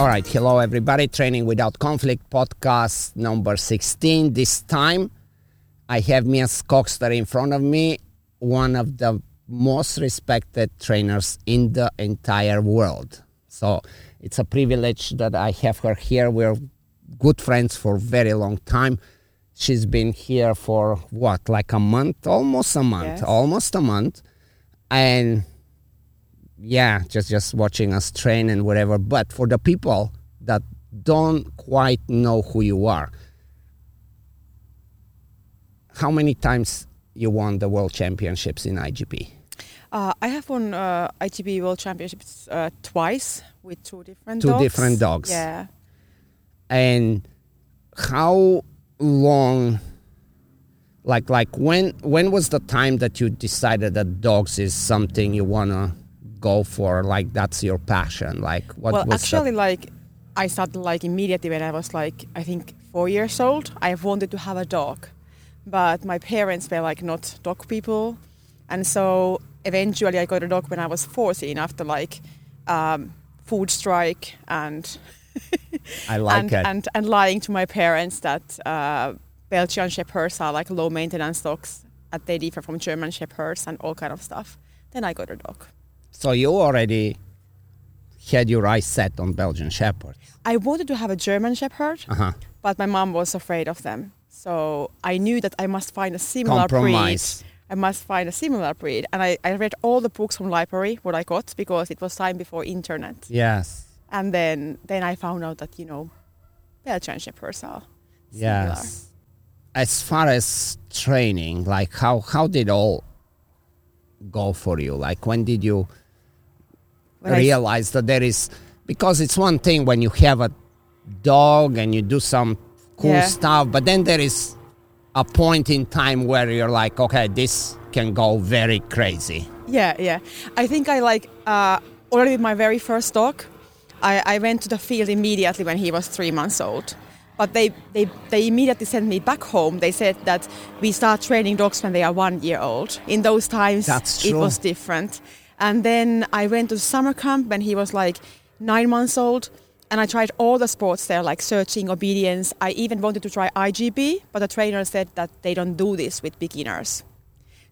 All right, hello everybody. Training Without Conflict podcast number 16. This time I have Mia Skogster in front of me, one of the most respected trainers in the entire world. So it's a privilege that I have her here. We're good friends for a very long time. She's been here for what, like a month? Almost a month. Yes. Almost a month. And yeah, just just watching us train and whatever. But for the people that don't quite know who you are, how many times you won the world championships in IGP? Uh, I have won uh, IGP World Championships uh, twice with two different Two dogs. different dogs. Yeah. And how long like like when when was the time that you decided that dogs is something you wanna go for like that's your passion like what well, was actually, like I started like immediately when I was like I think four years old. I wanted to have a dog, but my parents were like not dog people, and so eventually I got a dog when I was 14 after like um, food strike and I like and, it and and lying to my parents that uh, Belgian shepherds are like low maintenance dogs, that they differ from German shepherds and all kind of stuff. Then I got a dog. So you already had your eyes set on Belgian Shepherd I wanted to have a German shepherd, uh-huh but my mom was afraid of them. So I knew that I must find a similar Compromise. breed. I must find a similar breed. And I, I read all the books from library, what I got, because it was time before internet. yes And then, then I found out that, you know, Belgian shepherds are similar. Yes. As far as training, like how how did all go for you? Like when did you I- realize that there is because it's one thing when you have a dog and you do some cool Yeah. stuff, but then there is a point in time where you're like, okay, this can go very crazy. Yeah, yeah. I think I like uh, already with my very first dog. I, I went to the field immediately when he was three months old. But they, they, they immediately sent me back home. They said that we start training dogs when they are one year old. In those times, That's it was different. And then I went to summer camp when he was like nine months old. And I tried all the sports there, like searching, obedience. I even wanted to try IGP, but the trainer said that they don't do this with beginners.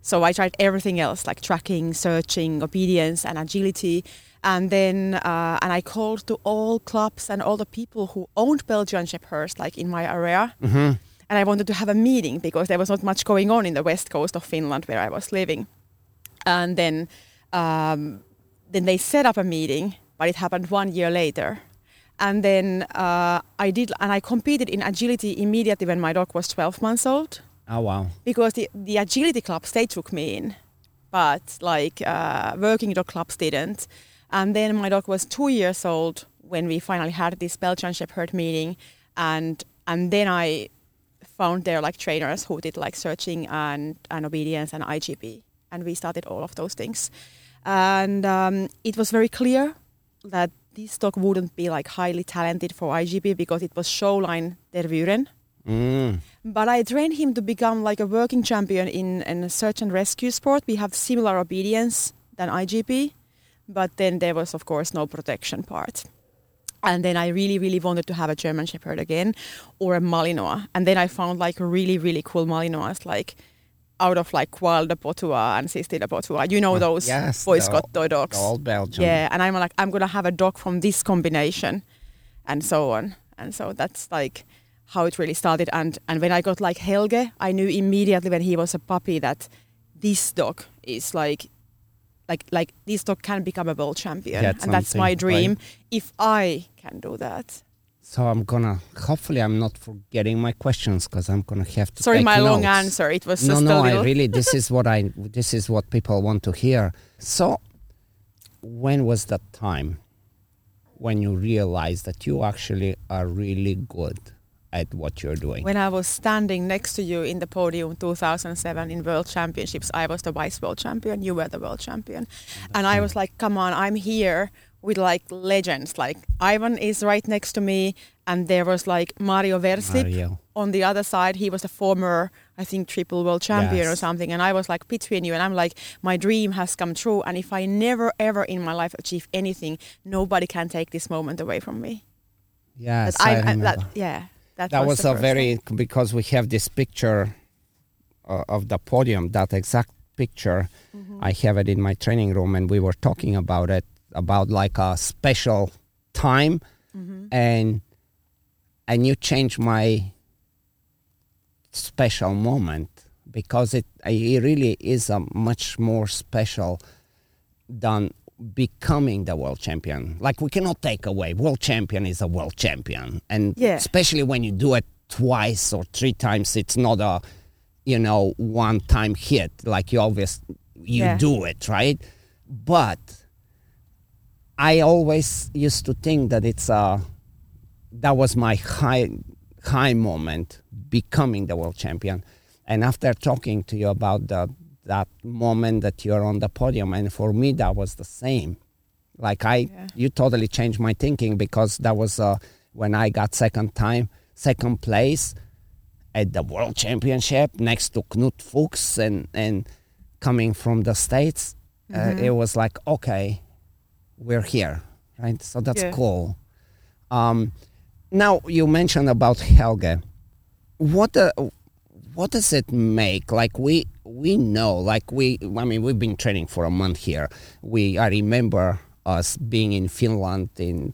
So I tried everything else, like tracking, searching, obedience, and agility. And then, uh, and I called to all clubs and all the people who owned Belgian Shepherds, like in my area. Mm-hmm. And I wanted to have a meeting because there was not much going on in the west coast of Finland where I was living. And then, um, then they set up a meeting, but it happened one year later. And then uh, I did, and I competed in agility immediately when my dog was 12 months old. Oh wow. because the, the agility clubs they took me in. But like uh, working dog clubs didn't. And then my dog was two years old when we finally had this belgian shepherd meeting. And and then i found there like trainers who did like searching and, and obedience and igp and we started all of those things and um, it was very clear that this dog wouldn't be like highly talented for igp because it was showline tervuren Mm. but I trained him to become like a working champion in, in a search and rescue sport. We have similar obedience than IGP, but then there was of course no protection part. And then I really, really wanted to have a German Shepherd again or a Malinois. And then I found like really, really cool Malinois, like out of like Wild de Potua and Sisti de Potua. You know Uh, those yes, Boy Scout toy dogs. All Belgian. Yeah, and I'm like, I'm gonna have a dog from this combination, and so on. And so that's like how it really started. And and when I got like Helge, I knew immediately when he was a puppy that this dog is like, like like this dog can become a world champion, and that's my dream. right? If I can do that. So I'm gonna. Hopefully, I'm not forgetting my questions because I'm gonna have to. Sorry, my long answer. It was no, no. I really. This is what I. This is what people want to hear. So, when was that time when you realized that you actually are really good at what you're doing? When I was standing next to you in the podium 2007 in World Championships, I was the vice world champion. You were the world champion, and I was like, "Come on, I'm here with like legends. Like Ivan is right next to me, and there was like Mario Versip Mario. on the other side. He was a former, I think, triple world champion or something. And I was like between you, and I'm like, my dream has come true. And if I never ever in my life achieve anything, nobody can take this moment away from me. Yes, That I, I, remember. that, yeah. That, that was, the a very because we have this picture uh, of the podium that exact picture. Mhm. i have it in my training room and we were talking about it about like a special time Mhm. and and you change my special moment because it it really is a much more special than becoming the world champion like we cannot take away world champion is a world champion and Yeah. especially when you do it twice or three times it's not a you know one time hit like you always you Yeah. do it right but i always used to think that it's a that was my high high moment becoming the world champion. And after talking to you about the that moment that you're on the podium and for me that was the same. Like i Yeah. you totally changed my thinking because that was uh, when i got second time second place at the world championship next to knut fuchs and and coming from the states uh, it was like okay we're here right so that's Yeah. cool um, now you mentioned about helge what uh, what does it make like we we know like we i mean we've been training for a month here we i remember us being in finland in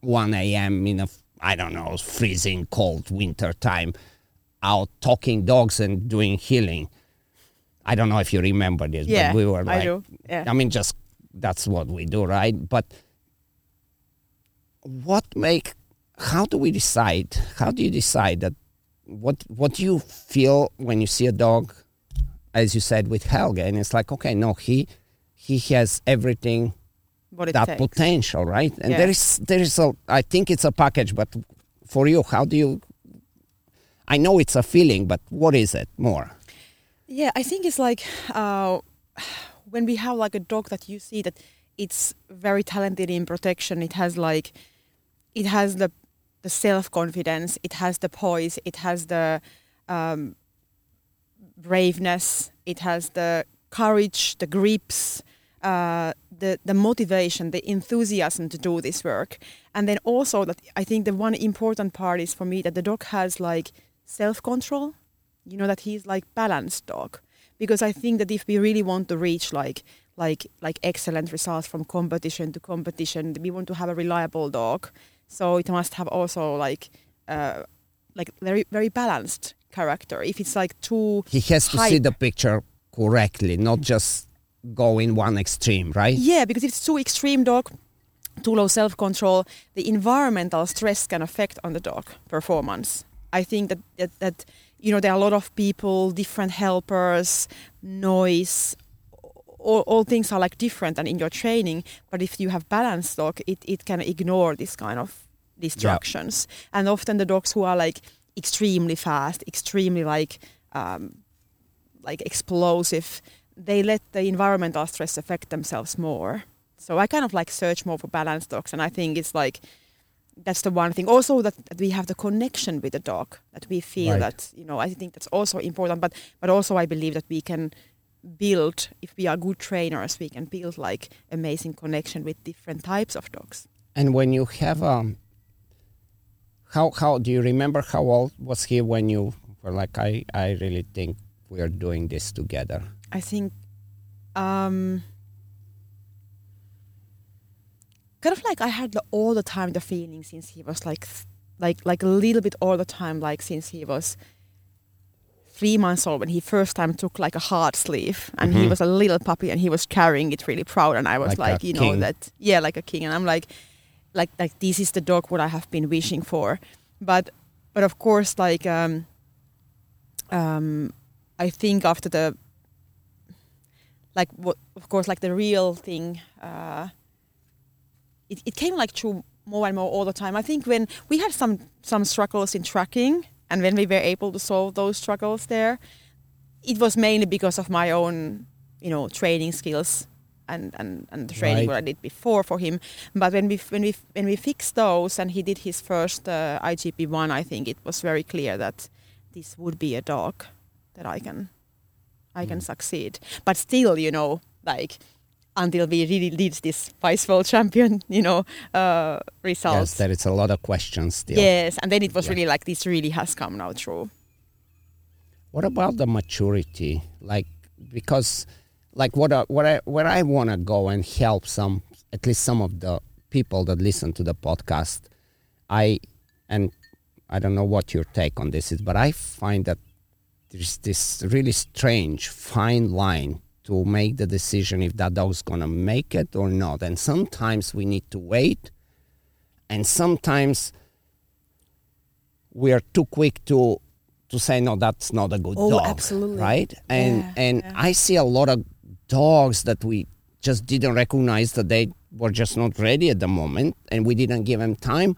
1 a.m in a i don't know freezing cold winter time out talking dogs and doing heeling i don't know if you remember this Yeah, but we were I like do. Yeah. I mean, just that's what we do, right? But what make? How do we decide? How do you decide that? What What do you feel when you see a dog, as you said with Helge, and it's like, okay, no, he he has everything what it that takes. potential, right? And Yeah. there is there is a. I think it's a package, but for you, how do you? I know it's a feeling, but what is it more? Yeah, I think it's like uh, when we have like a dog that you see that it's very talented in protection. It has like, it has the the self confidence. It has the poise. It has the um, braveness. It has the courage, the grips, uh, the the motivation, the enthusiasm to do this work. And then also that I think the one important part is for me that the dog has like self control you know that he's like balanced dog because i think that if we really want to reach like like like excellent results from competition to competition we want to have a reliable dog. So it must have also like uh like very very balanced character. If it's like too He has to see the picture correctly, not just go in one extreme, right? yeah because if it's too extreme dog too low self-control the environmental stress can affect on the dog performance. I think that that, that you know there are a lot of people different helpers noise all, all things are like different than in your training but if you have balanced dog it, it can ignore this kind of distractions. And often the dogs who are like extremely fast extremely like um, like explosive they let the environmental stress affect themselves more. So i kind of like search more for balanced dogs and i think it's like that's the one thing also that, that we have the connection with the dog that we feel Right. that you know i think that's also important but but also i believe that we can build if we are good trainers we can build like amazing connection with different types of dogs And when you have um, how how do you remember how old was he when you were like I I really think we are doing this together? i think um kind of like i had the, all the time the feeling since he was like like like a little bit all the time like since he was three months old when he first time took like a hard sleeve. And he Mhm. was a little puppy and he was carrying it really proud and I was Like like, you know that yeah like a king. And I'm like like like this is the dog what I have been wishing for. But but of course like um um I think after the like what of course like the real thing uh it, it came like true more and more all the time. I think when we had some some struggles in tracking, and when we were able to solve those struggles there, it was mainly because of my own, you know, training skills and and, and the training Right. what I did before for him. But when we when we when we fixed those and he did his first uh, IGP one, I think it was very clear that this would be a dog that I can I can Mm. succeed. But still, you know, like until we really did this vice world champion, you know, uh, results. Yes, there is a lot of questions still. Yes, and then it was Yeah. really like this really has come now true. What about the maturity? Like because like what I, what I where I want to go and help some at least some of the people that listen to the podcast. I and I don't know what your take on this is, but I find that there's this really strange fine line to make the decision if that dog's gonna make it or not. And sometimes we need to wait, and sometimes we are too quick to to say no that's not a good Oh, dog absolutely. right and Yeah, and yeah. i see a lot of dogs that we just didn't recognize that they were just not ready at the moment and we didn't give them time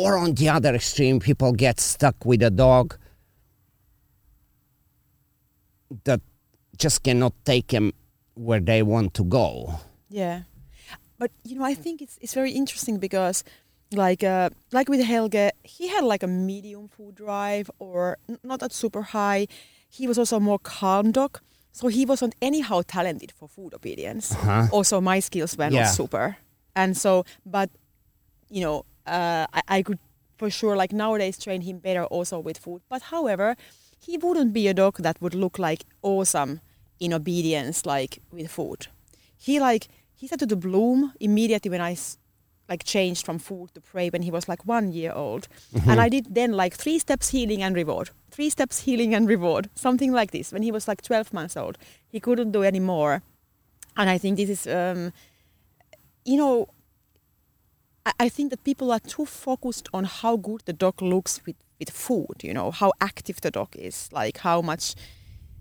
or on the other extreme people get stuck with a dog that just cannot take them where they want to go Yeah, but you know, I think it's it's very interesting because, like, uh, like with Helge, he had like a medium food drive or n- not that super high. He was also a more calm dog, so he wasn't anyhow talented for food obedience. uh-huh. Also, my skills were Yeah. not super, and so, but you know, uh, I, I could for sure like nowadays train him better also with food. But however, he wouldn't be a dog that would look like awesome in obedience like with food. He like he started to bloom immediately when i like changed from food to prey when he was like one year old, and I did then like three steps heeling and reward, three steps heeling and reward, something like this. When he was like twelve months old, he couldn't do any more, and I think this is, um, you know, I, I think that people are too focused on how good the dog looks with with food. You know, how active the dog is, like how much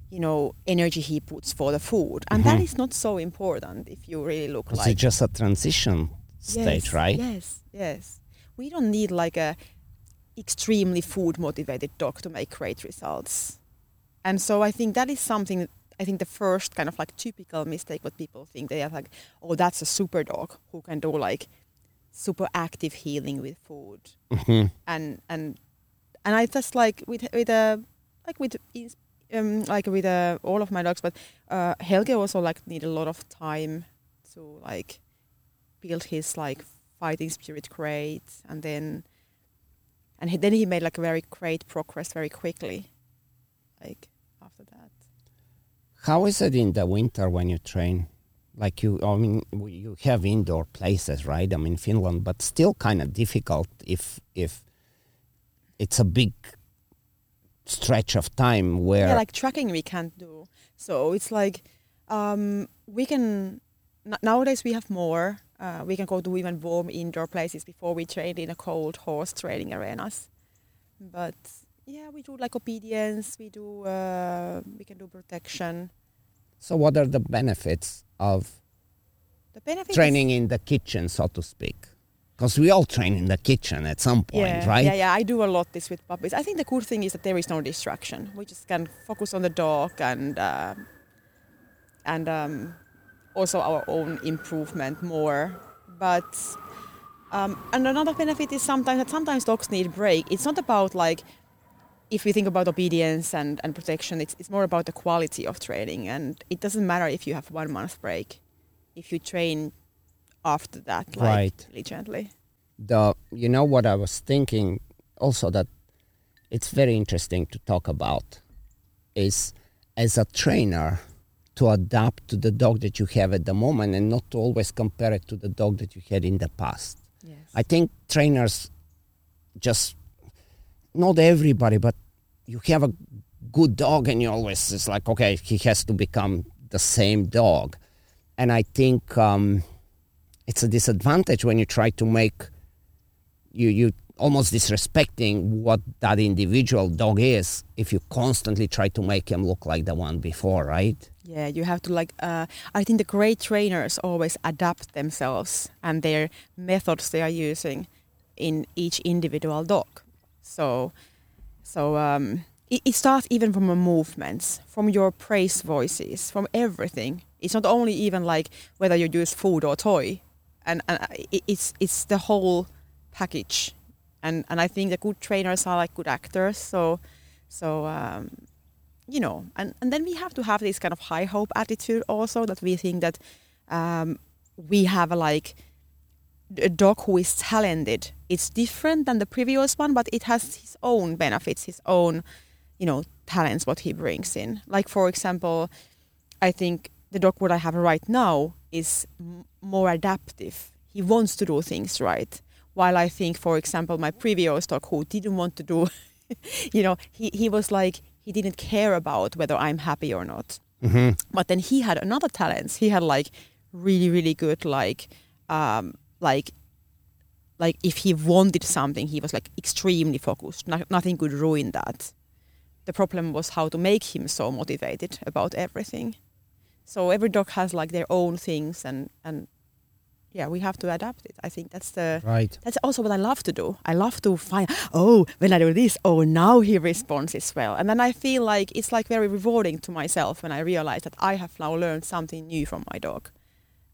you know energy he puts for the food. And that Mhm. is not so important if you really look because like it's just a transition stage yes, right? yes yes. We don't need like a extremely food motivated dog to make great results. And so i think that is something that i think the first kind of like typical mistake what people think. They are like oh that's a super dog who can do like super active heeling with food. Mhm. and and and I just like with with a like with um like with uh, all of my dogs, but uh, Helge also like need a lot of time to like build his like fighting spirit great, and then and he, then he made like very great progress very quickly, like after that. How is it in the winter when you train? Like you, I mean, you have indoor places, right? I mean, Finland, but still kind of difficult if if it's a big stretch of time where yeah, like tracking we can't do. So it's like um, we can n- nowadays we have more. Uh, we can go to even warm indoor places before we train in a cold horse training arenas. But yeah, we do like obedience. We do uh, we can do protection. So, what are the benefits of The benefits training in the kitchen, so to speak? Because we all train in the kitchen at some point, yeah, right? Yeah, yeah, I do a lot this with puppies. I think the good thing is that there is no distraction. We just can focus on the dog and uh, and um, also our own improvement more. But um, and another benefit is sometimes that sometimes dogs need break. It's not about like if we think about obedience and, and protection, it's, it's more about the quality of training. And it doesn't matter if you have one month break, if you train after that, like Right. diligently. the you know what I was thinking also that it's very interesting to talk about is as a trainer to adapt to the dog that you have at the moment and not to always compare it to the dog that you had in the past. Yes. I think trainers just not everybody, but you have a good dog and you always it's like okay, he has to become the same dog, and I think um, it's a disadvantage when you try to make you you almost disrespecting what that individual dog is if you constantly try to make him look like the one before, right? Yeah, you have to like. Uh, I think the great trainers always adapt themselves and their methods they are using in each individual dog. So, so um, it, it starts even from the movements, from your praise voices, from everything. It's not only even like whether you use food or toy, and, and it's it's the whole package. And and I think the good trainers are like good actors. So, so. Um, you know, and, and then we have to have this kind of high hope attitude also that we think that um, we have a, like a dog who is talented. It's different than the previous one, but it has his own benefits, his own, you know, talents what he brings in. Like for example, I think the dog what I have right now is more adaptive. He wants to do things right. While I think, for example, my previous dog who didn't want to do, you know, he, he was like, he didn't care about whether I'm happy or not. hmm But then he had another talents. He had like really, really good, like, um, like, like if he wanted something, he was like extremely focused. No, nothing could ruin that. The problem was how to make him so motivated about everything. So every dog has like their own things, and and yeah, we have to adapt it. I think that's the Right. that's also what I love to do. I love to find, oh, when I do this, oh, now he responds as well. And then I feel like it's like very rewarding to myself when I realize that I have now learned something new from my dog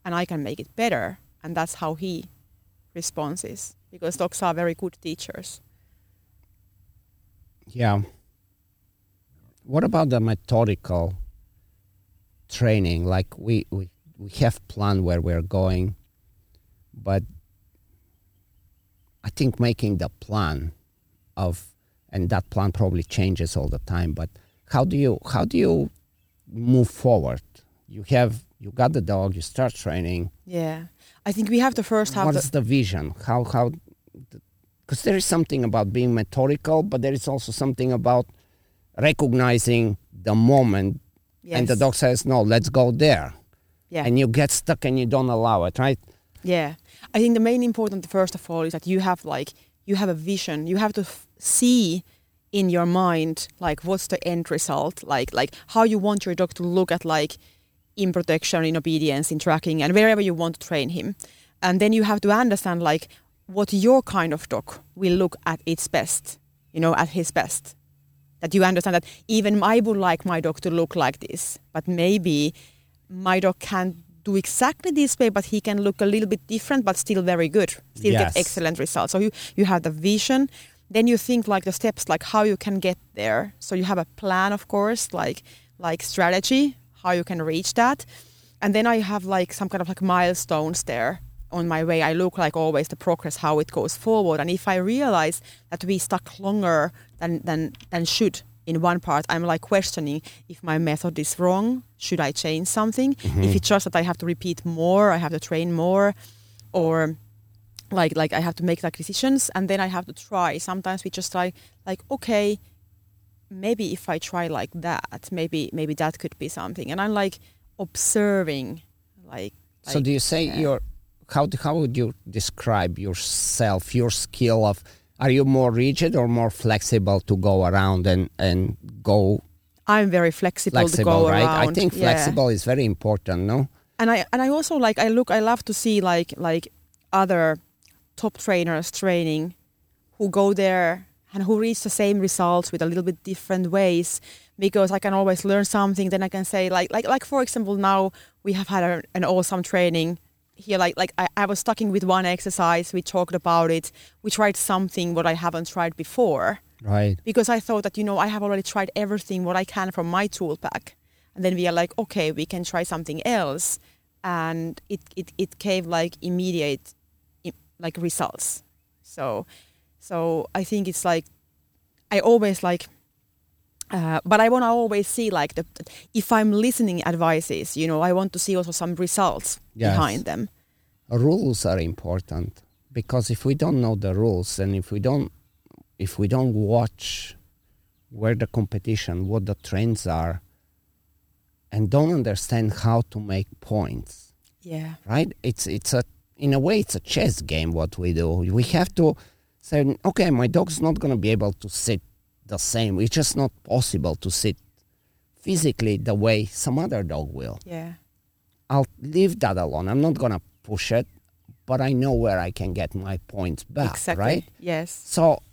and I can make it better. And that's how he responds because dogs are very good teachers. Yeah. What about the methodical training? Like we we, we have plan where we're going, but I think making the plan of and that plan probably changes all the time. But how do you how do you move forward? You have you got the dog. You start training. Yeah. I think we have to first have What's the, the vision? How how? Because there is something about being methodical, but there is also something about recognizing the moment, yes. and the dog says, "No, let's go there," yeah. and you get stuck and you don't allow it, right? Yeah, I think the main important first of all is that you have like you have a vision. You have to f- see in your mind like what's the end result, like like how you want your dog to look at like in protection, in obedience, in tracking, and wherever you want to train him. And then you have to understand like what your kind of dog will look at its best, you know, at his best. That you understand that even I would like my dog to look like this, but maybe my dog can't do exactly this way, but he can look a little bit different, but still very good, still Yes. get excellent results. So you, you have the vision, then you think like the steps, like how you can get there. So you have a plan, of course, like like strategy, how you can reach that, and then I have like some kind of like milestones there on my way. I look like always the progress, how it goes forward, and if I realize that we stuck longer than than than should in one part, I'm like questioning if my method is wrong. Should I change something? If mm-hmm. it's just that I have to repeat more, I have to train more, or like like I have to make like decisions, and then I have to try. Sometimes we just try like okay, maybe if I try like that, maybe maybe that could be something. And I'm like observing, like. so like, do you say yeah. your how how would you describe yourself, your skill of? Are you more rigid or more flexible to go around and and go I'm very flexible, to go right? around. I think yeah. flexible is very important. No. and I and I also like I look I love to see like like other top trainers training who go there and who reach the same results with a little bit different ways because I can always learn something then I can say like like like for example now we have had a, an awesome training here like like I, I was sticking with one exercise we talked about it we tried something what I haven't tried before Right. because I thought that you know I have already tried everything what I can from my tool pack, and then we are like, okay, we can try something else, and it it, it gave like immediate like results. So so I think it's like I always like. Uh, but I want to always see like the if I'm listening advices, you know, I want to see also some results Yes. behind them. rules are important because if we don't know the rules and if we don't if we don't watch where the competition what the trends are and don't understand how to make points Yeah. right it's it's a in a way it's a chess game what we do we have to say okay my dog's not going to be able to sit the same it's just not possible to sit physically the way some other dog will Yeah. I'll leave that alone. I'm not gonna push it, but I know where I can get my points back, exactly. right? Yes. So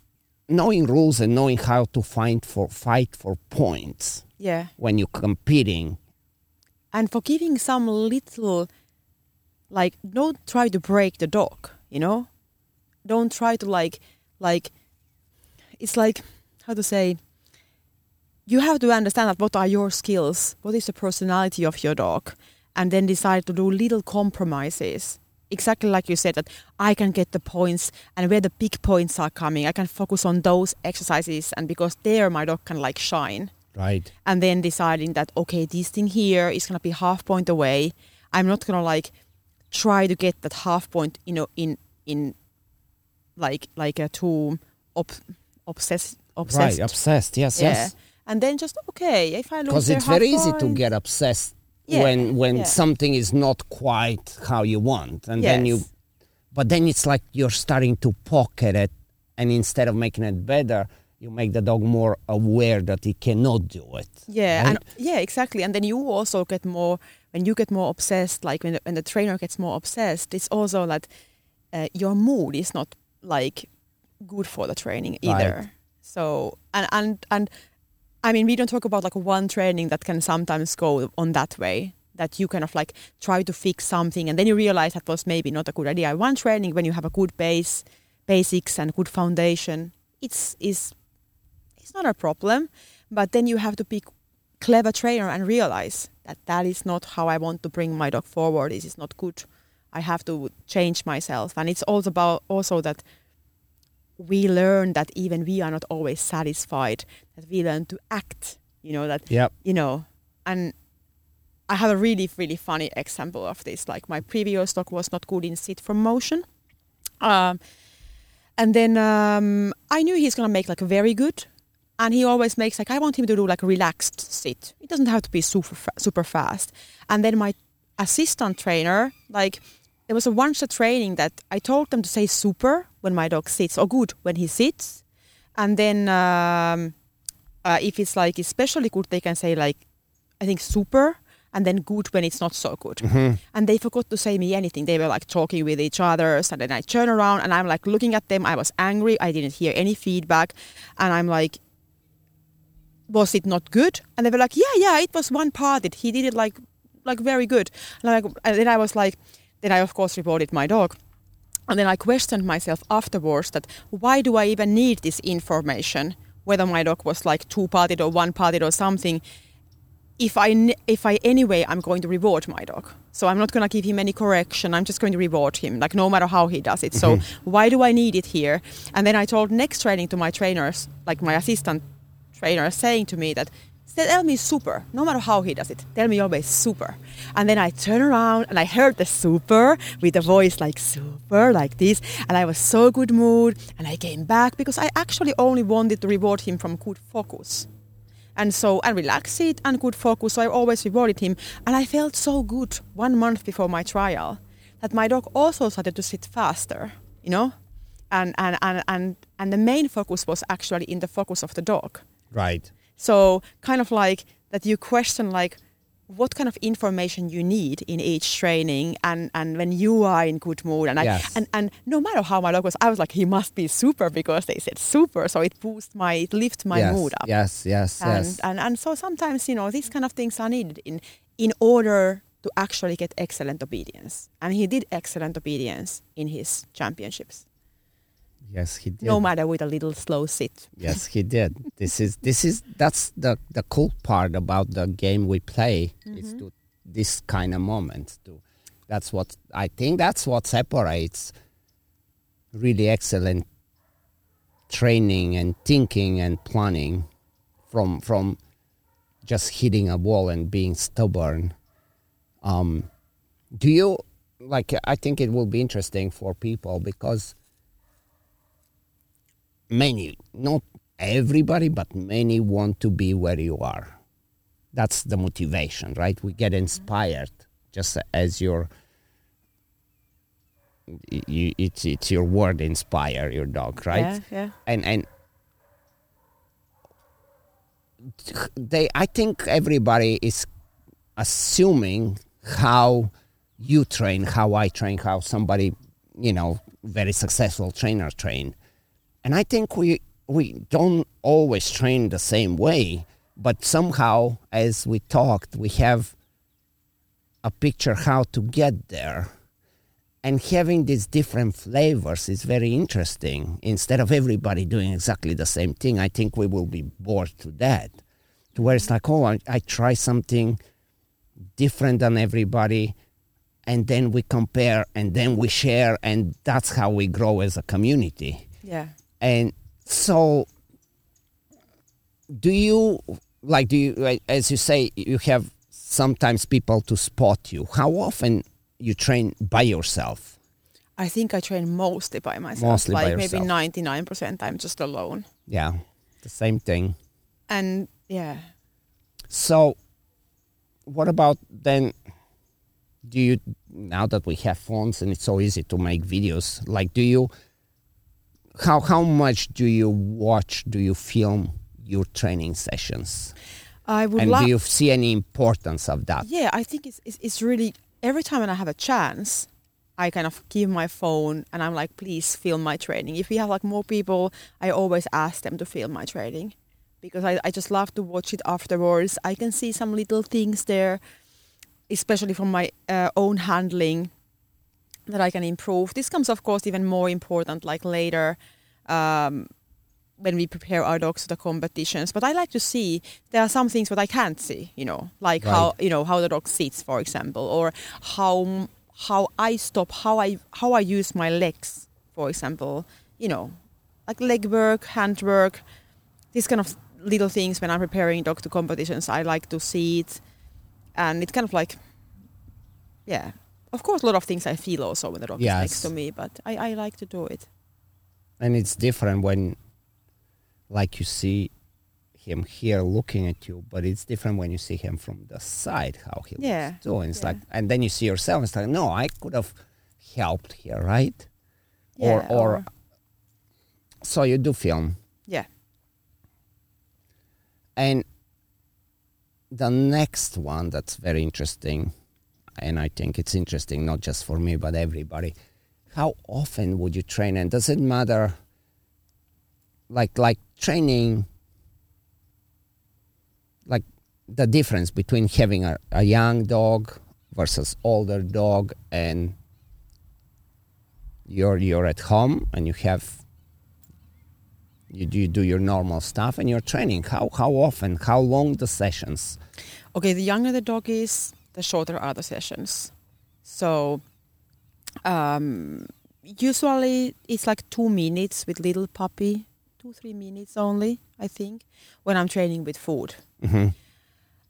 knowing rules and knowing how to find for fight for points Yeah. when you're competing. and for giving some little like don't try to break the dog you know don't try to like like it's like how to say you have to understand that what are your skills what is the personality of your dog and then decide to do little compromises. Exactly like you said, that I can get the points and where the big points are coming, I can focus on those exercises, and because there my dog can like shine. Right. And then deciding that okay, this thing here is gonna be half point away. I'm not gonna like try to get that half point, you know, in in like like a too ob- obsessed obsessed. Right. Obsessed. Yes. yeah. Yes. And then just okay, if I lose Because it's very easy to get obsessed Yeah, when when yeah. something is not quite how you want, and then you. But then it's like you're starting to pocket it, and instead of making it better, you make the dog more aware that he cannot do it. Yeah, right? and yeah, exactly. And then you also get more when you get more obsessed. Like when the, when the trainer gets more obsessed, it's also that uh, your mood is not like good for the training either. Right. So and and and I mean, we don't talk about like one training that can sometimes go on that way. That you kind of like try to fix something and then you realize that was maybe not a good idea. One training when you have a good base, basics and good foundation, it's is it's not a problem. But then you have to be clever trainer and realize that that is not how I want to bring my dog forward. This is not good. I have to change myself, and it's also about also that we learn that even we are not always satisfied. That we learn to act. You know that Yep. you know, and I have a really really funny example of this. Like my previous dog was not good in sit from motion. Um, and then um, I knew he's gonna make like a very good, and he always makes like I want him to do like a relaxed sit. It doesn't have to be super fa- super fast. And then my assistant trainer, like there was a once a training that I told them to say super when my dog sits or good when he sits, and then um, uh, if it's like especially good, they can say like I think super. And then good when it's not so good. And they forgot to say me anything. They were like talking with each other. And then I turn around and I'm like looking at them. I was angry. I didn't hear any feedback. And I'm like, was it not good? And they were like, yeah, yeah, it was one part. It he did it like, like very good. And, like, and then I was like, then I of course reported my dog. And then I questioned myself afterwards that why do I even need this information? Whether my dog was like two parted or one parted or something. If I if I anyway I'm going to reward my dog. So I'm not going to give him any correction. I'm just going to reward him, like no matter how he does it. So mm-hmm. why do I need it here? And then I told next training to my trainers, like my assistant trainer, saying to me that tell me super, no matter how he does it. Tell me always super. And then I turn around and I heard the super with a voice like super, like this. And I was so good mood. And I came back because I actually only wanted to reward him from good focus. And so, and relax it and good focus. So I always rewarded him. And I felt so good one month before my trial that my dog also started to sit faster, you know? And, and, and, and, and the main focus was actually in the focus of the dog. Right. So kind of like that you question like what kind of information you need in each training and, and when you are in good mood and I, Yes. and and no matter how my dog was I was like he must be super because they said super so it boosts my it lifts my yes. mood up Yes. Yes. and, yes. and and so sometimes you know these kind of things are needed in in order to actually get excellent obedience and he did excellent obedience in his championships yes. He did. no matter with a little slow sit Yes, he did. This is this is that's the the cool part about the game we play is to this kind of moment. To that's what I think that's what separates really excellent training and thinking and planning from from just hitting a wall and being stubborn. Um, do you like? I think it will be interesting for people because many, not everybody, but many want to be where you are. That's the motivation, right? We get inspired just as your you, it's it's your word inspire your dog, right? yeah yeah and and they i think everybody is assuming how you train how i train how somebody you know very successful trainer train and i think we we don't always train the same way but somehow as we talked we have a picture how to get there and having these different flavors is very interesting. Instead of everybody doing exactly the same thing, I think we will be bored to death. To where it's like, oh, I, I try something different than everybody and then we compare and then we share and that's how we grow as a community Yeah. And so do you like do you like, as you say you have sometimes people to spot you how often you train by yourself I think I train mostly by myself. Mostly by like maybe yourself. ninety nine percent I'm just alone. yeah the same thing And yeah. So, what about then? Do you now that we have phones and it's so easy to make videos? Like, do you? How how much do you watch? Do you film your training sessions? I would and do you see any importance of that? Yeah, I think it's, it's it's really every time when I have a chance, I kind of give my phone and I'm like, please film my training. If we have like more people, I always ask them to film my training because I, I just love to watch it afterwards. I can see some little things there, especially from my uh, own handling that I can improve. This comes, of course, even more important like later. Um, when we prepare our dogs for the competitions. But I like to see there are some things that I can't see, you know, like how you know how the dog sits, for example, or how how I stop, how I how I use my legs, for example, you know, like leg work, hand work, these kind of little things when I'm preparing dog to competitions. I like to see it, and it's kind of like, yeah. Of course, a lot of things I feel also when the dog is next to me, but I, I like to do it. And it's different when, like, you see him here looking at you, but it's different when you see him from the side how he Yeah, was doing. It's yeah. like, and then you see yourself. It's like, no, I could have helped here, right? Yeah, or, or so you do film yeah. and the next one that's very interesting and i think it's interesting not just for me but everybody. How often would you train? And does it matter like like training like the difference between having a, a young dog versus older dog and you're you're at home and you have you do, you do your normal stuff and you're training? How how often how long the sessions? Okay, the younger the dog is, the shorter are the sessions. So um, usually it's like two minutes with little puppy, two three minutes only, I think, when I'm training with food. hmm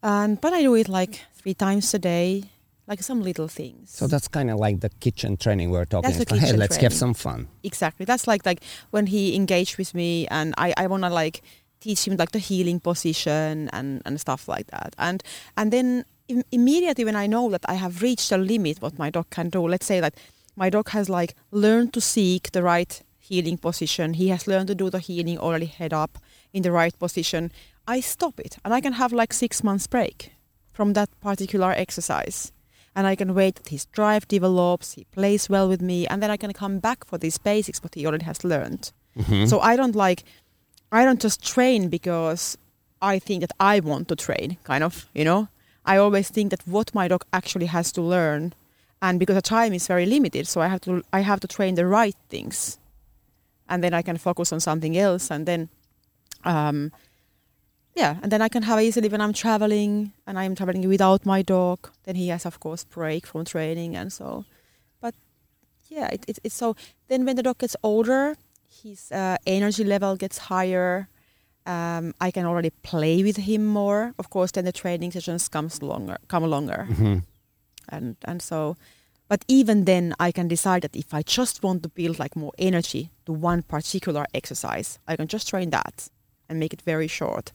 And but I do it like three times a day, like some little things. so that's kind of like the kitchen training we're talking That's about hey let's have some fun exactly that's like like when he engaged with me and i i want to like teach him like the heeling position and and stuff like that and and then immediately when i know that i have reached a limit what my dog can do let's say that my dog has like learned to seek the right heeling position he has learned to do the heeling already head up in the right position i stop it and i can have like six months break from that particular exercise and I can wait that his drive develops, he plays well with me, and then I can come back for these basics what he already has learned. Mhm. So I don't like, I don't just train because I think that I want to train, kind of, you know. I always think that what my dog actually has to learn, and because the time is very limited, so I have to I have to train the right things, and then I can focus on something else, and then, um, yeah, and then I can have easily when I'm traveling and I'm traveling without my dog. Then he has, of course, break from training and so. But yeah, it, it, it's so. Then when the dog gets older, his uh, energy level gets higher. Um, I can already play with him more. Of course, then the training sessions comes longer, come longer, Mhm. and and so. But even then, I can decide that if I just want to build like more energy to one particular exercise, I can just train that and make it very short.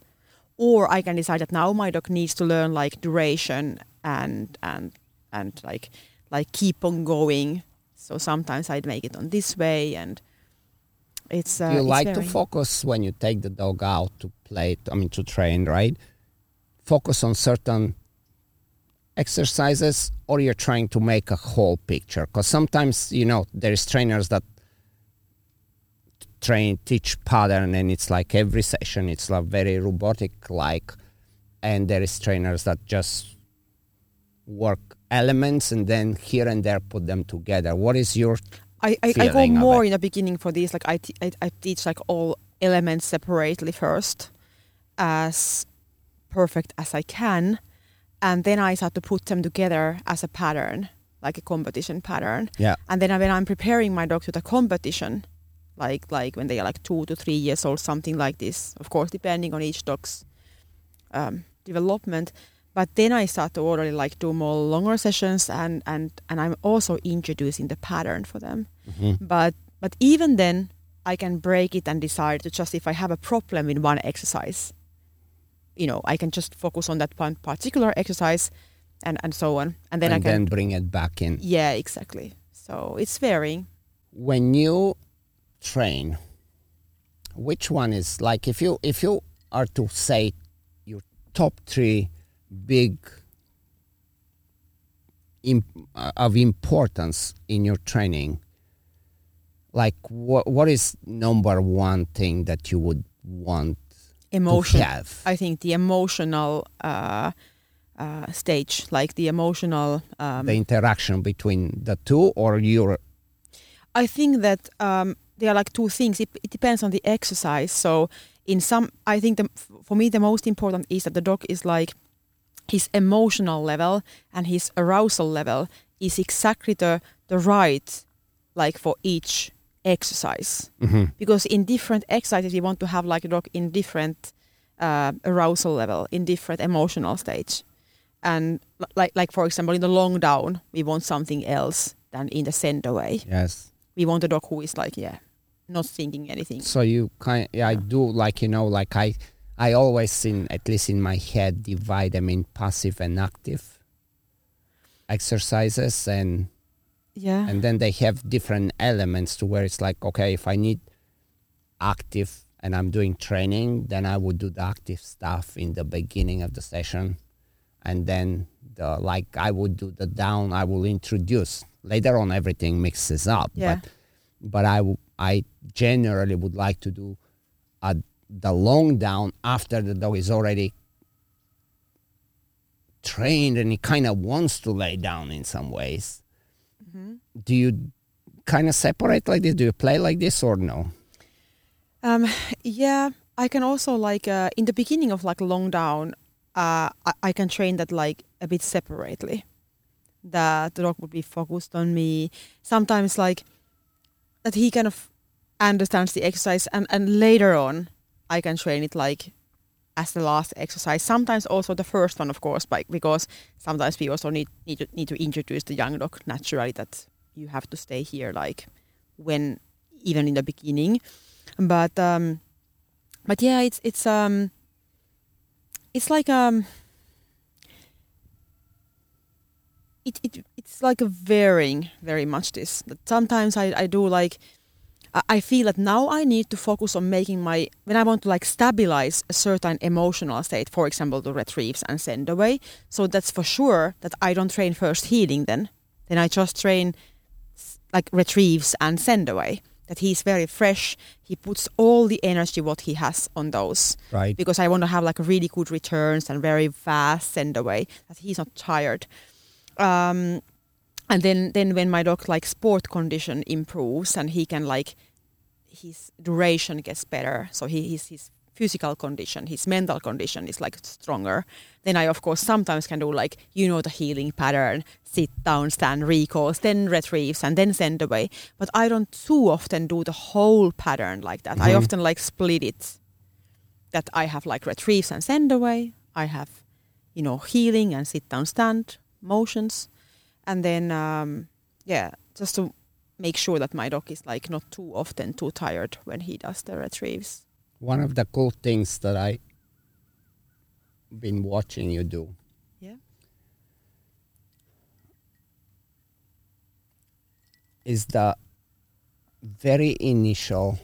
Or I can decide that now my dog needs to learn like duration and and and like like keep on going. So sometimes I'd make it on this way, and it's uh, you it's like to focus when you take the dog out to play i mean to train right? Focus on certain exercises or you're trying to make a whole picture? Because sometimes you know there's trainers that train teach pattern and it's like every session it's like very robotic like and there is trainers that just work elements and then here and there put them together. What is your I, I, I go more in the beginning for this. Like I, t- I, I teach like all elements separately first, as perfect as I can, and then I start to put them together as a pattern, like a competition pattern. Yeah. And then when I'm preparing my dog to the competition, like like when they are like two to three years old, something like this. Of course, depending on each dog's um, development. But then I start to already like do more longer sessions, and and and I'm also introducing the pattern for them. Mhm. But but even then, I can break it and decide to just if I have a problem in one exercise, you know, I can just focus on that one particular exercise, and and so on, and then and I can then bring it back in. yeah, exactly. So it's varying. when you train which one is like if you if you are to say your top three big im- uh, of importance in your training like what what is number one thing that you would want Emotion. to have I think the emotional uh, uh, stage, like the emotional. Um, the interaction between the two or your I think that um, there are like two things. It, it depends on the exercise. So in some, I think the, for me the most important is that the dog is like his emotional level and his arousal level is exactly the the right, like for each exercise. Mhm. Because in different exercises, you want to have like a dog in different uh, arousal level, in different emotional stage. And like like for example, in the long down, we want something else than in the send away yes we want a dog who is like yeah not thinking anything So you kind, yeah, I do like you know, like I, I always in at least in my head divide them in passive and active exercises, and yeah and then they have different elements to where it's like, okay, if I need active and I'm doing training, then I would do the active stuff in the beginning of the session, and then the like I would do the down. I will introduce later on. Everything mixes up, Yeah. but but I w- I generally would like to do a, the long down after the dog is already trained and he kind of wants to lay down in some ways. Do you kind of separate like this? Do you play like this or no? um yeah i can also like uh, in the beginning of like long down uh I, I can train that like a bit separately that the dog would be focused on me sometimes like that he kind of understands the exercise and and later on i can train it like as the last exercise. Sometimes also the first one of course like because sometimes we also need need to, need to introduce the young dog naturally that you have to stay here like when even in the beginning. But um but yeah it's it's um it's like um it, it it's like a varying very much this. Sometimes I, I do like I- feel that now I need to focus on making my when I want to like stabilize a certain emotional state, for example, the retrieves and send away. So that's for sure that I don't train first heeling then. Then I just train like retrieves and send away. That he's very fresh. He puts all the energy what he has on those Right. because I want to have like really good returns and very fast send away. That he's not tired. Um, and then then when my dog like sport condition improves and he can like his duration gets better. So he his, his physical condition his mental condition is like stronger. Then i of course sometimes can do like you know the heeling pattern sit down stand recalls then retrieves and then send away. But i don't too often do the whole pattern like that. I Mhm. often like split it. That i have like retrieves and send away. I have you know heeling and sit down stand motions. And then um, yeah just to make sure that my dog is like not too often too tired when he does the retrieves One of the cool things that I've been watching you do. Yeah. Is the very initial,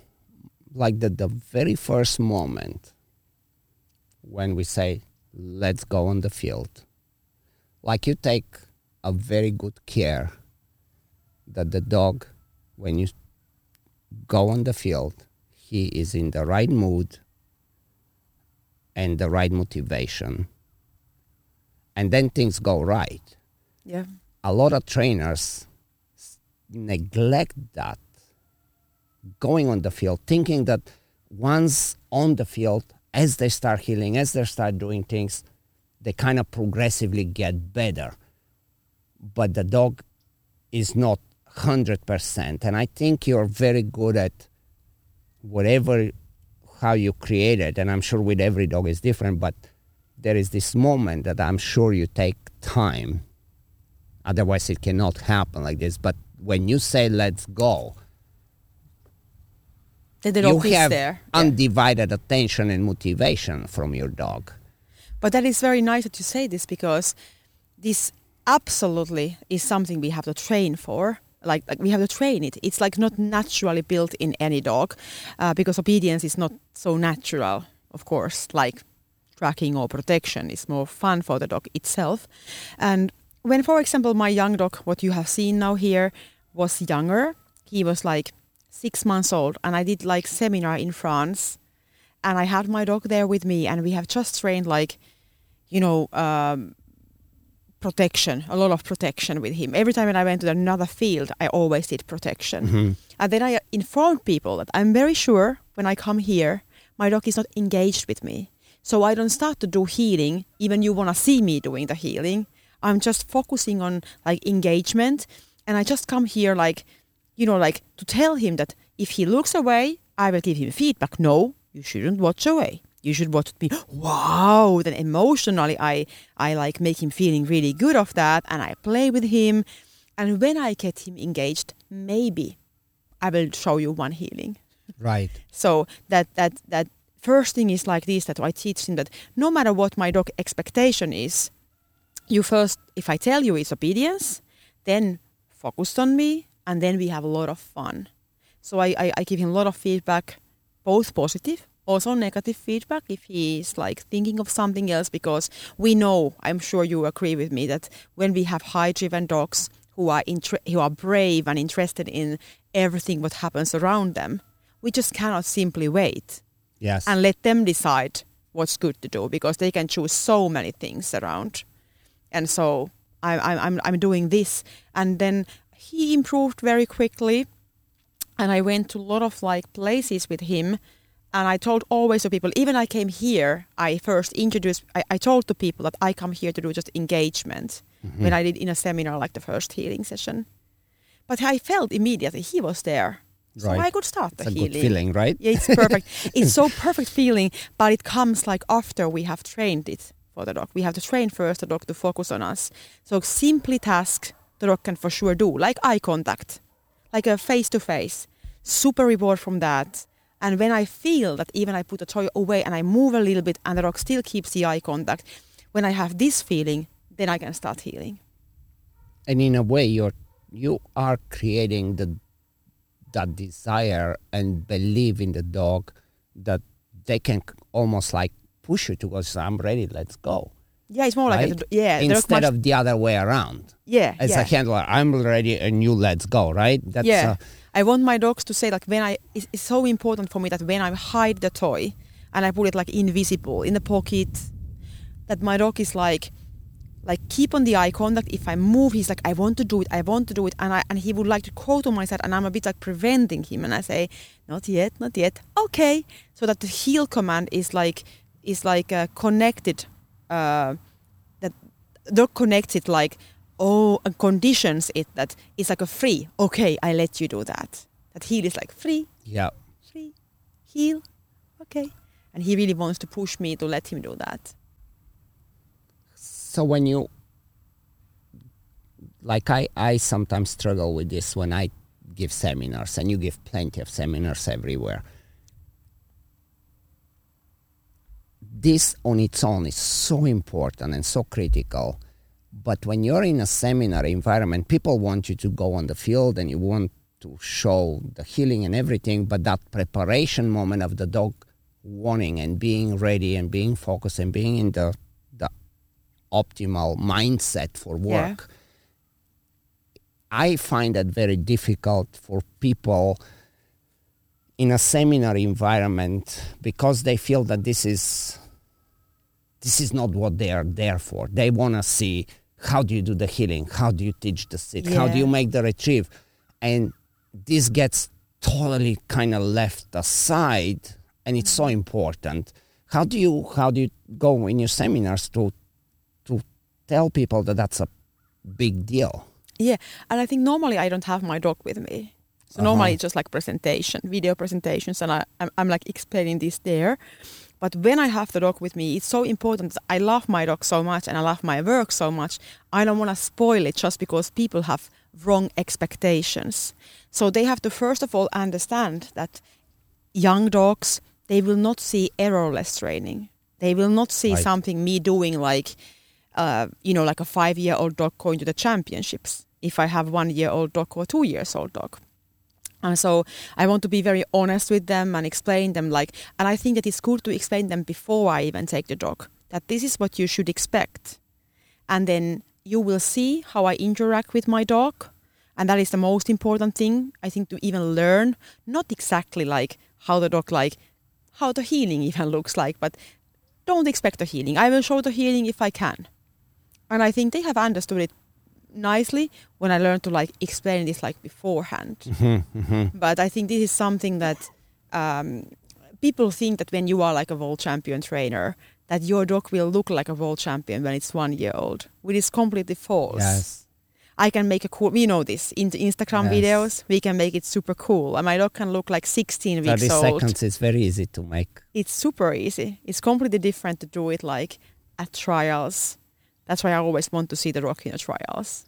like the, the very first moment when we say, let's go on the field. Like you take a very good care that the dog, when you go on the field, he is in the right mood and the right motivation. And then things go right. yeah A lot of trainers neglect that going on the field, thinking that once on the field, as they start heeling, as they start doing things, they kind of progressively get better. But the dog is not 100%. And I think you're very good at whatever, how you create it. And I'm sure with every dog is different, but there is this moment that I'm sure you take time. Otherwise, it cannot happen like this. But when you say, let's go, The, you have there. Yeah. undivided attention and motivation from your dog. But that is very nice that you say this because this absolutely is something we have to train for. Like, like we have to train it. It's like not naturally built in any dog uh, because obedience is not so natural, of course, like tracking or protection is more fun for the dog itself. And when, for example, my young dog, what you have seen now here, was younger, he was like six months old, and I did like seminar in France, and I had my dog there with me, and we have just trained like, you know, um, protection, a lot of protection with him. Every time when I went to another field, I always did protection. Mm-hmm. And then I informed people that I'm very sure when I come here, my dog is not engaged with me. So I don't start to do heeling, even you want to see me doing the heeling. I'm just focusing on like engagement. And I just come here like, you know, like to tell him that if he looks away, I will give him feedback. No, you shouldn't watch away. You should watch me. Wow! Then emotionally, I I like make him feeling really good of that, and I play with him. And when I get him engaged, maybe I will show you one heeling. Right. So that that that first thing is like this that I teach him that no matter what my dog expectation is, you first if I tell you it's obedience, then focus on me and then we have a lot of fun. So I, I, I give him a lot of feedback, both positive, also negative feedback if he is like thinking of something else because we know, I'm sure you agree with me, that when we have high driven dogs who are intre- who are brave and interested in everything what happens around them, we just cannot simply wait Yes. and let them decide what's good to do because they can choose so many things around. And so I, I, I'm, I'm doing this. And then he improved very quickly. And I went to a lot of like places with him. And I told always to people, even I came here, I first introduced, I, I told to people that I come here to do just engagement Mm-hmm. when I did in a seminar like the first heeling session. But I felt immediately he was there. So Right. I could start the it's a heeling. good feeling, right? Yeah, it's perfect. it's so perfect feeling, but it comes like after we have trained it for the dog. We have to train first the dog to focus on us. So simply task the dog can for sure do, like eye contact, like a face to face. Super reward from that. And when I feel that even I put the toy away and I move a little bit and the dog still keeps the eye contact, when I have this feeling, then I can start heeling. and in a way you're you are creating the that desire and believe in the dog that they can almost like push you to go i'm ready let's go Yeah, it's more like a, yeah. instead of the other way around yeah, as yeah. a handler i'm ready and you let's go right that's yeah, uh, I want my dogs to say like when I it's, it's so important for me that when I hide the toy and I put it like invisible in the pocket, that my dog is like like keep on the eye contact. If I move, he's like I want to do it, I want to do it, and I and he would like to go to my side, and I'm a bit like preventing him, and I say not yet, not yet, okay, so that the heel command is like is like uh, connected. Uh, that dog connects it like oh uh, conditions it that it's like a free okay i let you do that. That heel is like free. Yeah. Free. Heel. Okay. And he really wants to push me to let him do that. So when you like i i sometimes struggle with this when i give seminars and you give plenty of seminars everywhere. This on its own is so important and so critical but when you're in a seminar environment people want you to go on the field and you want to show the heeling and everything but that preparation moment of the dog wanting and being ready and being focused and being in the the optimal mindset for Yeah. work i find that very difficult for people in a seminar environment because they feel that this is this is not what they are there for. They want to see how do you do the heeling, how do you teach the sit, how do you make the retrieve, and this gets totally kind of left aside, and it's so important. How do you how do you go in your seminars to to tell people that that's a big deal. Yeah, and I think normally I don't have my dog with me. So Uh-huh. normally it's just like presentation, video presentations, and I, I'm, I'm like explaining this there. But when I have the dog with me, it's so important. I love my dog so much and I love my work so much. I don't want to spoil it just because people have wrong expectations. So they have to first of all understand that young dogs they will not see errorless training. They will not see Right. something me doing like, uh, you know, like a five-year-old dog going to the championships. If I have one-year-old dog or two-years-old dog. And so I want to be very honest with them and explain them like, and I think that it's good to explain them before I even take the dog that this is what you should expect, and then you will see how I interact with my dog, and that is the most important thing I think to even learn. Not exactly like how the dog like, how the heeling even looks like, but don't expect the heeling. I will show the heeling if I can, and I think they have understood it nicely when I learned to like explain this like beforehand but I think this is something that um, people think that when you are like a world champion trainer, that your dog will look like a world champion when it's one year old, which is completely false. Yes. I can make a cool, we know this, in the Instagram Yes. videos, we can make it super cool. And my dog can look like 16 weeks 30 old. seconds is very easy to make. It's super easy. It's completely different to do it like at trials. That's why I always want to see the dog in trials.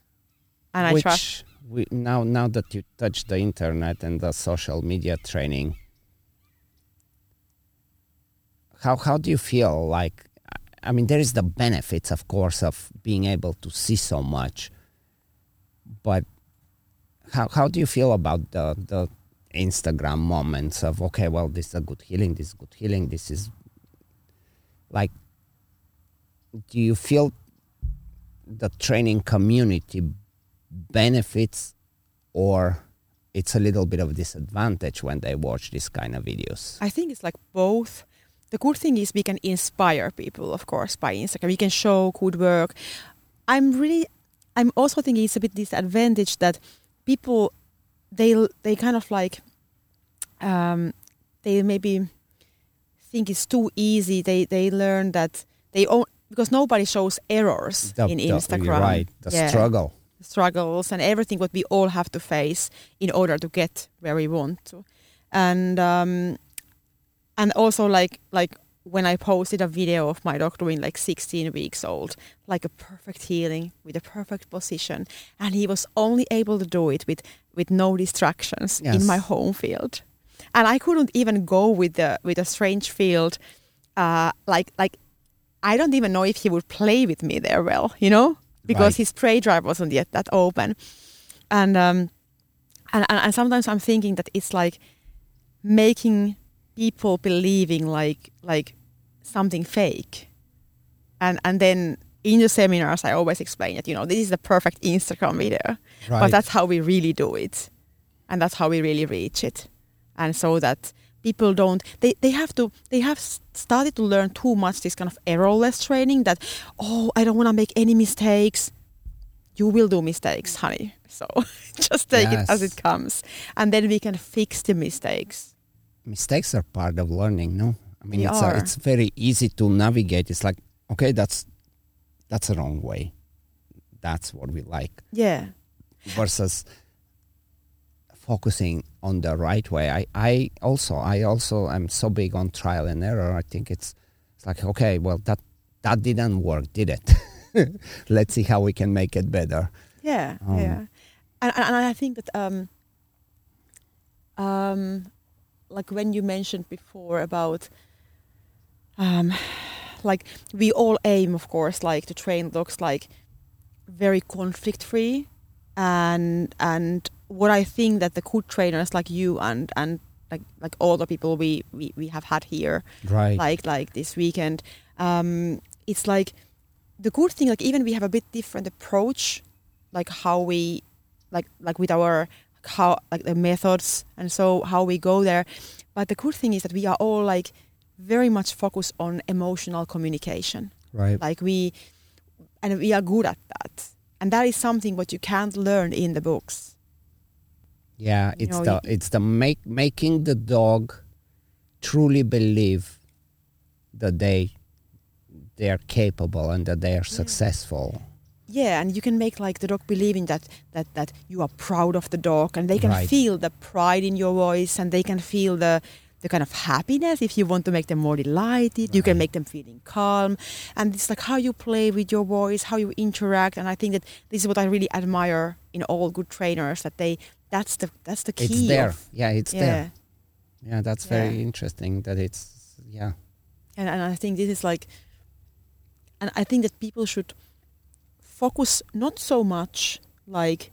And I trust. we, now, now that you touch the internet and the social media training, how how do you feel? Like, I mean, there is the benefits, of course, of being able to see so much, but how how do you feel about the the Instagram moments of okay, well, this is a good heeling, this is good heeling, this is like, do you feel the training community benefits or it's a little bit of disadvantage when they watch this kind of videos I think it's like both. The good thing is we can inspire people, of course, by Instagram. We can show good work. I'm really, I'm also thinking it's a bit disadvantage that people, they they kind of like, um, they maybe think it's too easy. They they learn that they own because nobody shows errors The- in the- Instagram. right. The Yeah. struggle. Struggles and everything what we all have to face in order to get where we want to. And um and also like like when i posted a video of my dog doing like 16 weeks old like a perfect heeling with a perfect position and he was only able to do it with with no distractions in my home field. And i couldn't even go with the with a strange field uh like like i don't even know if he would play with me there well you know? Because Right. his prey drive wasn't yet that open. And um and, and and sometimes i'm thinking that it's like making people believing like like something fake. And and then in the seminars i always explain that you know this is the perfect instagram video. But that's how we really do it. And that's how we really reach it. And so that people don't they, they have to they have started to learn too much this kind of errorless training that oh i don't want to make any mistakes. You will do mistakes honey. So just take it as it comes. And then we can fix the mistakes. Mistakes are part of learning no? I mean They it's. A, it's very easy to navigate. It's like okay that's that's the wrong way. That's what we like. Yeah. Versus focusing on the right way. I, I also I also am so big on trial and error. I think it's it's like okay, well that that didn't work, did it? Let's see how we can make it better. Yeah, Um, yeah, and, and I think that um, um, like when you mentioned before about um, like we all aim, of course, like to train dogs like very conflict free, and and what I think that the good trainers like you and and like like all the people we we, we have had here Right. like like this weekend um it's like the good thing like even we have a bit different approach like how we like like with our how like the methods and so how we go there but the good thing is that we are all like very much focused on emotional communication right. like we and we are good at that and that is something what you can't learn in the books Yeah, you it's know, the it's the make making the dog truly believe that they they're capable and that they are successful. yeah and you can make like the dog believing that that that you are proud of the dog and they can Right. feel the pride in your voice and they can feel the the kind of happiness if you want to make them more delighted you can make them feeling calm and it's like how you play with your voice how you interact and i think that this is what i really admire in all good trainers that they that's the that's the key It's there. of- yeah, it's yeah there. Yeah, that's very Yeah. interesting that it's yeah. and, and I think this is like, and I think that people should focus not so much like,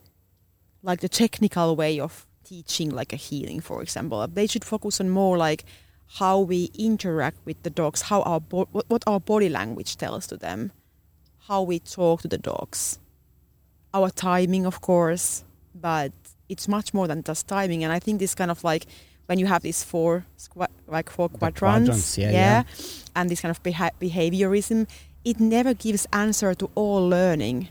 like the technical way of teaching, like a heeling, for example. They should focus on more like how we interact with the dogs, how our bo- what, what our body language tells to them, how we talk to the dogs, our timing, of course, but it's much more than just timing. And I think this kind of like when you have these four like four The quadrants, quadrants, yeah, yeah. and this kind of beha- behaviorism, it never gives answer to all learning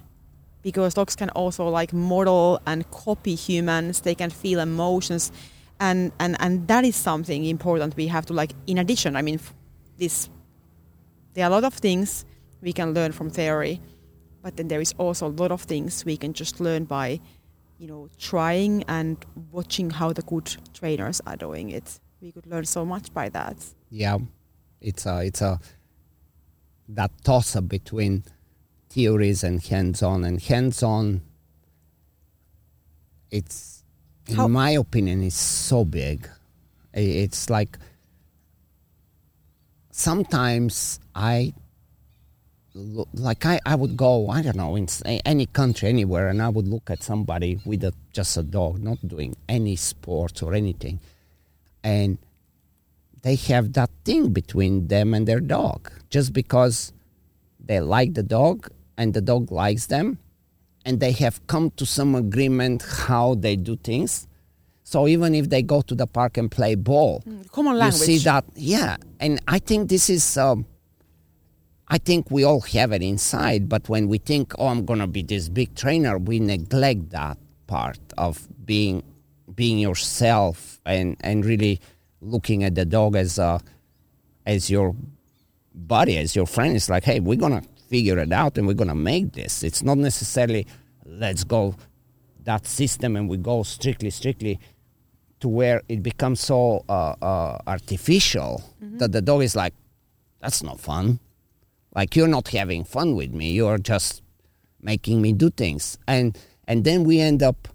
because dogs can also like model and copy humans they can feel emotions and and and that is something important we have to like in addition i mean f- this there are a lot of things we can learn from theory but then there is also a lot of things we can just learn by you know trying and watching how the good trainers are doing it. We could learn so much by that. Yeah. It's a it's a that toss up between theories and hands-on and hands-on it's in How- my opinion is so big. It's like sometimes i like I, I would go i don't know in any country anywhere and i would look at somebody with a, just a dog not doing any sports or anything and they have that thing between them and their dog. Just because they like the dog and the dog likes them and they have come to some agreement how they do things. So even if they go to the park and play ball common you language. see that yeah and i think this is um, i think we all have it inside but when we think oh i'm gonna be this big trainer we neglect that part of being being yourself and and really looking at the dog as a as your buddy as your friend. It's like hey we're gonna figure it out and we're gonna make this. It's not necessarily let's go that system and we go strictly strictly to where it becomes so uh, uh, artificial that the dog is like that's not fun like you're not having fun with me. You're just making me do things. And and then we end up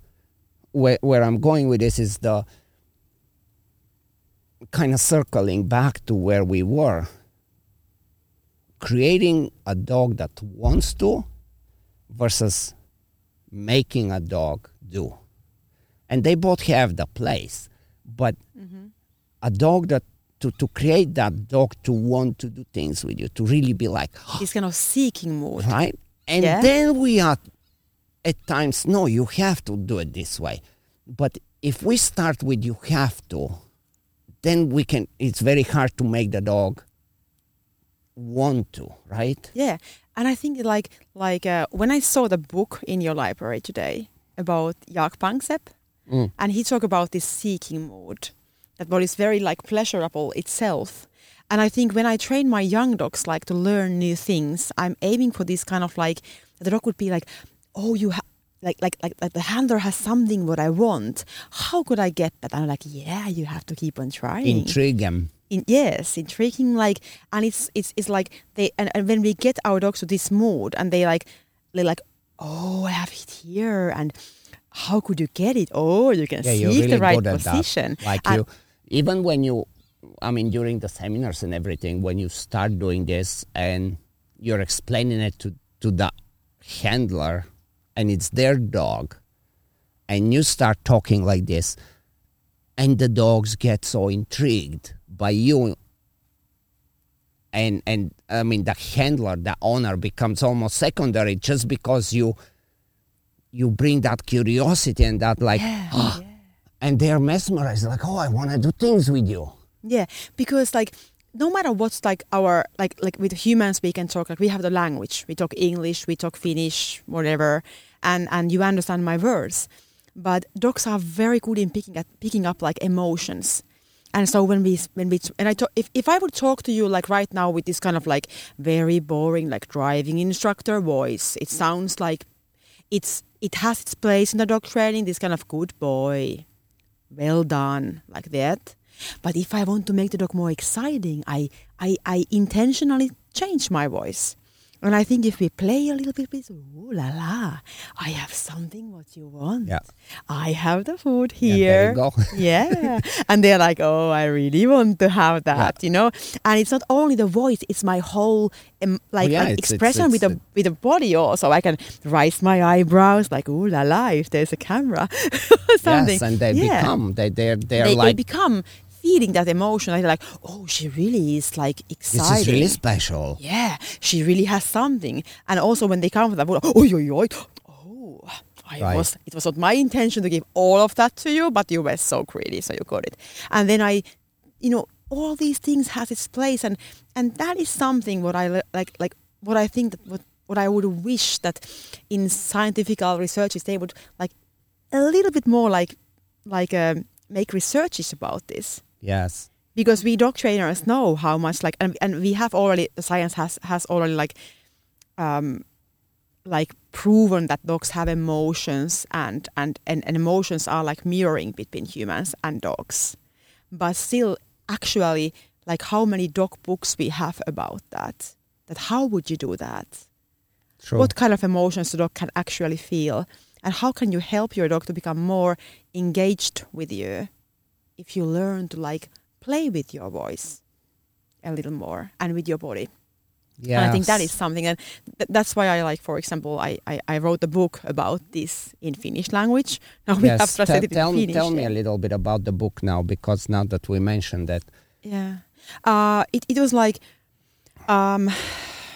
where, where i'm going with this is the kind of circling back to where we were. Creating a dog that wants to versus making a dog do. And they both have the place but mm-hmm. a dog that to, to create that dog to want to do things with you to really be like this kind of seeking mode. right and Yeah. then we are at times no you have to do it this way but if we start with you have to then we can it's very hard to make the dog want to right Yeah, and I think like like uh, when I saw the book in your library today about Jaak Panksepp, Mm. and he talked about this seeking mode, that what is very like pleasurable itself. And I think when I train my young dogs like to learn new things, I'm aiming for this kind of like the dog would be like, oh, you have. Like, like like like the handler has something what I want. How could I get that? And I'm like, yeah, you have to keep on trying intrigue them in, yes intriguing like and it's it's it's like they and, and when we get our dogs to this mood and they like they like oh i have it here and how could you get it oh you can yeah see really the right position like And- you even when you i mean during the seminars and everything when you start doing this and you're explaining it to to the handler and it's their dog and you start talking like this and the dogs get so intrigued by you and and i mean the handler the owner becomes almost secondary just because you you bring that curiosity and that like yeah, ah, and they're mesmerized like oh i want to do things with you. Yeah because like no matter what's like our like like with humans we can talk like we have the language. We talk english we talk finnish whatever and and you understand my words. But dogs are very good in picking at picking up like emotions. And so when we when we and I talk, if if I would talk to you like right now with this kind of like very boring like driving instructor voice, it sounds like it's it has its place in the dog training. This kind of good boy, well done, like that. But if I want to make the dog more exciting, I I, I intentionally change my voice. And I think if we play a little bit with, ooh la la, I have something what you want. Yeah. I have the food Yeah, here. there you go. yeah. And they're like, oh, I really want to have that, you know? And it's not only the voice, it's my whole um, like, Oh, yeah, like it's- it's- expression with it's- the with the body also. I can raise my eyebrows like, ooh la la, if there's a camera. Something. Yes, and they Yeah become they they're they're they, they become feeling that emotion. Like, they're like, oh, she really is like excited. this is really special. yeah, she really has something. And also when they come with that, oh, oh, oh, oh, oh, I Right. was. It was not my intention to give all of that to you, but you were so greedy, so you got it. And then I, you know, all these things has its place, and and that is something what I like, like what I think that what what I would wish that in scientific researches they would like a little bit more like like um, make researches about this Yes. because we dog trainers know how much like and, and we have already science has has already like um like proven that dogs have emotions and and and, and emotions are like mirroring between humans and dogs but still actually like how many dog books we have about that that how would you do that True. what kind of emotions the dog can actually feel and how can you help your dog to become more engaged with you if you learn to like play with your voice a little more and with your body yeah. i think that is something and th- that's why i like for example I, I i wrote a book about this in finnish language now we have Yes. Tell, translated it tell, in Finnish tell me a little bit about the book now, because now that we mentioned that, Yeah. Uh, it, it was like um,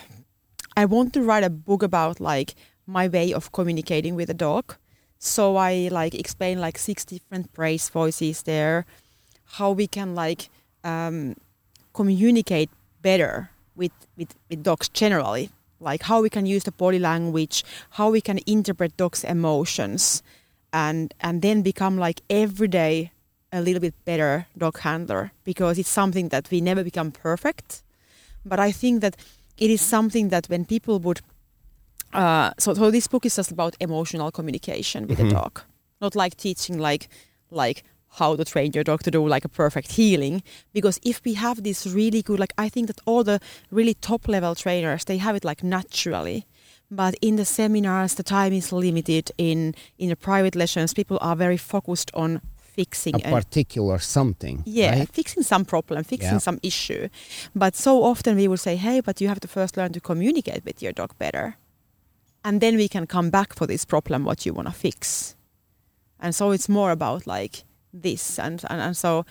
I want to write a book about like my way of communicating with a dog. So I like explain like six different praise voices there, how we can like um, communicate better with, with, with dogs generally, like how we can use the body language, how we can interpret dogs' emotions, and and then become like every day a little bit better dog handler because it's something that we never become perfect. But I think that it is something that when people would, uh, so so this book is just about emotional communication with Mhm. a dog, not like teaching like like how to train your dog to do like a perfect heeling. Because if we have this really good, like I think that all the really top level trainers they have it like naturally. But in the seminars, the time is limited. In in the private lessons, people are very focused on fixing a a- particular something. yeah, Right? fixing some problem, fixing Yeah. some issue. But so often we will say, hey, but you have to first learn to communicate with your dog better. And then we can come back for this problem, what you want to fix. And so it's more about like this. And, and, and so,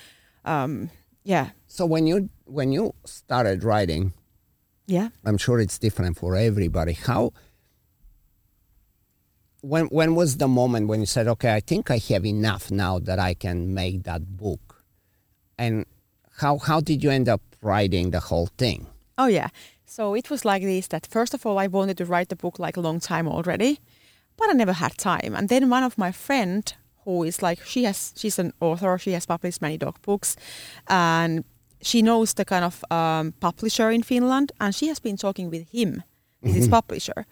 um, yeah, So when you when you started writing, yeah. I'm sure it's different for everybody. How when when was the moment when you said, "Okay, I think I have enough now that I can make that book," and how how did you end up writing the whole thing? Oh yeah. So it was like this that first of all I wanted to write the book like a long time already, but I never had time. And then one of my friend who is like she has she's an author, she has published many dog books and she knows the kind of um, publisher in Finland and she has been talking with him, with his publisher.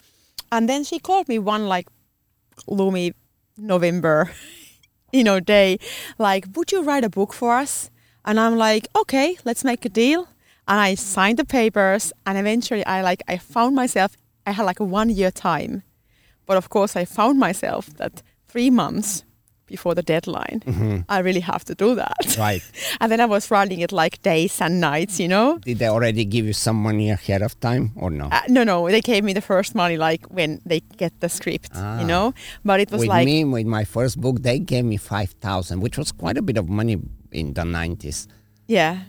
And then she called me one like gloomy November, you know, day, like, would you write a book for us? And I'm like, okay, let's make a deal. And I signed the papers and eventually I like I found myself I had like a one year time. But of course I found myself that three months before the deadline, I really have to do that. Right? And then I was writing it like days and nights, you know? Did they already give you some money ahead of time or no? Uh, no, no, they gave me the first money like when they get the script, Ah. you know? But it was with like, me, with my first book, they gave me five thousand, which was quite a bit of money in the nineties, yeah,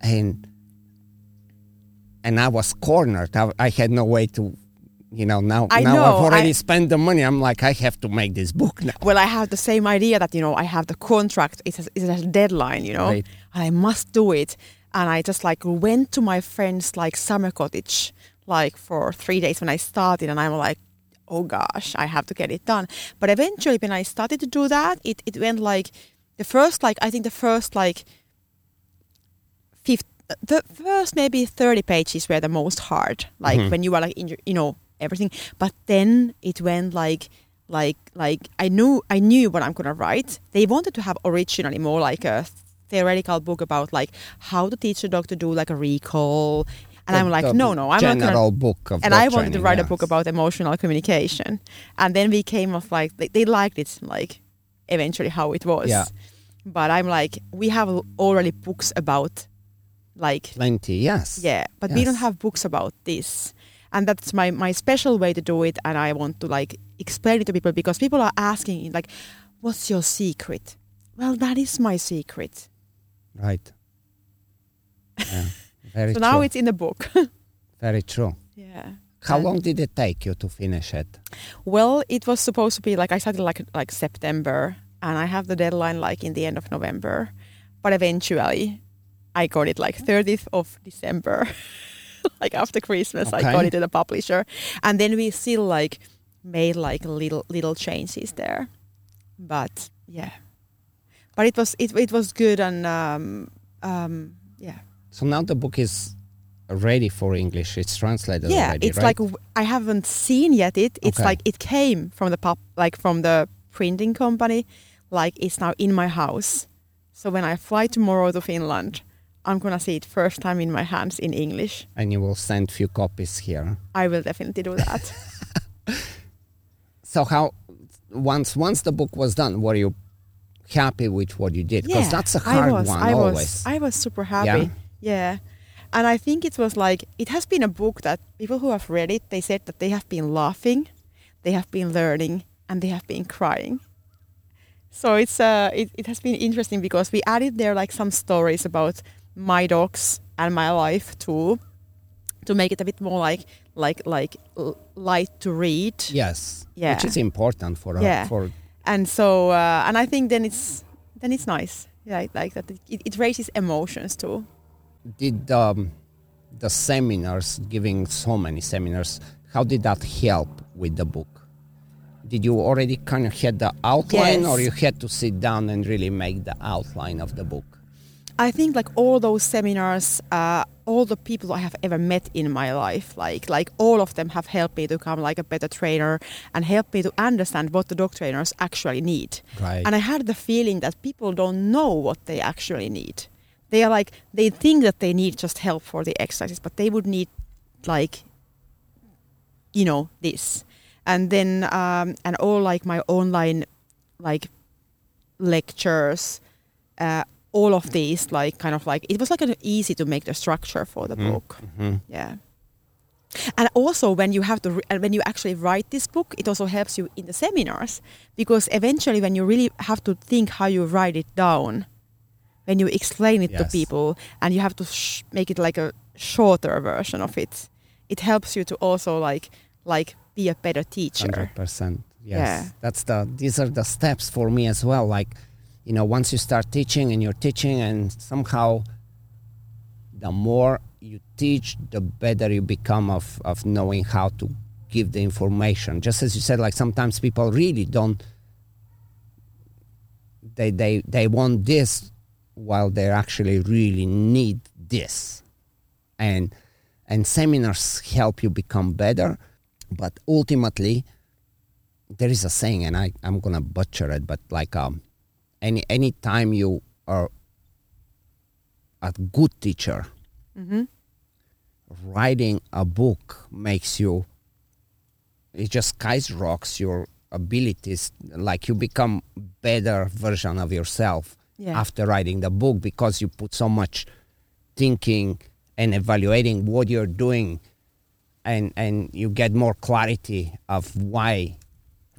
and and I was cornered. I, I had no way to, you know. Now, I now know, I've already I- spent the money. I'm like, I have to make this book now. well, I have the same idea that, you know, I have the contract, it has, it has a deadline, you know? Right. and I must do it. And I just like went to my friend's like summer cottage like for three days when I started, and I'm like, oh gosh, I have to get it done. But eventually, when I started to do that, it it went like the first like I think the first like fifth, the first maybe 30 pages were the most hard, like Mhm. when you were like, in, your- you know, everything. But then it went like, like, like I knew, I knew what I'm gonna write. They wanted to have originally more like a theoretical book about like how to teach a dog to do like a recall. And The- I'm like, no, no, I'm not gonna general book of and I wanted to write a book about emotional communication. And then we came off like they, they liked it like eventually how it was. Yeah. But I'm like we have already books about like plenty. Yes. yeah, but we don't have books about this. And that's my my special way to do it and I want to like explain it to people because people are asking like what's your secret? Well, that is my secret. Right. Yeah. Very so true. now it's in the book. Very true. yeah. How long did it take you to finish it? Well, it was supposed to be like I started like like September, and I have the deadline like in the end of November, but eventually, I got it like 30th of December, like after Christmas. I got it to the publisher, and then we still like made like little little changes there, but yeah, but it was it it was good and um um yeah So now the book is ready for English. It's translated yeah already, it's right? like w- i haven't seen yet it it's Okay. like it came from the pub like from the printing company like it's now in my house so when i fly tomorrow to finland i'm gonna see it first time in my hands in english and you will send few copies here. i will definitely do that So how once once the book was done, were you happy with what you did? Because that's a I hard was, one I always. was i was super happy yeah and i think it was like it has been a book that people who have read it they said that they have been laughing they have been learning and they have been crying so it's uh it, it has been interesting because we added there like some stories about my dogs and my life too to make it a bit more like like like l- light to read Yes. Yeah. Which is important for Yeah. a, for and so uh, and I think then it's then it's nice, yeah, like that. It, it raises emotions too. did um, the seminars giving so many seminars how did that help with the book did you already kind of had the outline or you had to sit down and really make the outline of the book I think like all those seminars, uh, all the people I have ever met in my life, like like all of them have helped me to become like a better trainer and helped me to understand what the dog trainers actually need. right And I had the feeling that people don't know what they actually need. They are like they think that they need just help for the exercises, but they would need like you know this. And then um, and all like my online like lectures, uh, all of these like kind of like it was like an easy to make the structure for the Mhm. book. Mhm. Yeah. And also, when you have to, re- when you actually write this book, it also helps you in the seminars because eventually, when you really have to think how you write it down, when you explain it to people, and you have to sh- make it like a shorter version of it, it helps you to also like like be a better teacher. 100% yes Yeah. that's the these are the steps for me as well like you know once you start teaching and you're teaching and somehow the more you teach the better you become of of knowing how to give the information. Just as you said like sometimes people really don't they they they want this while they actually really need this. And and seminars help you become better but ultimately there is a saying and I, i'm gonna butcher it but like um any any time you are a good teacher hmm writing a book makes you it just skyrocks your abilities like you become better version of yourself Yeah. after writing the book because you put so much thinking and evaluating what you're doing and and you get more clarity of why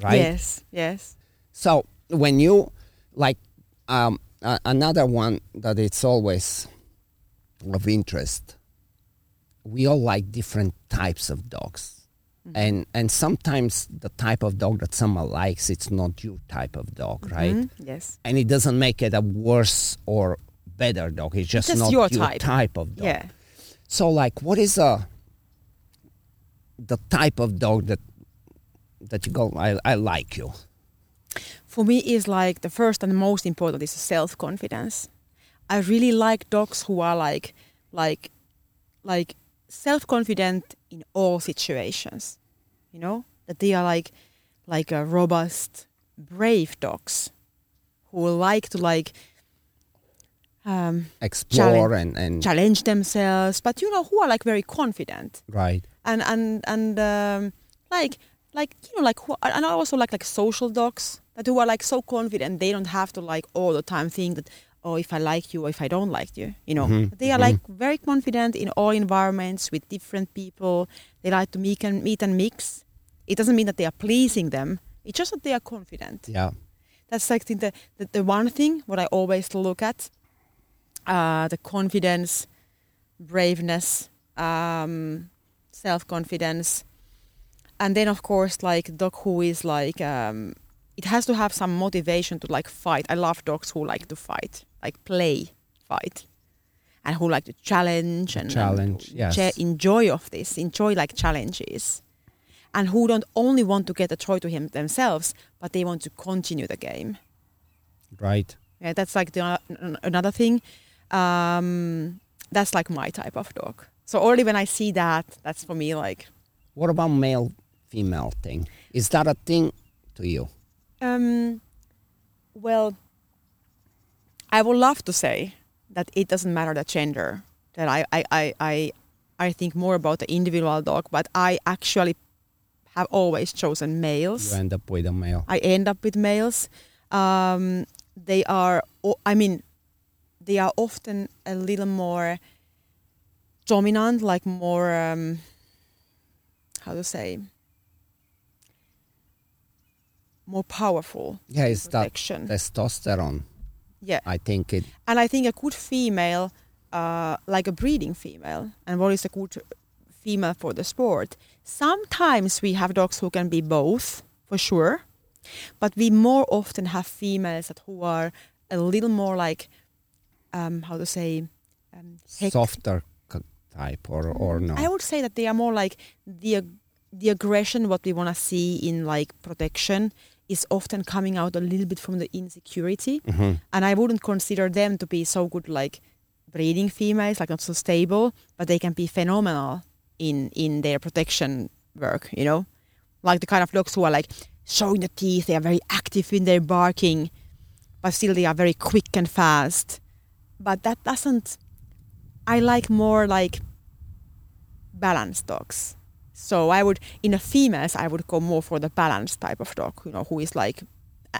right Yes. Yes. so when you like um, a- another one that it's always of interest, we all like different types of dogs. And and sometimes the type of dog that someone likes, it's not your type of dog, right? Mhm. Yes. And it doesn't make it a worse or better dog. It's just, Just not your type. of dog. Yeah. So like what is a the type of dog that that you go I, I like you. For me is like the first and most important is self confidence. I really like dogs who are like like like self-confident in all situations. You know that they are like like a robust, brave dogs who like to like um, Explore Challenge- and, and challenge themselves, but you know who are like very confident right. and and and um, like like you know like who, and also like like social dogs that who are like so confident they don't have to like all the time think that oh if I like you or if I don't like you you know? Mhm, they are mhm. like very confident in all environments with different people. They like to meet and meet and mix. It doesn't mean that they are pleasing them. It's just that they are confident. Yeah. that's like the, the the one thing what I always look at uh, the confidence braveness um, self confidence and then of course like dog who is like um, it has to have some motivation to like fight I love dogs who like to fight like play fight and who like to challenge and Challenge, and yes. enjoy of this enjoy like challenges and who don't only want to get a toy to him themselves but they want to continue the game Right. yeah, that's like the another thing. Um, that's like my type of dog. So already when I see that, that's for me like What about male female thing? Is that a thing to you? Um, well, I would love to say that it doesn't matter the gender. That I, I, I, I, I think more about the individual dog, but I actually have always chosen males. You end up with a male. I end up with males. Um, they are, I mean, they are often a little more dominant, like more, um, how to say, more powerful. Yeah, it's that testosterone. Yeah, I think it. and I think a good female, uh, like a breeding female, and what is a good female for the sport? Sometimes we have dogs who can be both, for sure, but we more often have females that who are a little more like, um, how to say, um, softer type or or no. I would say that they are more like the the aggression what we want to see in like protection is often coming out a little bit from the insecurity Mhm. and I wouldn't consider them to be so good like breeding females, like not so stable, but they can be phenomenal in in their protection work. You know, like the kind of dogs who are like showing the teeth. They are very active in their barking, but still they are very quick and fast. But that doesn't. I like more like balanced dogs. So I would, in a females, I would go more for the balanced type of dog. You know, who is like,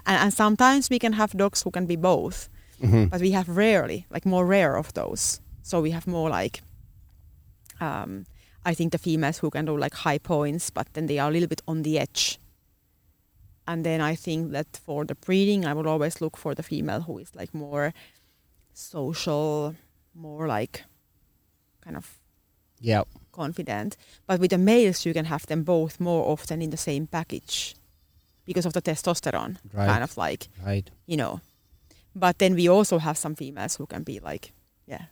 and, and sometimes we can have dogs who can be both Mhm. but we have rarely, like more rare of those. So we have more like, um, I think the females who can do like high points, but then they are a little bit on the edge. And then I think that for the breeding, I would always look for the female who is like more social, more like kind of Yeah. Confident. But with the males, you can have them both more often in the same package because of the testosterone, Right. kind of like Right. you know. But then we also have some females who can be like, yeah.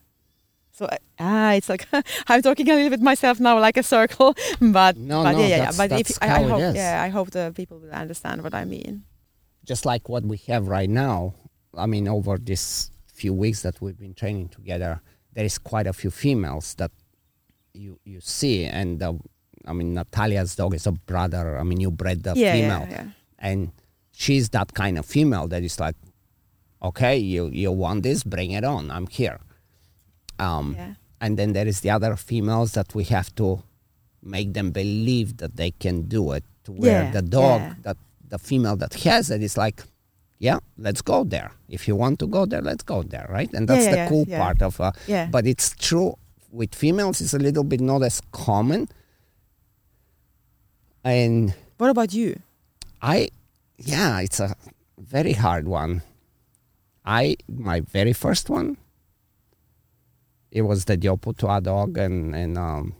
So uh, ah, it's like I'm talking a little bit myself now, like a circle. But No, but no, yeah, yeah, yeah. But if I, I hope, is. yeah, I hope the people will understand what I mean. Just like what we have right now. I mean, over this few weeks that we've been training together, there is quite a few females that you you see, and uh, I mean, Natalia's dog is a brother. I mean, you bred the yeah, female. yeah, yeah. and she's that kind of female that is like okay you you want this bring it on i'm here um Yeah. and then there is the other females that we have to make them believe that they can do it to where the dog that the female that has it is like yeah let's go there if you want to go there let's go there right and that's the cool part of uh, Yeah. but it's true with females it's a little bit not as common and What about you? I, yeah, it's a very hard one. I, my very first one, it was the Dioputua dog, and and um.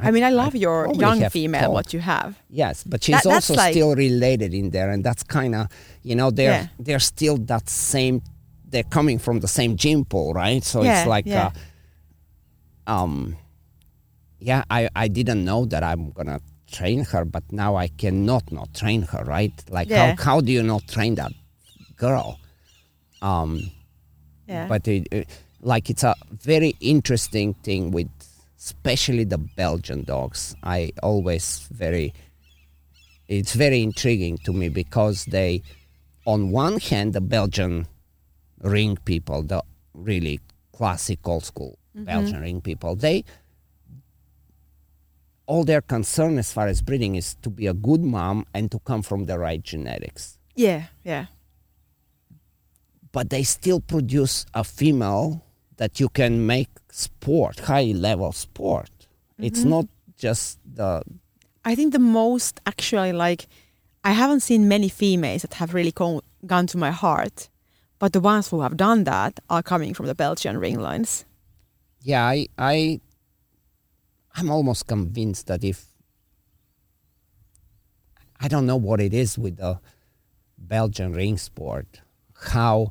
I, mean, I love your young female. told. What you have? Yes, but she's That- also like- still related in there, and that's kind of, you know, they're Yeah. they're still that same. They're coming from the same gene pool, right? So Yeah, it's like, yeah. uh, um, yeah, I I didn't know that I'm gonna train her, but now I cannot not train her, right? Like Yeah. how how do you not train that girl? Um, Yeah. But it, uh, like it's a very interesting thing with especially the Belgian dogs. I always very it's very intriguing to me because they on one hand the Belgian ring people, the really classic old school mm-hmm. Belgian ring people, they all their concern as far as breeding is to be a good mom and to come from the right genetics. yeah, yeah, But they still produce a female that you can make sport, high level sport. It's mm-hmm. not just the I think the most actually like I haven't seen many females that have really go- gone to my heart, but the ones who have done that are coming from the Belgian ring lines. yeah, I I I'm almost convinced that if I don't know what it is with the Belgian ring sport, how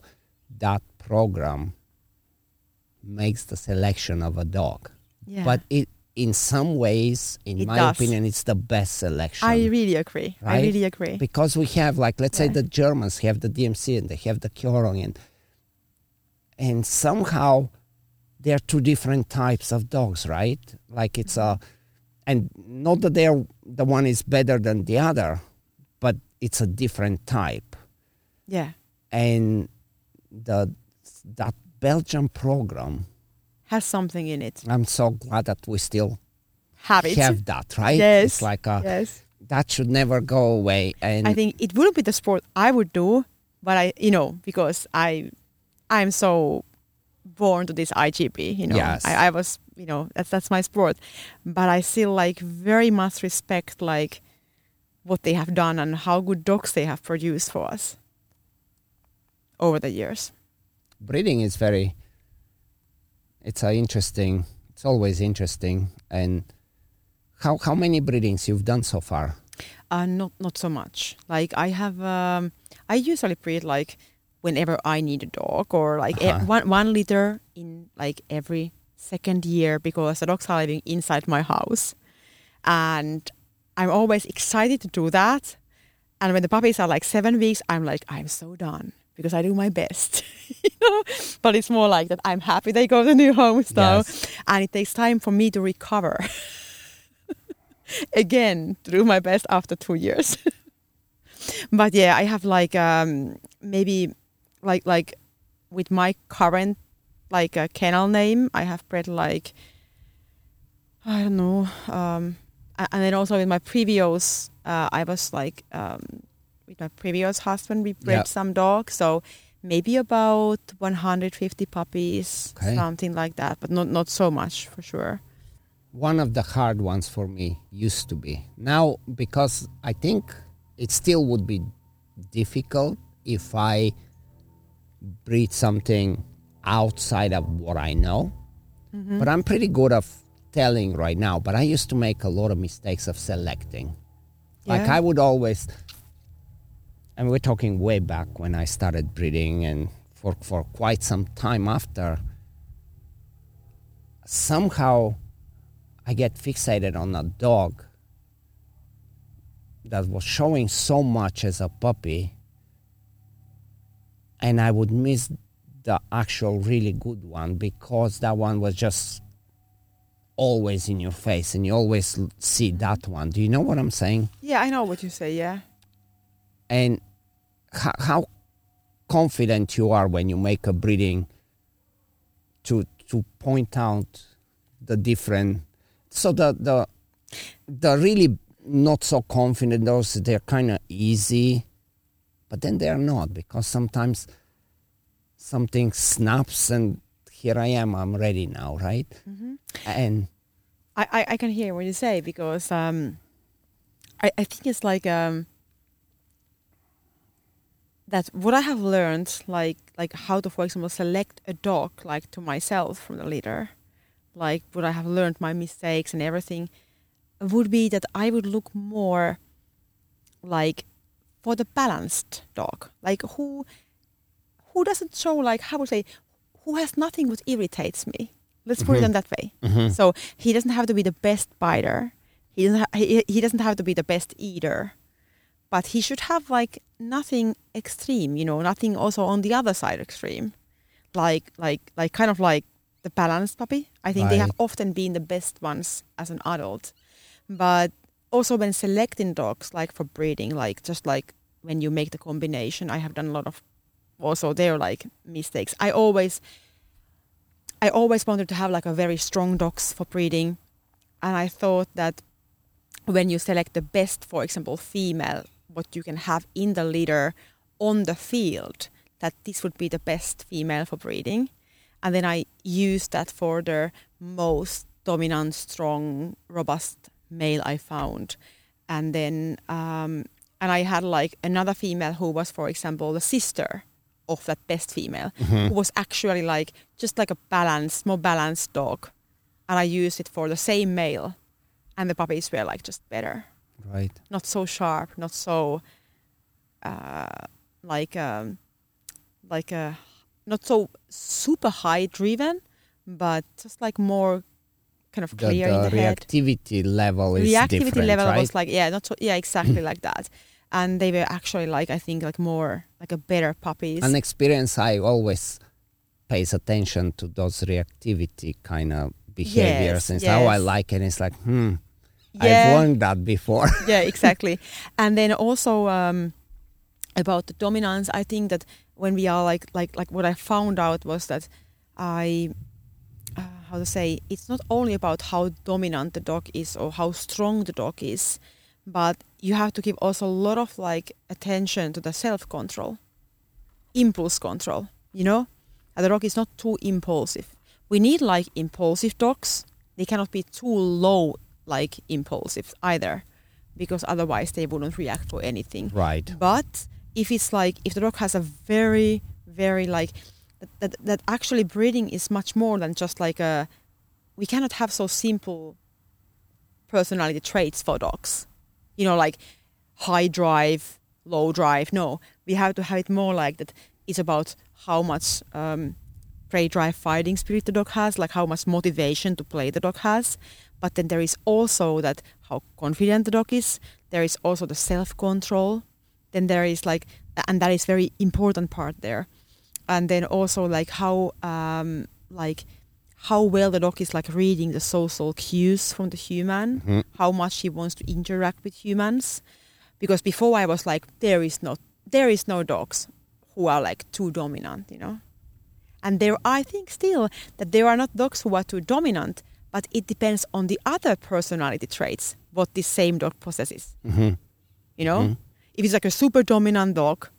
that program makes the selection of a dog. Yeah. But it in some ways, in It my does. opinion, it's the best selection. I really agree. I really agree. because we have like let's say the Germans have the DMC and they have the Körung and and somehow they're two different types of dogs, right? Like it's a and not that they're the one is better than the other, but it's a different type. yeah. And the that Belgian program, Has something in it. I'm so glad that we still Have it. have that, right? Yes. It's like a, yes. that should never go away. And I think it wouldn't be the sport I would do, but I, you know, because I, I'm so born to this IGP. You know, Yes. I, I was, you know, that's that's my sport, but I still like very much respect like what they have done and how good dogs they have produced for us over the years. breeding is very it's a interesting it's always interesting and how how many breedings you've done so far Uh, not not so much. Like I have, um, I usually breed like whenever I need a dog, or like e- Uh-huh. one one litter in like every second year because the dogs are living inside my house, and I'm always excited to do that. And when the puppies are like seven weeks, I'm like I'm so done because I do my best, you know. But it's more like that I'm happy they go to new homes now, Yes. and it takes time for me to recover. again to do my best after two years. but yeah, I have like um, maybe like like with my current like uh, kennel name, I have bred like I don't know, um, and then also with my previous, uh, I was like um, with my previous husband, we bred Yeah. some dogs, so maybe about 150 puppies, Okay. something like that, but not not so much for sure. one of the hard ones for me used to be now because i think it still would be difficult if i breed something outside of what i know mm-hmm. but i'm pretty good of telling right now but i used to make a lot of mistakes of selecting Like I would always, and we're talking way back when I started breeding, and for for quite some time after. Somehow, I get fixated on a dog that was showing so much as a puppy, and I would miss the actual really good one because that one was just always in your face and you always see that one. Do you know what I'm saying? Yeah, I know what you say. Yeah. And how, how confident you are when you make a breeding to to point out the different so the the the really not so confident those they're kind of easy but then they're not because sometimes something snaps and here I am I'm ready now right? And I, I, I can hear what you say because um, I, I think it's like um, that what I have learned, like like how to, for example, select a dog like to myself from the litter, like what I have learned, my mistakes and everything, would be that I would look more like for the balanced dog, like who who doesn't show like how would I say who has nothing what irritates me. Let's put it mm-hmm. in that way. Mm-hmm. So he doesn't have to be the best biter. He doesn't. Ha- he, he doesn't have to be the best eater, but he should have like nothing extreme. You know, nothing also on the other side extreme. like like like kind of like the balanced puppy. I think they have often been the best ones as an adult. But also when selecting dogs like for breeding, like just like when you make the combination, I have done a lot of also there like mistakes. I always I always wanted to have like a very strong dogs for breeding and I thought that when you select the best, for example, female, what you can have in the litter on the field, that this would be the best female for breeding. And then I used that for the most dominant, strong, robust male I found. And then, um, and I had like another female who was, for example, the sister of that best female, who was actually like just like a balanced, more balanced dog. And I used it for the same male. And the puppies were like just better Right. not so sharp, not so uh, like um, like a not so super high driven, but just like more kind of clear the in the head. reactivity level is Reactivity level right? was like yeah, not so yeah, exactly like that. And they were actually like I think like more like a better puppies. An experience I always pays attention to those reactivity kind of behaviors Yes, and how I like it. It's like, hmm, I've learned that before. yeah, exactly. and then also um, about the dominance, I think that when we are like like like what I found out was that I uh, how to say it's not only about how dominant the dog is or how strong the dog is, but you have to give also a lot of like attention to the self control, impulse control. You know, and the dog is not too impulsive. We need like impulsive dogs. They cannot be too low like impulsive either, because otherwise they wouldn't react for anything. right. But if it's like if the dog has a very very like that, that, that actually breeding is much more than just like a we cannot have so simple personality traits for dogs you know like high drive low drive no we have to have it more like that it's about how much um, prey drive fighting spirit the dog has like how much motivation to play the dog has but then there is also that how confident the dog is. There is also the self control then there is like and that is very important part there. And then also like how um like how well the dog is like reading the social cues from the human. Mhm. how much he wants to interact with humans. Because before i was like there is not there is no dogs who are like too dominant you know? And there i think still that there are not dogs who are too dominant but it depends on the other personality traits what this same dog possesses. Hmm you know? Mhm. if it's like a super dominant dog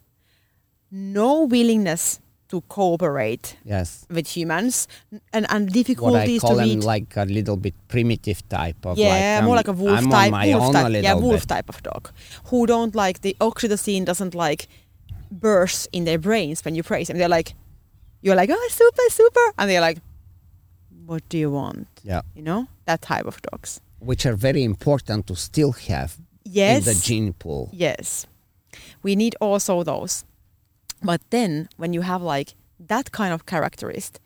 no willingness to cooperate Yes. with humans and, and What I difficulties call to them like a little bit primitive type of yeah like, more um, like a wolf I'm type on my wolf own type. a little yeah wolf bit. type of dog who don't like the oxytocin doesn't like burst in their brains when you praise them. They're like you're like oh super super. And they're like what do you want Yeah. you know that type of dogs Which are very important to still have yes in the gene pool. Yes. We need also those. But then when you have like that kind of characteristic,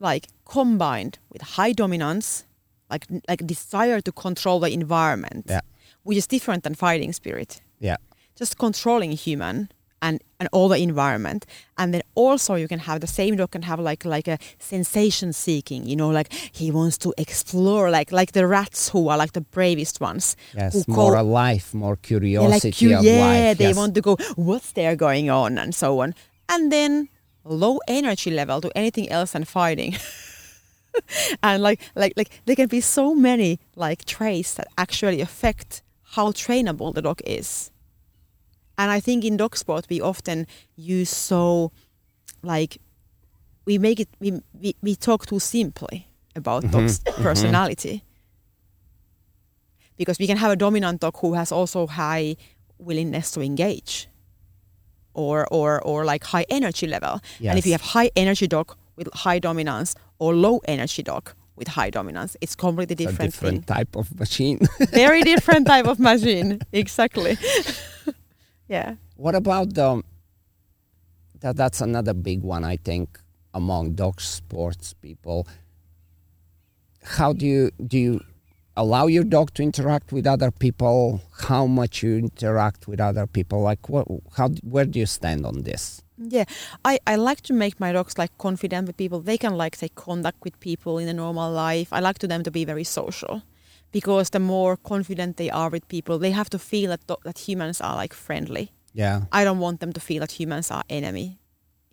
like combined with high dominance, like like desire to control the environment, Yeah. which is different than fighting spirit. Yeah. Just controlling human and, and all the environment. And then also you can have the same dog can have like like a sensation seeking, you know, like he wants to explore like like the rats who are like the bravest ones. Yes. who More alive, more yeah, curiosity like cu- of yeah, life. they yes. want to go. What's there going on, and so on. And then low energy level to anything else than fighting. and like like like there can be so many like traits that actually affect how trainable the dog is. And I think in dog sport we often use so like we make it we we, we talk too simply about Mhm, dog's mhm. personality. Because we can have a dominant dog who has also high willingness to engage or or or like high energy level. And if you have high energy dog with high dominance or low energy dog with high dominance it's completely a different, different type of machine. very different type of machine. Exactly yeah What about the? That that's another big one I think among dog sports people. How do you do you allow your dog to interact with other people? How much you interact with other people? Like what? How? Where do you stand on this? Yeah, I, I like to make my dogs like confident with people. They can like take contact with people in a normal life. I like to them to be very social because the more confident they are with people, they have to feel that that humans are like friendly. Yeah. I don't want them to feel that humans are enemy.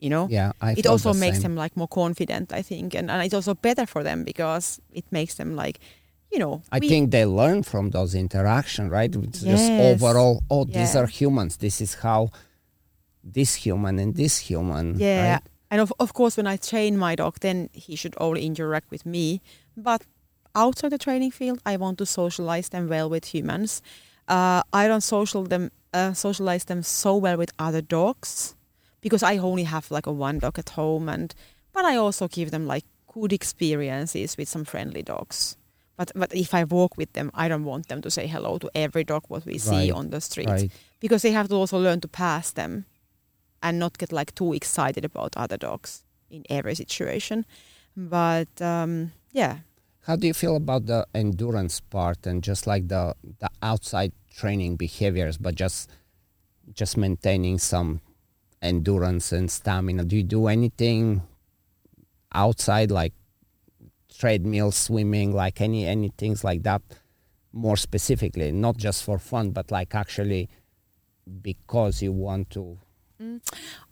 You know. Yeah. I it also the makes same. them like more confident, I think, and, and it's also better for them because it makes them like, you know. I we- think they learn from those interaction, right? It's just overall, oh, these are humans. This is how this human and this human. Yeah. right? And of, of course, when I train my dog, then he should only interact with me. But outside the training field, I want to socialize them well with humans. Uh, I don't social them uh, socialize them so well with other dogs because I only have like a one dog at home, and but I also give them like good experiences with some friendly dogs. But but if I walk with them, I don't want them to say hello to every dog what we see on the street Right. because they have to also learn to pass them and not get like too excited about other dogs in every situation. But um, yeah, How do you feel about the endurance part and just like the the outside training behaviors, but just just maintaining some endurance and stamina? Do you do anything outside, like treadmill, swimming, like any any things like that? More specifically, not just for fun, but like actually because you want to. Mm.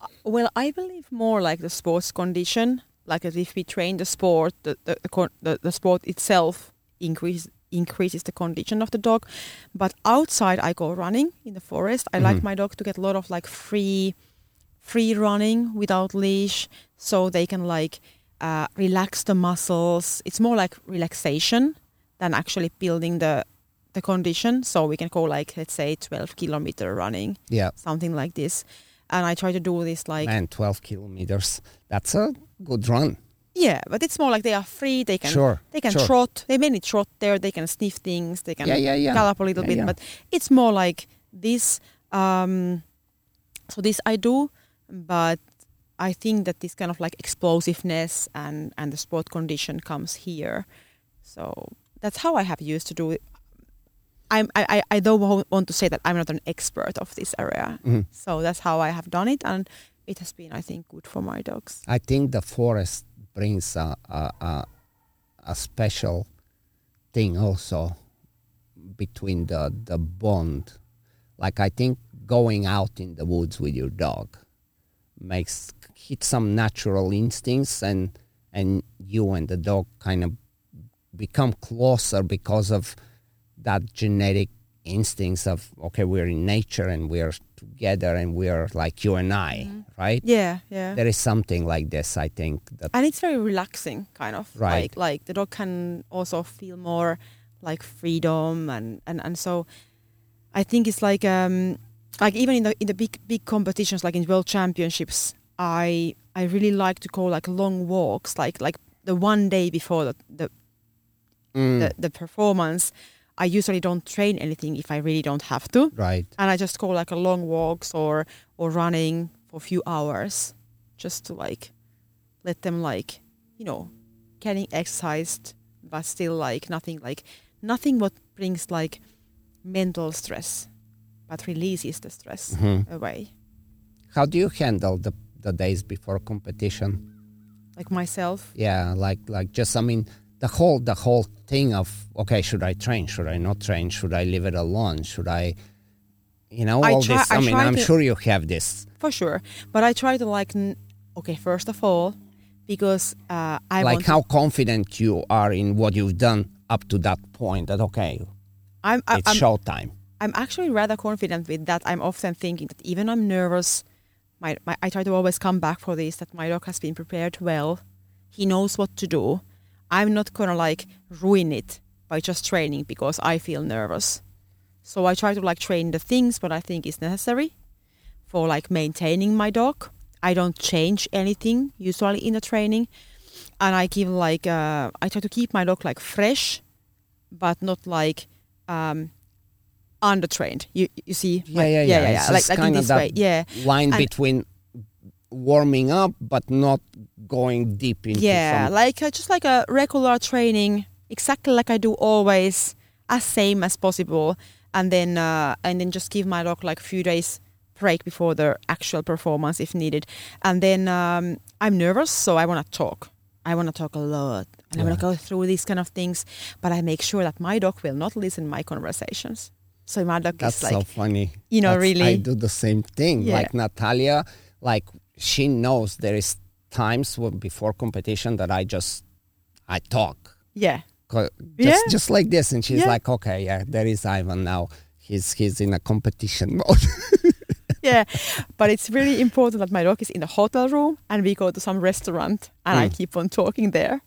Uh, well, I believe more like the sports condition. Like as if we train the sport, the the, the, the, sport itself increase, increases the condition of the dog. But outside, I go running in the forest. I like Mhm. my dog to get a lot of like free, free running without leash, so they can like uh, relax the muscles. It's more like relaxation than actually building the the condition. So we can go like let's say 12 kilometer running, Yeah, something like this. And I try to do this like man, twelve kilometers. That's a good run. yeah, but it's more like they are free. They can sure. they can sure. trot. They mainly trot there. They can sniff things. They can Yeah, yeah, yeah. gallop a little bit. But it's more like this. Um, so this I do, but I think that this kind of like explosiveness and and the sport condition comes here. So that's how I have used to do it. I'm, I, I- I don't want to say that I'm not an expert of this area. Mhm. So that's how I have done it, and it has been, I think, good for my dogs. I think the forest brings a, a, a, a special thing also between the, the bond. Like I think going out in the woods with your dog makes hit some natural instincts and and you and the dog kind of become closer because of that genetic instincts of okay we're in nature and we're together and we're like you and I right Yeah, yeah. there is something like this i think that and it's very relaxing kind of Right. like like the dog can also feel more like freedom and and and so i think it's like um like even in the in the big big competitions like in world championships i i really like to go like long walks like like the one day before the the, Mm, the, the performance i usually don't train anything if i really don't have to. Right. And i just go like a long walks or or running for a few hours just to like let them like you know getting exercised but still like nothing like nothing what brings like mental stress but releases the stress Mhm. away. How do you handle the the days before competition? Like myself? Yeah like like just i mean the whole the whole thing of okay should i train should i not train should i leave it alone should i you know I all try- this i, I mean i'm to- sure you have this for sure but i try to like n- okay first of all because uh, i like want to- how confident you are in what you've done up to that point that okay I'm, I- it's I'm showtime I'm actually rather confident with that. I'm often thinking that even I'm nervous, my, my I try to always come back for this. That my dog has been prepared well. He knows what to do. I'm not gonna like ruin it by just training because I feel nervous. So I try to like train the things what I think is necessary for like maintaining my dog. I don't change anything usually in the training, and I give like uh, I try to keep my dog like fresh, but not like um, undertrained. You you see? Yeah, Like- yeah, yeah, yeah. yeah, Like, like in kind of this that way, yeah, line And- between warming up but not going deep into yeah. some Like uh, just like a regular training, exactly like I do always. as same as possible, and then uh, and then just give my dog like a few days break before the actual performance if needed. And then um, I'm nervous, so I want to talk. I want to talk a lot, and I want to go through these kind of things. But I make sure that my dog will not listen my conversations. So my dog That's is like, so funny. you know, That's- I do the same thing. Yeah. Like Natalia, like she knows there is times when before competition that I just I talk. yeah, Just, Yeah. just like this, and she's Yeah. like, "Okay, yeah, there is Ivan now. He's he's in a competition mode." yeah. But it's really important that my dog is in the hotel room and we go to some restaurant and I Mm. keep on talking there.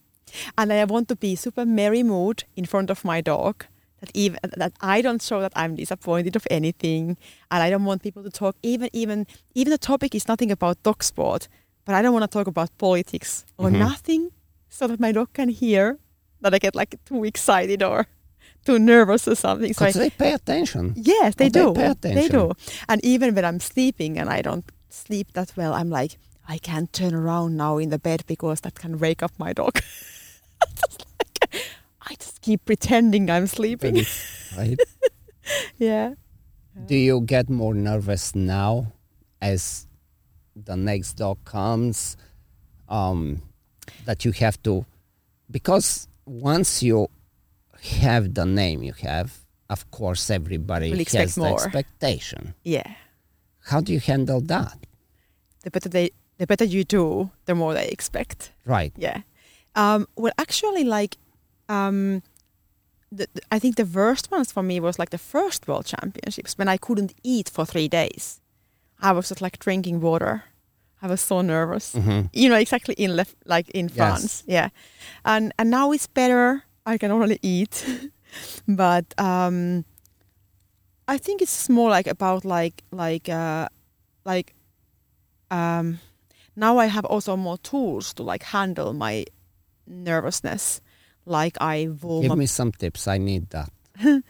And I want to be super merry mood in front of my dog. That even that I don't show that I'm disappointed of anything, and I don't want people to talk. Even even even the topic is nothing about dog sport, but I don't want to talk about politics or Mhm. nothing, so that my dog can hear that I get like too excited or too nervous or something. So I, they pay attention. Yes, they they do. pay They do. And even when I'm sleeping and I don't sleep that well, I'm like, I can't turn around now in the bed because that can wake up my dog. Like, I just keep pretending I'm sleeping. right? yeah. Do you get more nervous now as the next dog comes? Um, that you have to, because once you have the name you have, of course, everybody Will has expect the expectation. Yeah. How do you handle that? The better they the better you do, the more they expect. Right. Yeah. Um, well, actually, like, um, the, I think the worst ones for me was like the first World Championships when I couldn't eat for three days. I was just like drinking water. I was so nervous. hmm You know, exactly in left, like in Yes. France. Yeah. And and now it's better. I can only eat, but um, I think it's more like about like like uh, like um, now I have also more tools to like handle my nervousness. Like I warm Give me some tips. I need that.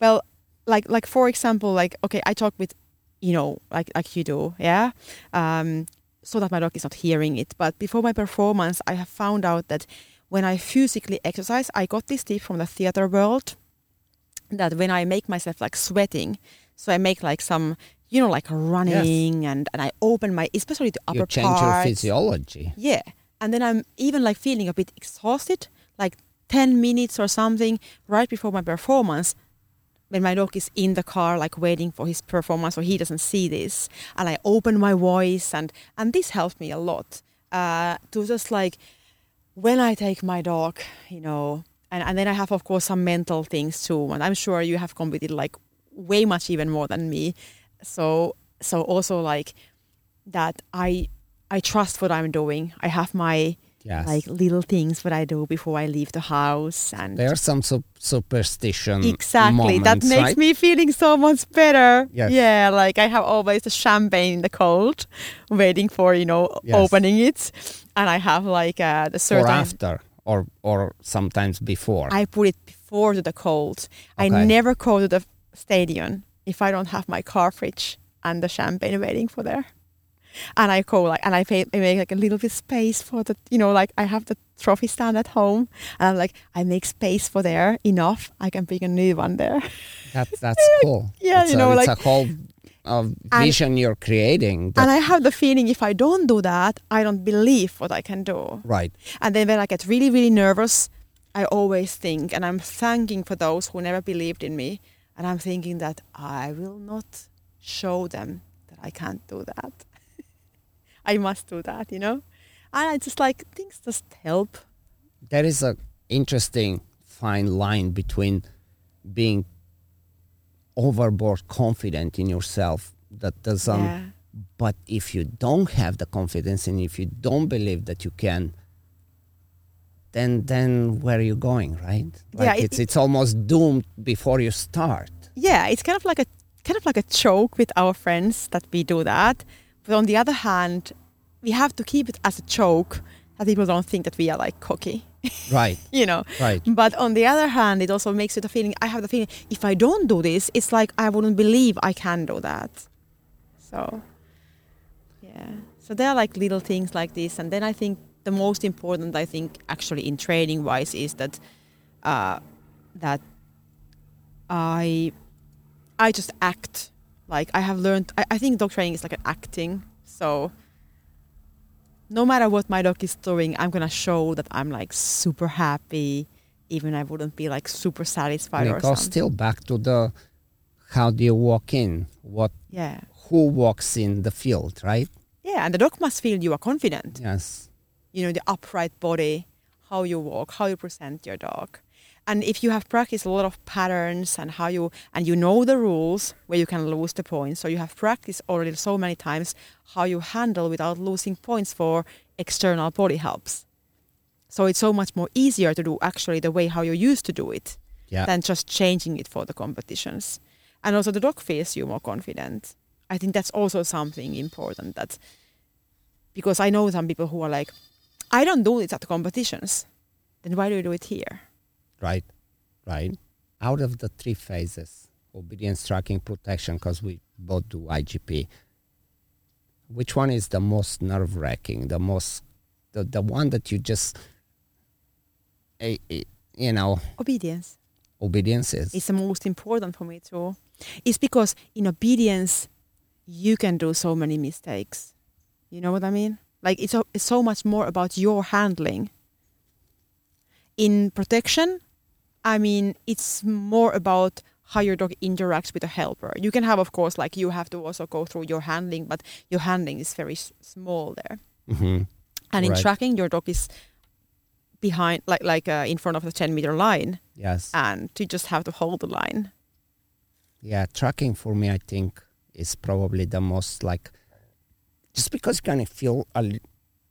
well like like for example like okay i talk with you know like like you do yeah um so that my dog is not hearing it but before my performance i have found out that when i physically exercise i got this tip from the theater world that when i make myself like sweating so i make like some you know like running and and i open my especially the upper you change your physiology. Yeah. And then I'm even like feeling a bit exhausted, like 10 minutes or something right before my performance when my dog is in the car like waiting for his performance or he doesn't see this and I open my voice and and this helped me a lot uh, to just like when I take my dog, you know, and, and then I have of course some mental things too and I'm sure you have competed like way much even more than me. So so also like that I I trust what I'm doing. I have my Yes. like little things what I do before I leave the house and there are some sup- superstition exactly that makes right? me feeling so much better. Yes. Yeah, like I have always the champagne in the cold, waiting for you know Yes. opening it, and I have like uh, the or certain. after or or sometimes before. I put it before to the cold. I never go to the stadium if I don't have my car fridge and the champagne waiting for there. And I go like, and I, pay, I make like a little bit space for the, you know, like I have the trophy stand at home, and I'm like, I make space for there enough. I can bring a new one there. That's that's cool. Yeah, it's you a, know, it's like- a whole uh, And- vision you're creating. That, and I have the feeling if I don't do that, I don't believe what I can do. right. And then when I get really, really nervous, I always think, and I'm thanking for those who never believed in me, and I'm thinking that I will not show them that I can't do that. I must do that, you know? And I just like things just help. There is a interesting fine line between being overboard confident in yourself that doesn't yeah. but if you don't have the confidence and if you don't believe that you can then then where are you going right like Yeah, it- it's it's almost doomed before you start yeah, it's kind of like a kind of like a joke with our friends that we do that. But on the other hand, we have to keep it as a joke that people don't think that we are like cocky, right you know. right But on the other hand, it also makes you the feeling. I have the feeling if I don't do this, it's like I wouldn't believe I can do that. So, yeah. So there are like little things like this, and then I think the most important, I think, actually in training wise, is that uh, that I I just act like I have learned. I, I think dog training is like an acting. So no matter what my dog is doing, I'm gonna show that I'm like super happy, even I wouldn't be like super satisfied And or it goes something. still back to the how do you walk in? What Yeah, who walks in the field, right? yeah, and the dog must feel you are confident. Yes. You know the upright body, how you walk, how you present your dog. And if you have practiced a lot of patterns and how you and you know the rules where you can lose the points, so you have practiced already so many times how you handle without losing points for external body helps. So it's so much more easier to do actually the way how you used to do it Yeah. than just changing it for the competitions. And also the dog feels you more confident. I think that's also something important that because I know some people who are like, I don't do it at the competitions. Then why do you do it here? Right? Right. Out of the three phases, obedience, tracking, protection, because we both do IGP. Which one is the most nerve wracking? The most, the, the one that you just, eh, you know, Obedience obedience is. is the most important for me too. It's because in obedience you can do so many mistakes. You know what I mean? Like it's, it's so much more about your handling. In protection, I mean, it's more about how your dog interacts with a helper. You can have, of course, like you have to also go through your handling, but your handling is very s- small there. Mhm. And in Right. tracking, your dog is behind, like like uh, in front of the ten meter line, Yes. and you just have to hold the line. Yeah, tracking for me, I think, is probably the most like, just because you kind of feel, a,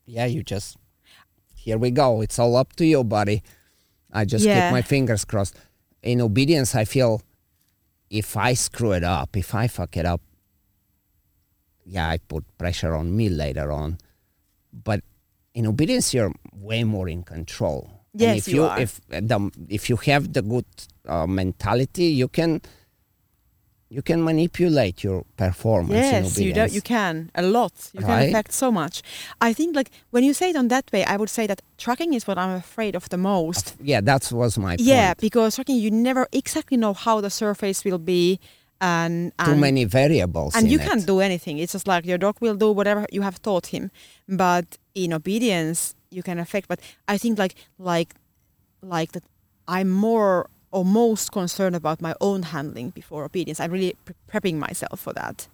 yeah, you just, here we go. It's all up to you, buddy. I just Yeah. keep my fingers crossed. In obedience, I feel if I screw it up, if I fuck it up, yeah, I put pressure on me later on. But in obedience, you're way more in control. And Yes, if you are. If the if you have the good uh, mentality, you can you can manipulate your performance in Yes, you do, you can a lot. You can affect so much. I think like when you say it on that way, I would say that tracking is what I'm afraid of the most. yeah, that was my Yeah, because tracking you never exactly know how the surface will be, and, and Too many variables. and you it. can't do anything. It's just like your dog will do whatever you have taught him. But in obedience, you can affect. But I think like like like that, I'm more or most concerned about my own handling before obedience. I'm really pre- prepping myself for that.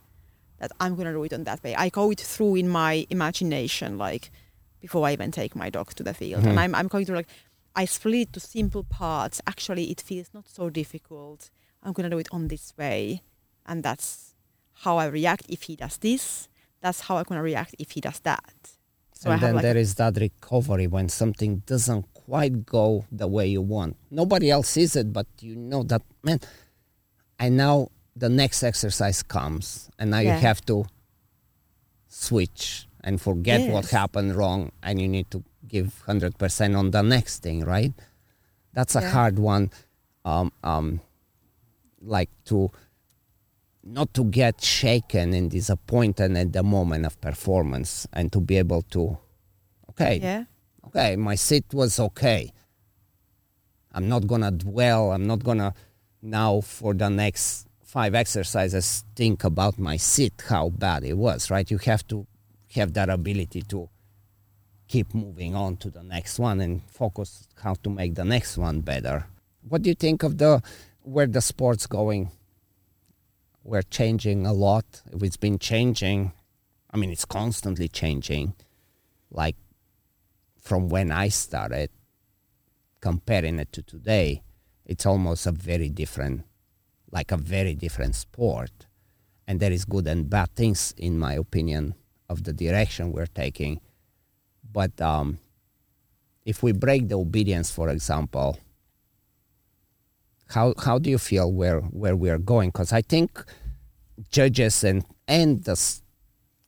That I'm gonna do it on that way. I go it through in my imagination, like before I even take my dog to the field, Mhm. and I'm I'm going to like I split it to simple parts. Actually, it feels not so difficult. I'm gonna do it on this way, and that's how I react if he does this. That's how I'm gonna react if he does that. So I and have then like there is that recovery when something doesn't quite go the way you want. Nobody else sees it, but you know that man. And now the next exercise comes, and now Yeah. you have to switch and forget what happened wrong, and you need to give hundred percent on the next thing, right? That's a Yeah. hard one. Um, um, like to not to get shaken and disappointed at the moment of performance and to be able to okay yeah, okay my sit was okay. I'm not gonna dwell i'm not gonna now for the next five exercises think about my sit how bad it was right? You have to have that ability to keep moving on to the next one and focus how to make the next one better. What do you think of the where the sport's going? We're changing a lot. It's been changing. I mean it's constantly changing. Like from when i started comparing it to today it's almost a very different like a very different sport. And there is good and bad things in my opinion of the direction we're taking. But um, if we break the obedience for example how how do you feel where where we are going? Because i think judges and and the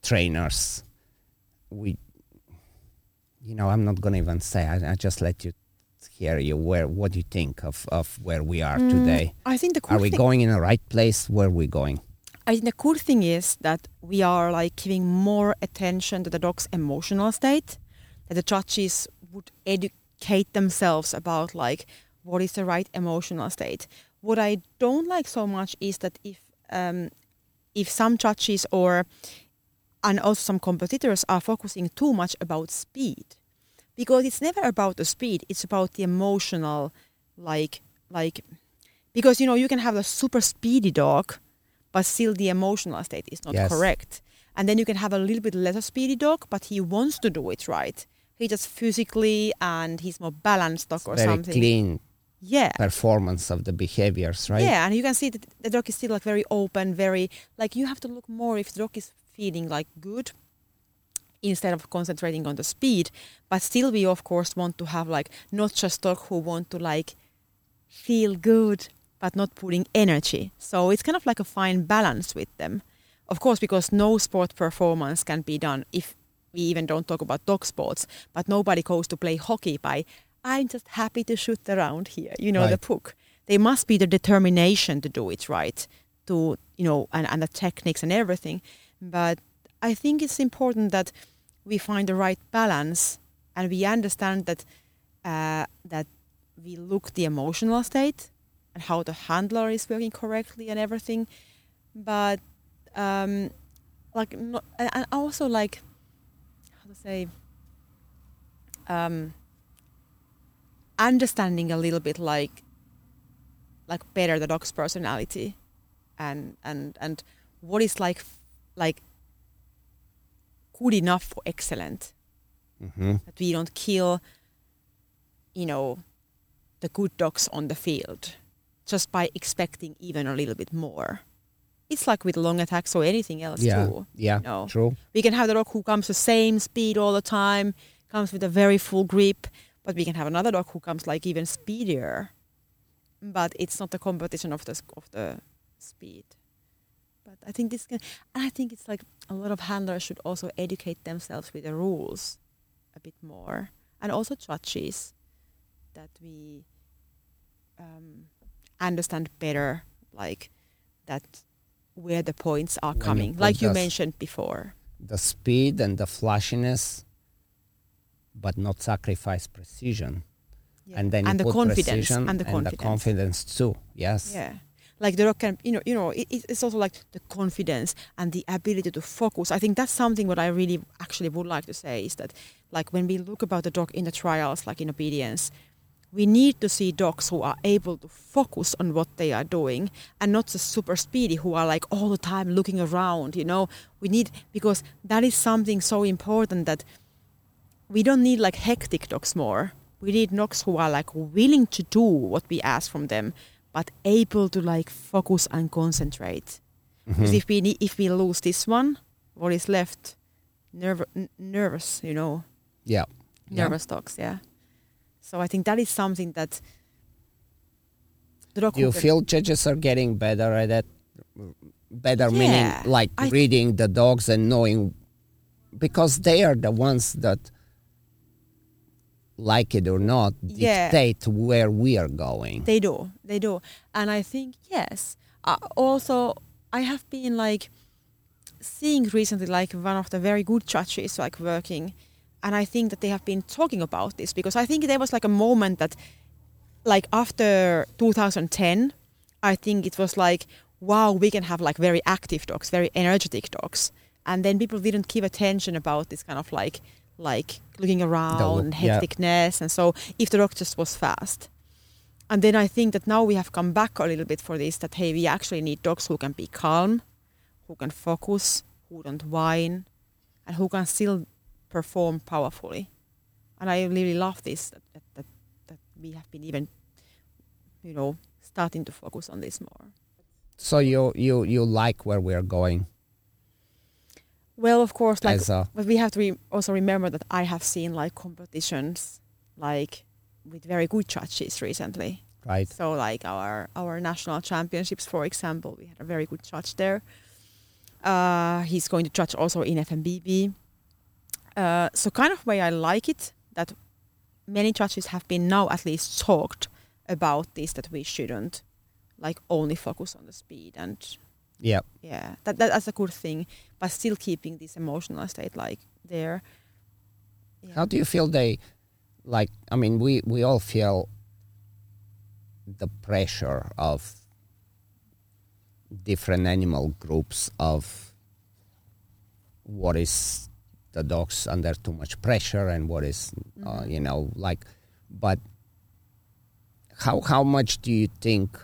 trainers we you know i'm not going to even say I, I just let you hear you where what you think of of where we are Mm, today I think the cool are we going in the right place where are we going I think the cool thing is that we are like giving more attention to the dog's emotional state. That the judges would educate themselves about like what is the right emotional state. what I don't like so much is that if um, if some judges or and also some competitors are focusing too much about speed because it's never about the speed it's about the emotional like like because you know you can have a super speedy dog but still the emotional state is not Yes. correct and then you can have a little bit lesser speedy dog but he wants to do it right he just physically and he's more balanced dog or Very something clean yeah performance of the behaviors, right? yeah, and you can see that the dog is still like very open, very like you have to look more if the dog is feeling like good instead of concentrating on the speed. But still, we of course want to have like not just dog who want to like feel good, but not putting energy. So it's kind of like a fine balance with them. Of course, because no sport performance can be done if we even don't talk about dog sports, but nobody goes to play hockey by I'm just happy to shoot around here, you know, the puck. There must be the determination to do it right, to you know, and, and the techniques and everything. But I think it's important that we find the right balance and we understand that uh, that we look the emotional state and how the handler is working correctly and everything. But um, like, not, and also like, how to say, um, understanding a little bit like, like better the dog's personality, and and and what is like, like good enough for excellent hmm that we don't kill, you know, the good dogs on the field just by expecting even a little bit more. It's like with long attacks or anything else Yeah, too. yeah, No. true. We can have the dog who comes the same speed all the time, comes with a very full grip, but we can have another dog who comes like even speedier. But it's not a competition of the of the speed. I think this can, and I think it's like a lot of handlers should also educate themselves with the rules a bit more, and also judges that we um, understand better, like that where the points are When coming, put like you mentioned before. The speed and the flashiness, but not sacrifice precision. Yeah. And then you and the confidence and the confidence. confidence too. Yes. Yeah. Like the dog can, you know, you know, it- it's also like the confidence and the ability to focus. I think that's something what I really actually would like to say is that, like when we look about the dog in the trials, like in obedience, we need to see dogs who are able to focus on what they are doing and not the super speedy who are like all the time looking around. You know, we need because that is something so important that we don't need like hectic dogs more. We need dogs who are like willing to do what we ask from them, but able to like focus and concentrate. Because Mhm. if we if we lose this one, what is left? Nerv- n- nervous, you know, Yeah. Yeah. nervous dogs. Yeah. So I think that is something that. Do you feel judges are getting better at it? Better Yeah, meaning like I- reading the dogs and knowing because they are the ones that like it or not Yeah. dictate where we are going. They do, they do, and I think yes. Uh, also, I have been like seeing recently like one of the very good churches like working, and I think that they have been talking about this because I think there was like a moment that, like after 2010, I think it was like wow we can have like very active dogs, very energetic dogs, and then people didn't give attention about this kind of like like looking around, yeah. hecticness, and so if the dog just was fast. And then I think that now we have come back a little bit for this that hey, we actually need dogs who can be calm, who can focus, who don't whine, and who can still perform powerfully. And I really love this that, that, that, that we have been even, you know, starting to focus on this more. So you you you like where we are going Well, of course, like, but we have to re- also remember that I have seen like competitions like with very good judges recently. right? So like our our national championships, for example, we had a very good judge there. Uh, he's going to judge also in FMBB. Uh, so kind of way I like it that many judges have been now at least talked about this that we shouldn't like only focus on the speed and Yeah. yeah that, that that's a good thing but still keeping this emotional state like there. Yeah. How do you feel they like I mean we we all feel the pressure of different animal groups of what is the dogs under too much pressure and what is, uh, you know like but how how much do you think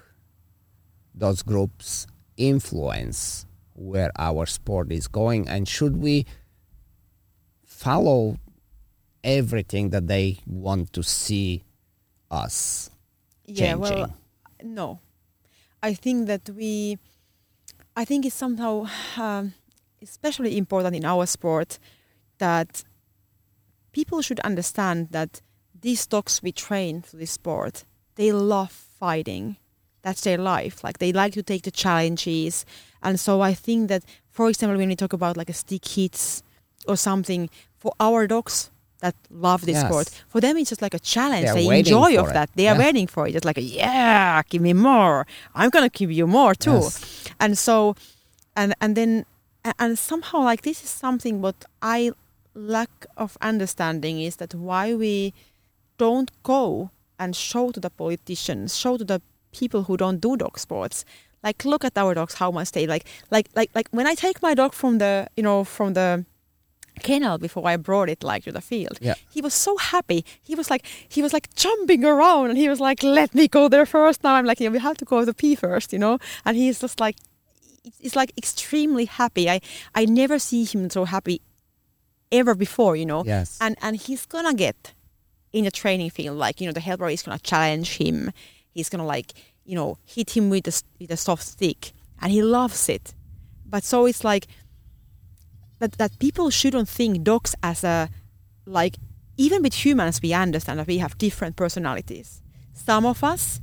those groups influence where our sport is going and should we follow everything that they want to see us yeah changing? well no. I think that we i think it's somehow um, especially important in our sport that people should understand that these dogs we train for this sport they love fighting that's their life. Like they like to take the challenges. And so i think that for example when we talk about like a stick hits or something for our dogs that love this Yes. sport for them it's just like a challenge. They're they enjoy of it. that. They are waiting for it. It's like yeah give me more. I'm gonna give you more too. Yes. and so and and then and somehow like this is something what i lack of understanding is that why we don't go and show to the politicians show to the people who don't do dog sports. Like look at our dogs how much they like like like like when i take my dog from the you know from the kennel before i brought it like to the field Yeah. he was so happy. He was like he was like jumping around and he was like let me go there first. Now i'm like yeah, we have to go to pee first you know? And he's just like it's- it's like extremely happy. I i never see him so happy ever before you know? Yes. And and he's gonna get in the training field like you know the helper is gonna challenge him he's gonna like you know hit him with a, with a soft stick and he loves it but so it's like that that people shouldn't think dogs as a like even with humans we understand that we have different personalities some of us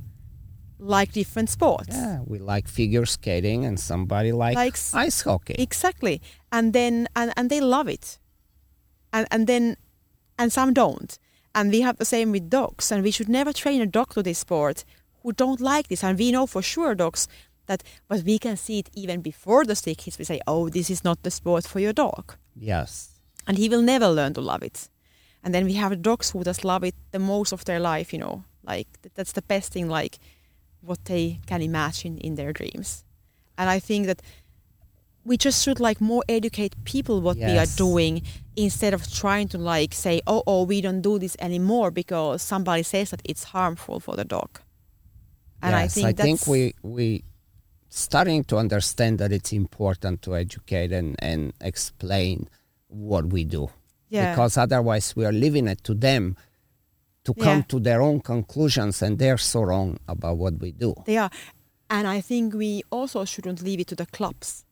like different sports yeah we like figure skating and somebody like Likes- ice hockey Exactly. And then and, and they love it. And and then and some don't. And we have the same with dogs. And we should never train a dog to this sport who don't like this. And we know for sure dogs that but we can see it even before the stick hits. We say, Oh, this is not the sport for your dog. yes And he will never learn to love it. And then we have dogs who just love it the most of their life, you know. Like that's the best thing like what they can imagine in their dreams. And I think that we just should like more educate people what we are doing instead of trying to like say, oh, oh, we don't do this anymore because somebody says that it's harmful for the dog. And I yes, think I think we we starting to understand that it's important to educate and, and explain what we do. yeah, Because otherwise we are leaving it to them to come Yeah. to their own conclusions and they're so wrong about what we do. They are. And I think we also shouldn't leave it to the clubs.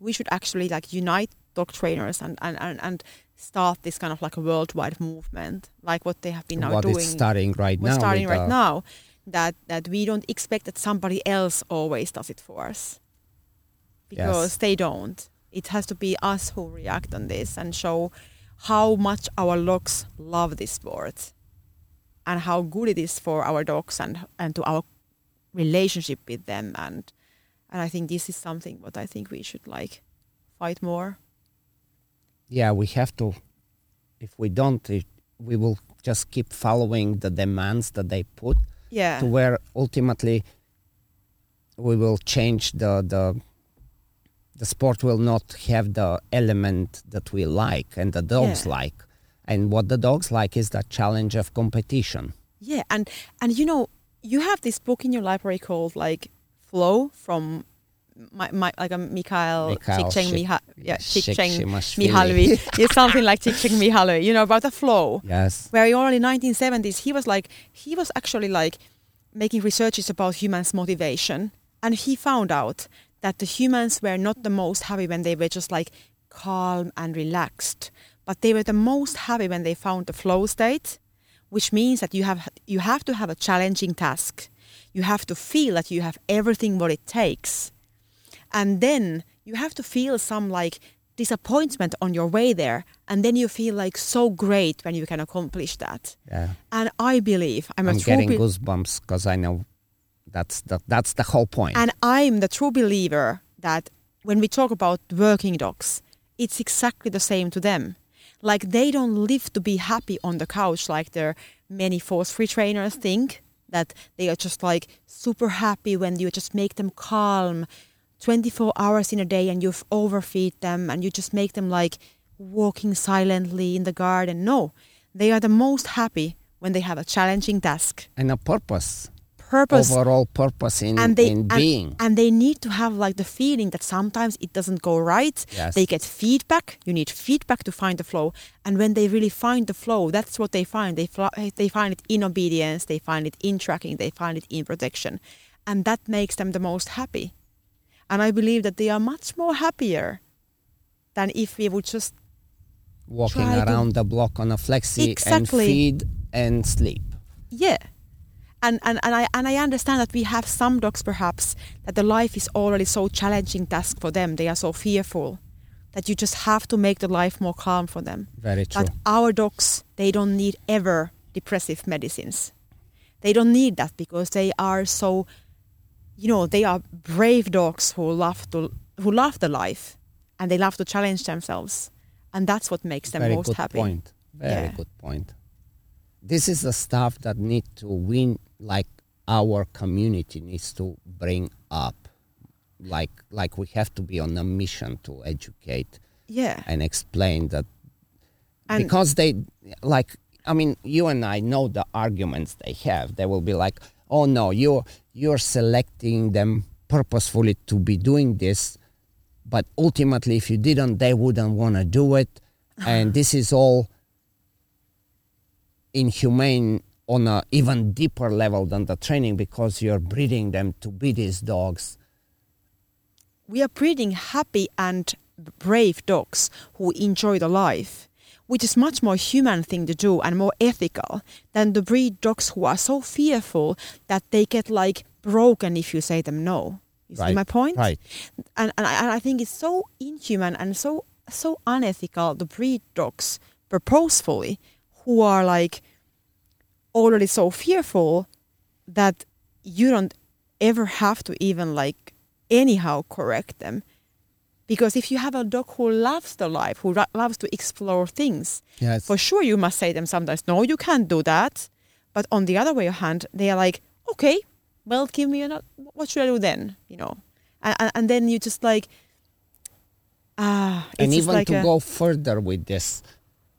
We should actually like unite dog trainers and, and, and, and start this kind of like a worldwide movement, like what they have been now what doing. is starting right We're now. starting right now. That that we don't expect that somebody else always does it for us. Because Yes. they don't. It has to be us who react on this and show how much our dogs love this sport and how good it is for our dogs and and to our relationship with them and and I think this is something what I think we should like fight more. Yeah, we have to. If we don't, it, we will just keep following the demands that they put Yeah. to where ultimately we will change the the the sport will not have the element that we like and the dogs Yeah. like and what the dogs like is the challenge of competition Yeah, and and you know, you have this book in your library called like Flow from my, my like a Mikhail Mikhail Shik- Miha, yeah, Csikszentmihalyi. Csikszentmihalyi. it's something like Csikszentmihalyi, you know, about the flow. yes Where in early 1970s, he was like he was actually like making researches about humans' motivation, and he found out that the humans were not the most happy when they were just like calm and relaxed, but they were the most happy when they found the flow state, which means that you have you have to have a challenging task. You have to feel that you have everything what it takes. And then you have to feel some like disappointment on your way there and then you feel like so great when you can accomplish that. yeah And I believe I'm, a i'm true getting be- goosebumps because i know that's the that's the whole point And I'm the true believer that when we talk about working dogs, it's exactly the same to them. Like they don't live to be happy on the couch like the many force free trainers think. that they are just like super happy when you just make them calm 24 hours in a day and you overfeed them and you just make them like walking silently in the garden. No, they are the most happy when they have a challenging task. And a purpose. Purpose. Overall purpose in, and they, in and, being. And they need to have like the feeling that sometimes it doesn't go right. Yes. They get feedback. You need feedback to find the flow. And when they really find the flow, that's what they find. They, they find it in obedience, they find it in tracking, they find it in protection. And that makes them the most happy. And I believe that they are much more happier than if we would just Walking around the block on a flexi Exactly. and feed and sleep. yeah. And, and, and I and I understand that we have some dogs perhaps that the life is already so challenging task for them. They are so fearful that you just have to make the life more calm for them. Very true. But our dogs, they don't need ever depressive medicines. They don't need that because they are so, you know, they are brave dogs who love to who love the life, and they love to challenge themselves, and that's what makes them Very most good happy. point. Very Yeah. good point. This is the stuff that need to win, like our community needs to bring up. Like, like we have to be on a mission to educate Yeah, and explain that and because they like i mean you and i know the arguments they have they will be like oh no you're you're selecting them purposefully to be doing this but ultimately if you didn't they wouldn't want to do it. And this is all inhumane on a even deeper level than the training because you're breeding them to be these dogs. We are breeding happy and brave dogs who enjoy the life, which is much more human thing to do and more ethical than the breed dogs who are so fearful that they get like broken if you say them no. You see my point? right And, and, I, and I think it's so inhuman and so so unethical to breed dogs purposefully who are like already so fearful that you don't ever have to even like anyhow correct them because if you have a dog who loves the life who loves to explore things yes. for sure you must say them sometimes no you can't do that. But on the other way of hand they are like okay well give me a what should i do then? You know? And, and, then you just like ah it's and even like to a, go further with this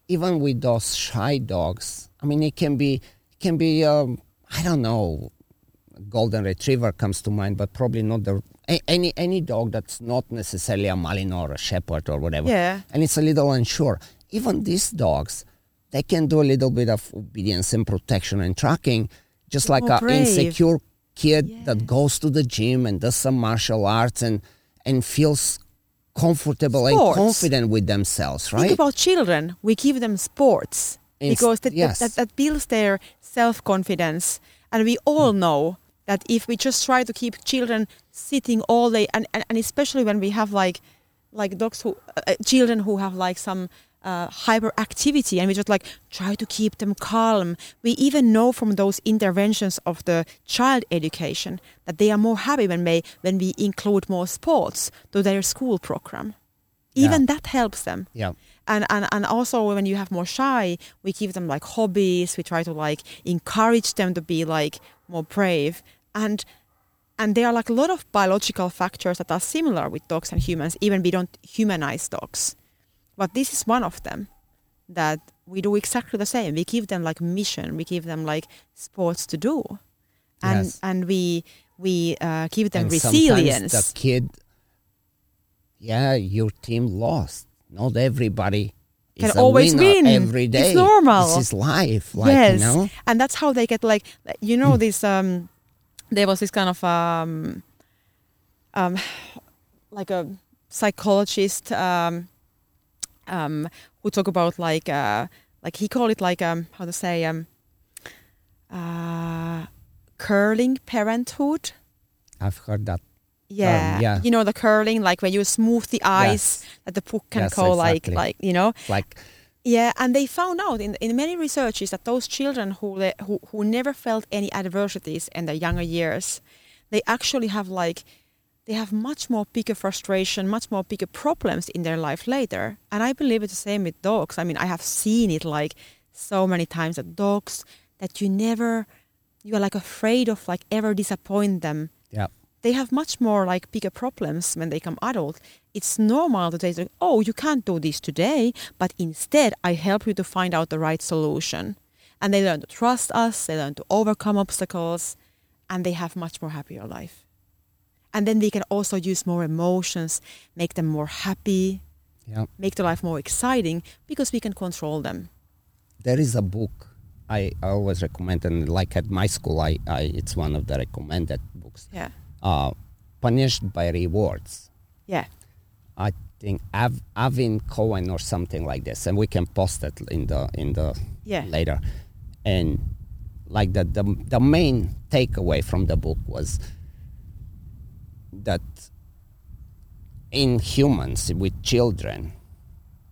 even with those shy dogs i mean it can be it can be um, i don't know golden retriever comes to mind but probably not the any any dog that's not necessarily a malinois or a shepherd or whatever yeah and it's a little unsure even these dogs they can do a little bit of obedience and protection and tracking just like a brave. insecure kid Yeah. that goes to the gym and does some martial arts and and feels comfortable Sports. and confident with themselves right? think about children we give them sports because that, yes. that, that, builds their self-confidence and we all Hmm. know that if we just try to keep children sitting all day and, and, and especially when we have like like dogs who uh, uh, children who have like some uh, hyperactivity and we just like try to keep them calm we even know from those interventions of the child education that they are more happy when they when we include more sports to their school program. Even that helps them. Yeah. And, and and also when you have more shy we give them like hobbies we try to like encourage them to be like more brave and and there are like a lot of biological factors that are similar with dogs and humans even we don't humanize dogs. But this is one of them that we do exactly the same. We give them like mission. We give them like sports to do. And Yes. and we we uh, give them and resilience. the kid yeah your team lost. Not everybody Can is always win. every day. It's normal. this is life like yes, you know? And that's how they get like you know this. Um, there was this kind of um, um, like a psychologist um, um, who talk about like uh, like he called it like um, how to say um, uh, curling parenthood. i've heard that Yeah. yeah. you know the curling, like when you smooth the ice, that the puck can Yes, go like like you know. like Yeah, and they found out in, in many researches that those children who, who who never felt any adversities in their younger years, they actually have like they have much more bigger frustration, much more bigger problems in their life later. And I believe it's the same with dogs. I mean, I have seen it like so many times that dogs that you never you are like afraid of like ever disappoint them Yeah. They have much more like bigger problems when they become adult. It's normal that they say, "Oh, you can't do this today," but instead, I help you to find out the right solution, and they learn to trust us. They learn to overcome obstacles, and they have much more happier life. And then we can also use more emotions, make them more happy, Yeah. make the life more exciting because we can control them. There is a book I always recommend, and like at my school, I, I it's one of the recommended books. Yeah, Uh, Punished by Rewards. yeah, I think Av- Avin Cohen or something like this, and we can post it in the in the yeah, later. And like the, the the main takeaway from the book was that in humans with children,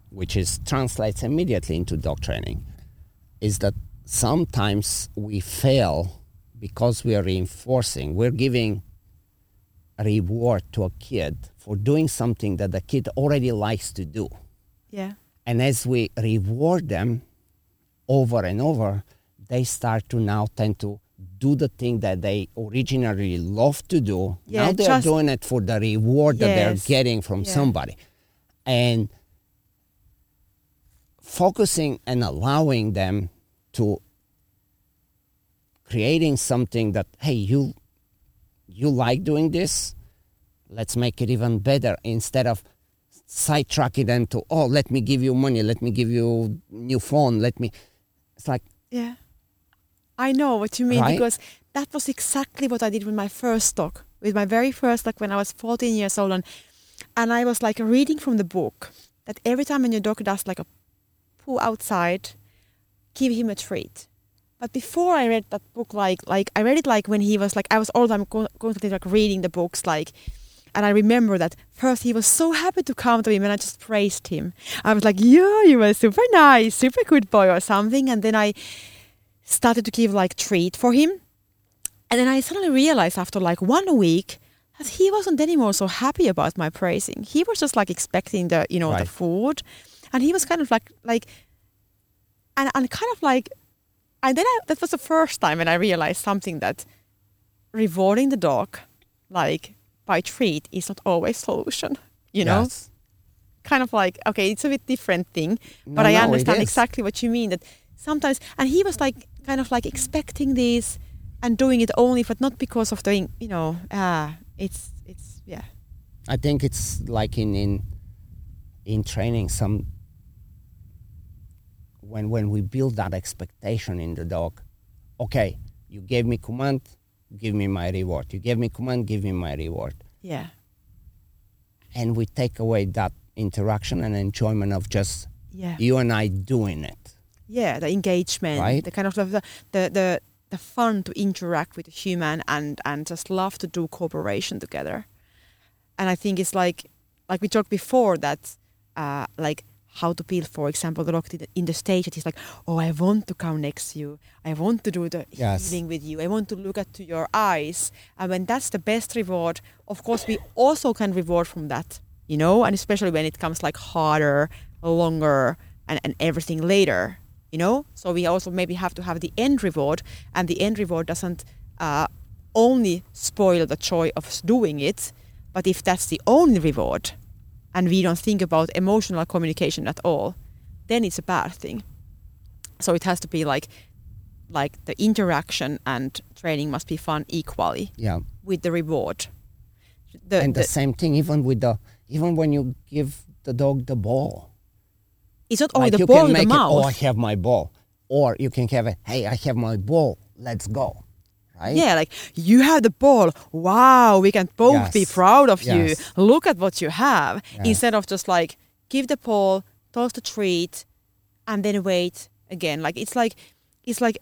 which is translates immediately into dog training, is that sometimes we fail because we are reinforcing, we're giving reward to a kid for doing something that the kid already likes to do. yeah, And as we reward them over and over, they start to now tend to do the thing that they originally loved to do. Yeah, now they're just- doing it for the reward that they're getting from Yeah. somebody. And focusing and allowing them to creating something that, hey, you you like doing this, let's make it even better instead of sidetracking them to oh let me give you money let me give you new phone let me it's like yeah. I know what you mean Right? because that was exactly what I did with my first dog, with my very first dog when I was 14 years old, and and I was like reading from the book that every time when your dog does like a poo outside, give him a treat. But before I read that book, like like I read it like when he was like I was all the time constantly like reading the books like. And I remember that first he was so happy to come to me and I just praised him. I was like, yeah, you were super nice, super good boy or something. And then I started to give like treat for him. And then I suddenly realized after like one week that he wasn't anymore so happy about my praising. He was just like expecting the, you know, the food. And he was kind of like like and, and kind of like and then I, that was the first time when I realized something that rewarding the dog like by treat is not always solution. You know? yes. kind of like okay it's a bit different thing No, but i no, understand exactly what you mean that sometimes and he was like kind of like expecting this and doing it only but not because of doing. you know ah it's it's yeah i think it's like in in in training some when when we build that expectation in the dog okay you gave me command give me my reward. You gave me command give me my reward. Yeah. And we take away that interaction and enjoyment of just yeah. you and i doing it. Yeah the engagement Right. the kind of the the the, the fun to interact with a human and and just love to do cooperation together. And i think it's like like we talked before that uh like how to build for example the rock in the stage that he's like oh i want to come next to you. I want to do the Yes. heeling with you. I want to look at to your eyes. And when that's the best reward of course we also can reward from that you know? And especially when it comes like harder longer and, and everything later you know? So we also maybe have to have the end reward and the end reward doesn't uh, only spoil the joy of doing it but if that's the only reward and we don't think about emotional communication at all then it's a bad thing. So it has to be like like the interaction and training must be fun equally yeah. with the reward. The, and the, the- same thing even with the even when you give the dog the ball. It's not only like the you ball can make the it oh i have my ball. Or you can have it hey i have my ball. Let's go right Yeah, like you have the ball. Wow, we can both be proud of Yes. you. Look at what you have. Yes. Instead of just like give the ball, toss the treat, and then wait again. Like it's like it's like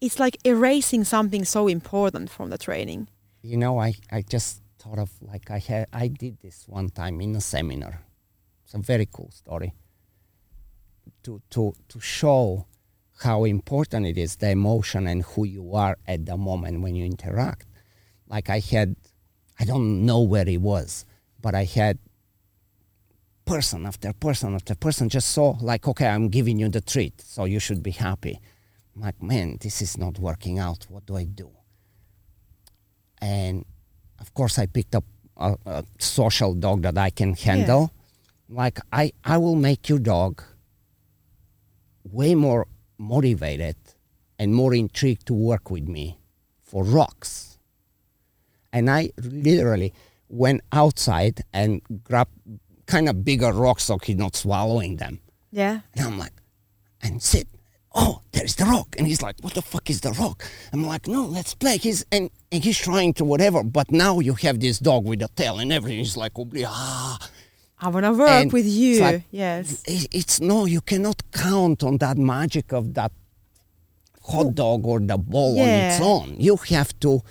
it's like erasing something so important from the training. you know i i just thought of like i had i did this one time in a seminar it's a very cool story to to to show how important it is the emotion and who you are at the moment when you interact like i had i don't know where it was but i had person after person after person just saw like okay i'm giving you the treat so you should be happy I'm like, man, this is not working out. What do I do? And of course, I picked up a, a social dog that I can handle. Like, I, I will make your dog way more motivated and more intrigued to work with me for rocks. And I literally went outside and grabbed kind of bigger rocks so he's not swallowing them. Yeah. And I'm like, and sit. Oh, there's the rock. And he's like, what the fuck is the rock? I'm like, no, let's play. He's and, and he's trying to whatever. But now you have this dog with a tail and everything. He's like, ah. I want to work And with you. like- yes. It- It's no, you cannot count on that magic of that hot dog or the ball on its own. You have to,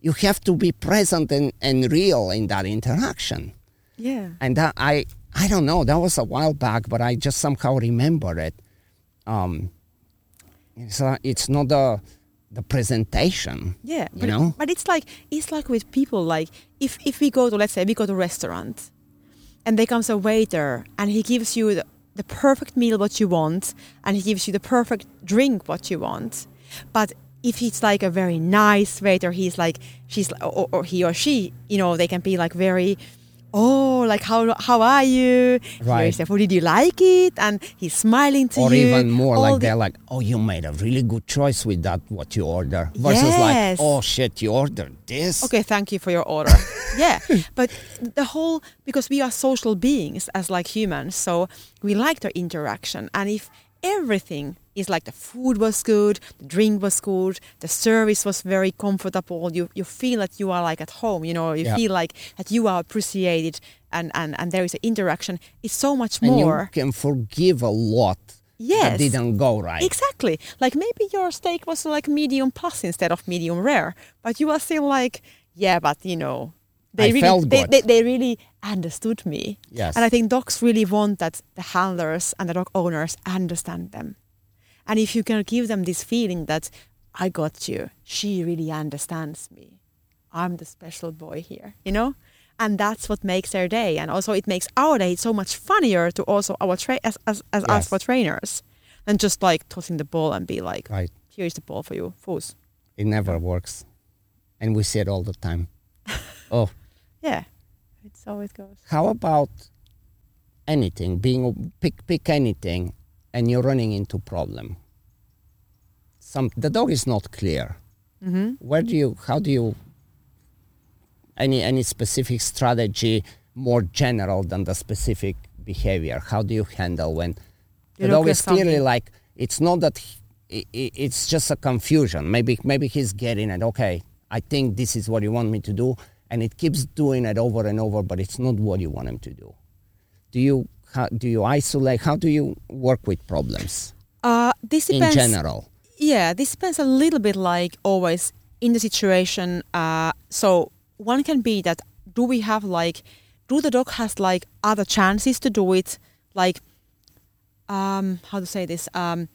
you have to be present and, and real in that interaction. Yeah. and that I I don't know that was a while back, but I just somehow remember it. Um, it's uh, it's not the the presentation. Yeah, you but, know. but it's like it's like with people. Like if if we go to let's say we go to a restaurant, and there comes a waiter and he gives you the, the perfect meal what you want, and he gives you the perfect drink what you want, but if he's like a very nice waiter, he's like she's or, or he or she, you know, they can be like very. Oh, like how how are you? Right. Here's the food. Did you like it? And he's smiling to or you. even more All like the- they're like, oh, you made a really good choice with that what you order, versus Yes. like, oh shit, you ordered this. Okay, thank you for your order. yeah, but the whole because we are social beings as like humans, so we like the interaction. And if everything is like the food was good, the drink was good, the service was very comfortable, you you feel that you are like at home. You know, you Yeah. feel like that you are appreciated, and and and there is an interaction. It's so much more. and you can forgive a lot Yes. that didn't go right. Exactly. Like maybe your steak was like medium plus instead of medium rare, but you are still like, yeah, but you know, they I really they, they, they really understood me. Yes. And I think dogs really want that the handlers and the dog owners understand them. And if you can give them this feeling that I got you, she really understands me. I'm the special boy here, you know? And that's what makes their day. And also it makes our day so much funnier to also our tra- as, as, as us for trainers than just like tossing the ball and be like, Right. here's the ball for you, fools. It never works, and we see it all the time. oh, Yeah, it's always it goes. how about anything being pick pick anything and you're running into problem? Some the dog is not clear. Mm-hmm. where do you how do you any any specific strategy more general than the specific behavior? How do you handle when the dog is clearly like it's not that he, it's just a confusion. Maybe maybe he's getting it. Okay i think this is what you want me to do and it keeps doing it over and over but it's not what you want him to do do you how, do you isolate how do you work with problems Uh, this depends. in general Yeah, this depends a little bit like always in the situation. Uh, so one can be that do we have like do the dog has like other chances to do it like um how to say this um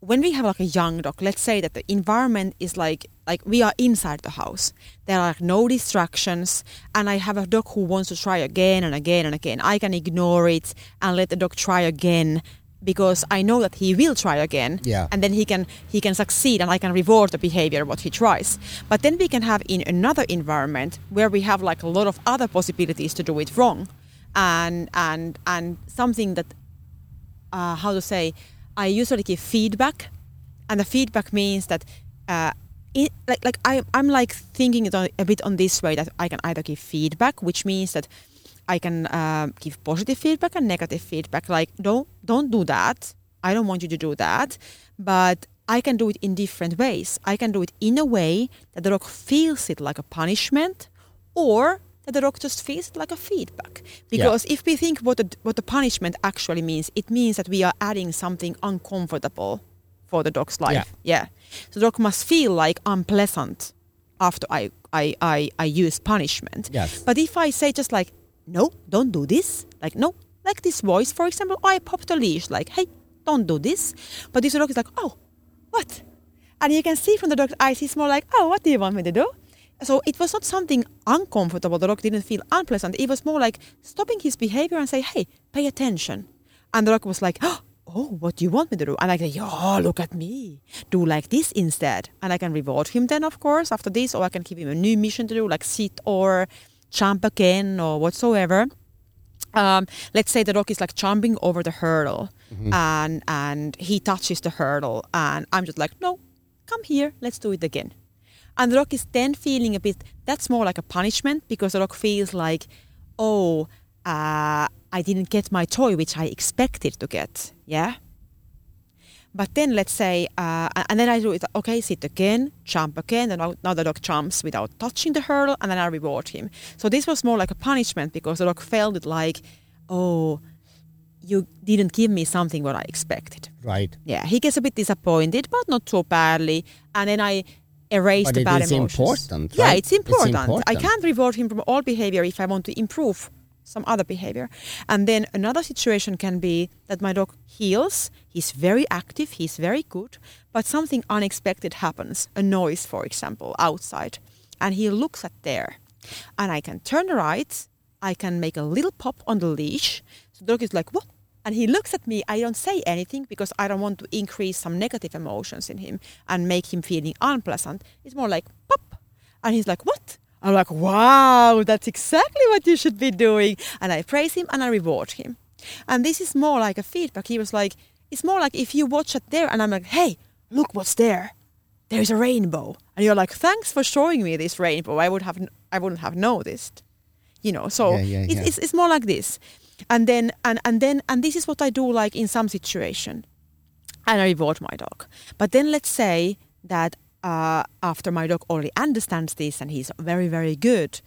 when we have like a young dog let's say that the environment is like like we are inside the house there are no distractions and i have a dog who wants to try again and again and again i can ignore it and let the dog try again because i know that he will try again Yeah. and then he can he can succeed and i can reward the behavior what he tries but then we can have in another environment where we have like a lot of other possibilities to do it wrong and and and something that uh, how to say i usually give feedback and the feedback means that uh, it, like like I, I'm like thinking it on, a bit on this way that I can either give feedback, which means that I can uh, give positive feedback and negative feedback. Like don't don't do that. I don't want you to do that, but I can do it in different ways. I can do it in a way that the dog feels it like a punishment, or that the dog just feels like a feedback. Because if we think what the what the punishment actually means, it means that we are adding something uncomfortable for the dog's life. Yeah. Yeah. So the dog must feel like unpleasant after I, I, I, I use punishment. Yes. But if I say just like, no, don't do this, like, no, like this voice, for example, I popped the leash, like, hey, don't do this. But this dog is like, oh, what? And you can see from the dog's eyes, he's more like, oh, what do you want me to do? So it was not something uncomfortable. The dog didn't feel unpleasant. It was more like stopping his behavior and say, hey, pay attention. And the dog was like, oh, oh, what do you want me to do? And I can, oh, look at me. Do like this instead. And I can reward him then, of course, after this, or I can give him a new mission to do, like sit or jump again or whatsoever. Um, let's say the dog is like jumping over the hurdle and and he touches the hurdle and I'm just like, no, come here, let's do it again. And the dog is then feeling a bit, that's more like a punishment because the dog feels like, oh, uh, I didn't get my toy, which I expected to get. Yeah. But then let's say, uh, and then I do it, okay, sit again, jump again, and now, the dog jumps without touching the hurdle, and then I reward him. So this was more like a punishment because the dog felt it like, oh, you didn't give me something what I expected. Right. Yeah, he gets a bit disappointed, but not so badly. And then I erase But bad emotions. important, Yeah, right? it's It's important. I can't reward him from all behavior if I want to improve some other behavior. And then another situation can be that my dog heels. He's very active. He's very good. But something unexpected happens, a noise, for example, outside, and he looks at there, and I can turn right. I can make a little pop on the leash. So the dog is like, what? And he looks at me. I don't say anything because I don't want to increase some negative emotions in him and make him feeling unpleasant. It's more like pop. And he's like, what? I'm like, wow, that's exactly what you should be doing. And I praise him and I reward him. And this is more like a feedback. He was like, it's more like if you watch it there and I'm like, hey, look what's there. There's a rainbow. And you're like, thanks for showing me this rainbow. I would have, I wouldn't have noticed. You know, so Yeah, yeah, it's, it's, it's more like this. And then, and, and then, and this is what I do like in some situation and I reward my dog. But then let's say that uh, after my dog already understands this and he's very very good,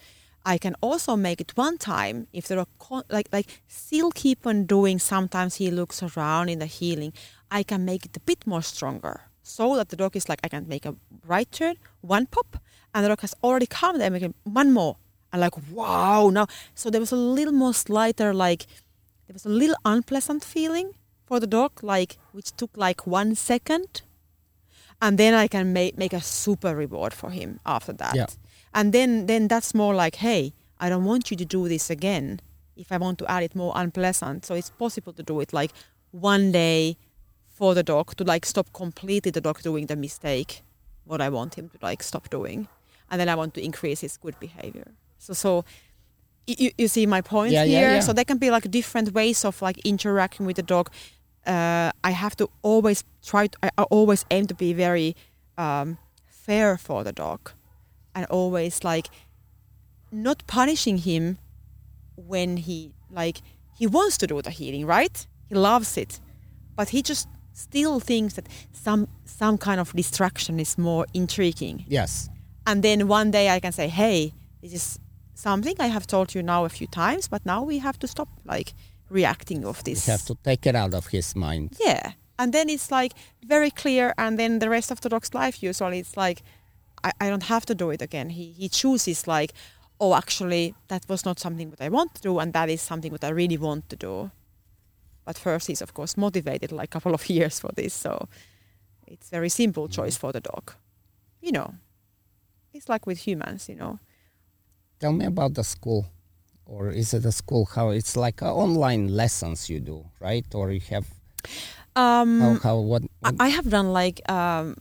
I can also make it one time if the dog con- like like still keep on doing. Sometimes he looks around in the heeling. I can make it a bit more stronger so that the dog is like I can make a right turn, one pop, and the dog has already come there. Making one more, and like wow now. So there was a little more slighter like there was a little unpleasant feeling for the dog, like which took like one second, and then I can make make a super reward for him after that. Yeah. And then then that's more like, hey, I don't want you to do this again. If I want to add it more unpleasant, so it's possible to do it like one day for the dog to like stop completely the dog doing the mistake, what I want him to like stop doing, and then I want to increase his good behavior. So so. You, you see my point Yeah, yeah, here. yeah. So there can be like different ways of like interacting with the dog. Uh, I have to always try. To, I, I always aim to be very um, fair for the dog, and always like not punishing him when he like he wants to do the heeling. Right? He loves it, but he just still thinks that some some kind of distraction is more intriguing. Yes. And then one day I can say, hey, this is something I have told you now a few times, but now we have to stop like reacting of You this. have to take it out of his mind. Yeah. And then it's like very clear and then the rest of the dog's life usually it's like I, I don't have to do it again. He he chooses like, oh actually that was not something that I want to do and that is something that I really want to do. But first he's of course motivated like a couple of years for this, so it's very simple mm-hmm. choice for the dog. You know. It's like with humans, you know. Tell me about the school. Or is it a school? How it's like online lessons you do, right? Or you have Um, how, how what, what I have done like um,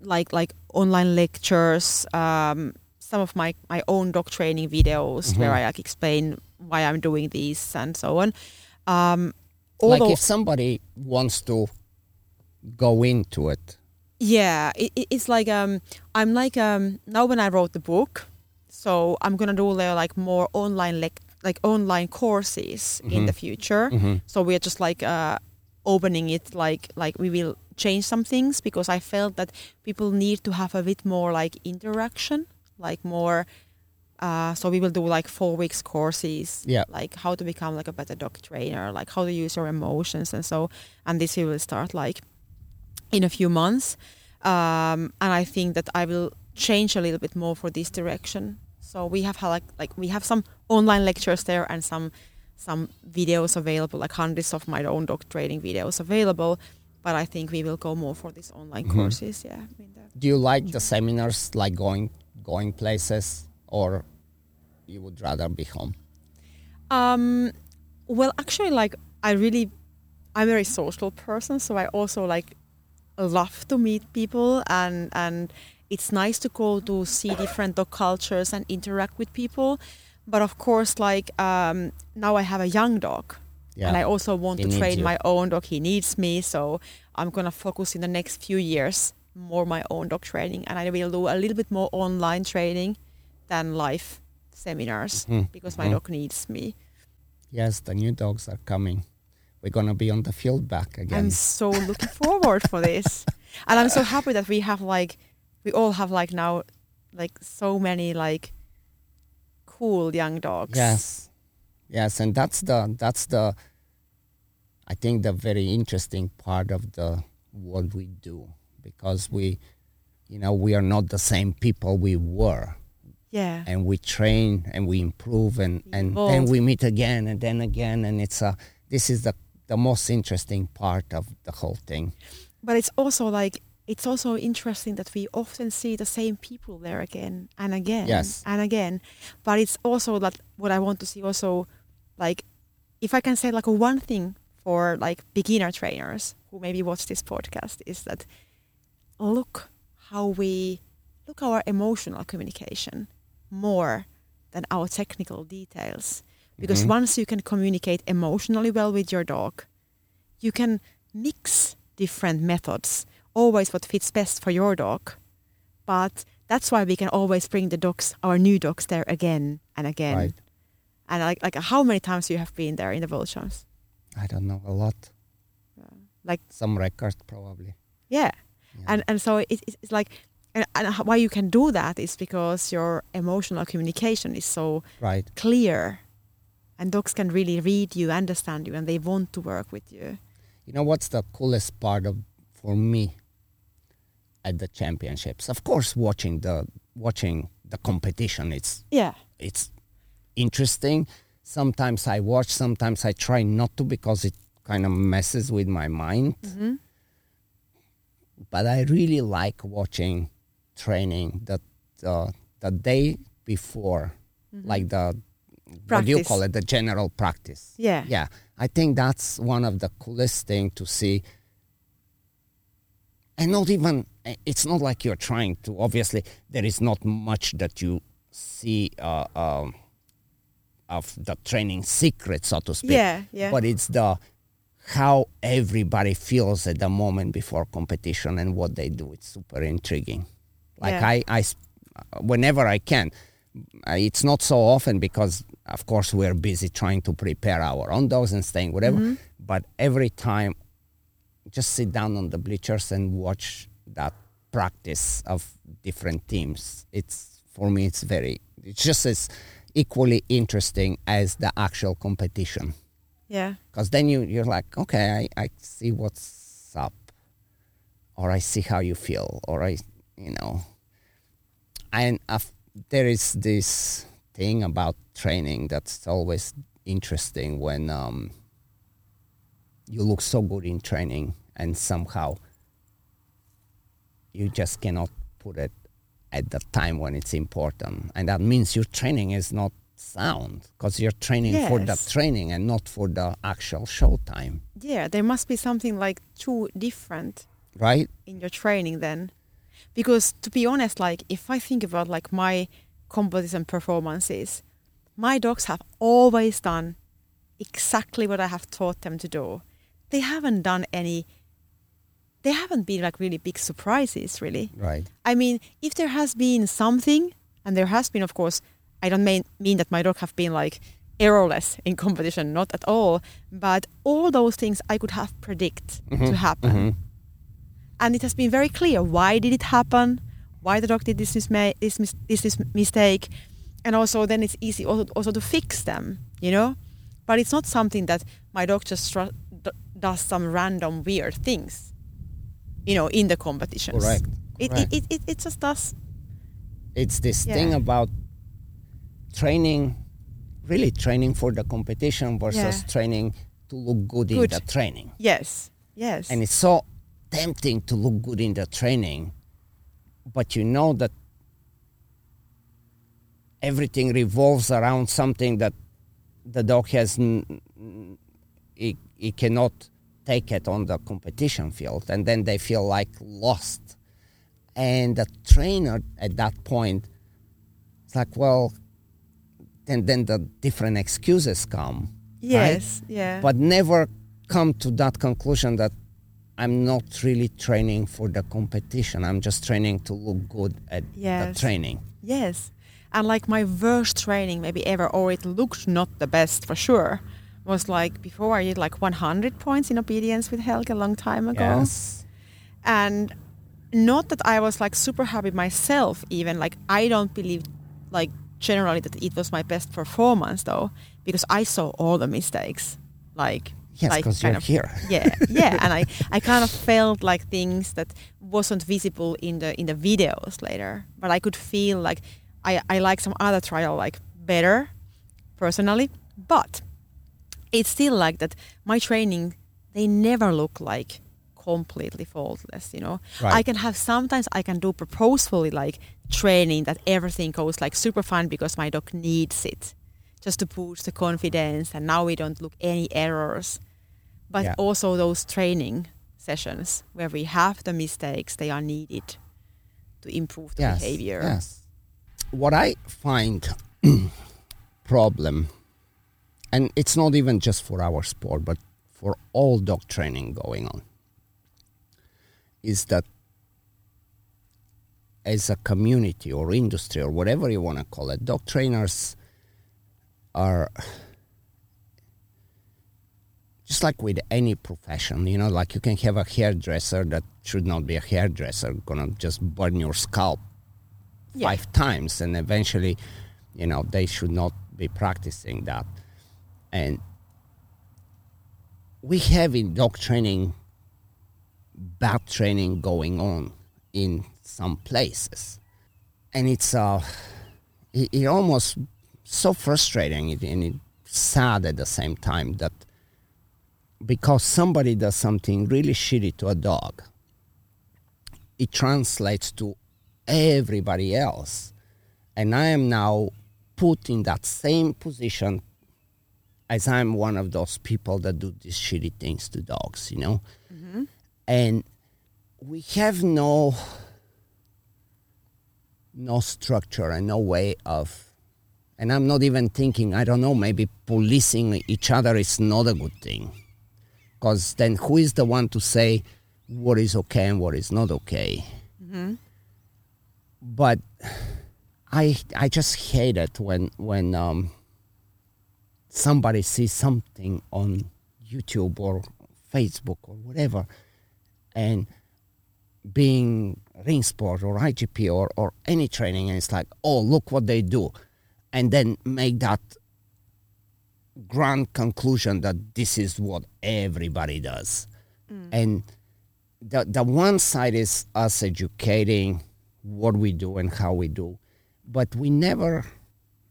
like like online lectures, um, some of my my own dog training videos where Mhm. I like explain why I'm doing this and so on. Um, like if somebody wants to go into it. yeah, it- it's like um, I'm like um, now when I wrote the book, so I'm gonna do like more online lec- like online courses in Mhm. the future. Mhm. So we're just like uh, opening it, like like we will change some things because I felt that people need to have a bit more like interaction, like more. Uh, so we will do like four weeks courses, Yeah. like how to become like a better dog trainer, like how to use your emotions and so. And this we will start like in a few months, um, and I think that I will change a little bit more for this direction. So we have had like like we have some online lectures there and some some videos available, like hundreds of my own dog training videos available. But I think we will go more for these online Mhm. courses. Yeah. I mean, the- Do you like the seminars, like going going places, or you would rather be home? Um, well, actually, like I really I'm a very social person, so I also like love to meet people and and it's nice to go to see different dog cultures and interact with people. But of course, like um, now I have a young dog, Yeah. and I also want He to train you. my own dog. He needs me, so I'm gonna focus in the next few years more my own dog training, and I will do a little bit more online training than live seminars Mhm, because my mhm. dog needs me. Yes, the new dogs are coming. We're gonna be on the field back again. I'm so looking forward for this, and I'm so happy that we have like we all have like now like so many like cool young dogs. Yes, yes, and that's the that's the I think the very interesting part of the what we do because we, you know, we are not the same people we were, Yeah. and we train and we improve and and then we meet again and then again and it's a this is the the most interesting part of the whole thing. But it's also like it's also interesting that we often see the same people there again and again Yes. and again. But it's also that what I want to see also like if I can say like one thing for like beginner trainers who maybe watch this podcast is that look how we look our emotional communication more than our technical details because Mhm. once you can communicate emotionally well with your dog you can mix different methods always what fits best for your dog but that's why we can always bring the dogs our new dogs there again and again Right. and like like how many times you have been there in the world champs I don't know a lot. like Some record probably. yeah Yeah. and and so it, it's it's like and, and why you can do that is because your emotional communication is so right. clear and dogs can really read you understand you and they want to work with you You know what's the coolest part of for me at the championships? Of course, watching the watching the competition. It's yeah it's interesting. Sometimes I watch. Sometimes I try not to because it kind of messes with my mind. hmm But I really like watching training the the, the day before, like the what do you call it? The general practice. yeah yeah i think that's one of the coolest thing to see and not even it's not like you're trying to obviously there is not much that you see uh, um, of the training secret so to speak. Yeah yeah. But it's the how everybody feels at the moment before competition and what they do. It's super intriguing. Like Yeah. I, I s- whenever i can uh, it's not so often because of course we're busy trying to prepare our own dogs and staying whatever. Mhm. but every time just sit down on the bleachers and watch that practice of different teams. It's for me it's very it's just as equally interesting as the actual competition. Yeah. Because then you you're like okay I, I see what's up or i see how you feel or i you know. And uh, there is this thing about training that's always interesting when um, you look so good in training and somehow you just cannot put it at the time when it's important. And that means your training is not sound because you're training for the training and not for the actual show time. Yeah there must be something like two different right? in your training then. Because to be honest like if i think about like my competition performances my dogs have always done exactly what i have taught them to do. They haven't done any they haven't been like really big surprises really. Right. I mean if there has been something and there has been of course i don't mean, mean that my dog have been like errorless in competition not at all but all those things i could have predict to happen. Mhm. and it has been very clear why did it happen, why the dog did this, misma- this, mis- this, this mistake, and also then it's easy also, also to fix them, you know. But it's not something that my dog just d- does some random weird things, you know, in the competitions. correct It, correct. it, it, it, just does. it's this thing about training really training for the competition versus Yeah. training to look good, in the training Yes. Yes. and it's so tempting to look good in the training but you know that everything revolves around something that the dog has n- n- he, he cannot take it on the competition field and then they feel like lost and the trainer at that point it's like well then then the different excuses come Yes, right? yeah. but never come to that conclusion that i'm not really training for the competition i'm just training to look good at Yes. the training Yes. And like my worst training maybe ever, or it looked not the best for sure, was like before I did like 100 points in obedience with Helge a long time ago. yes And not that I was like super happy myself, even like I don't believe like generally that it was my best performance though, because I saw all the mistakes. Like, yes because you're of here yeah yeah and i i kind of felt like things that wasn't visible in the in the videos later but i could feel like i i like some other trial like better personally but it's still like that my training they never look like completely faultless you know i can have sometimes i can do purposefully like training that everything goes like super fun because my dog needs it just to boost the confidence and now we don't look any errors but Yeah. also those training sessions where we have the mistakes they are needed to improve the yes, behavior Yes. What I find problem, and it's not even just for our sport, but for all dog training going on, is that as a community or industry or whatever you want to call it, dog trainers are just like with any profession, you know, like you can have a hairdresser that should not be a hairdresser, gonna just burn your scalp Yeah. five times, and eventually, you know, they should not be practicing that. And we have in dog training bad training going on in some places, and it's uh, it, it almost so frustrating and it's sad at the same time that because somebody does something really shitty to a dog, it translates to everybody else. And I am now put in that same position as I'm one of those people that do these shitty things to dogs, you know? And we have no no structure and no way of and I'm not even thinking, I don't know, maybe policing each other is not a good thing. Because then who is the one to say what is okay and what is not okay? But i i just hate it when when um somebody sees something on youtube or facebook or whatever and being ring sport or igp or or any training and it's like oh look what they do and then make that grand conclusion that this is what everybody does. Mm. And the, the one side is us educating what we do and how we do, but we never,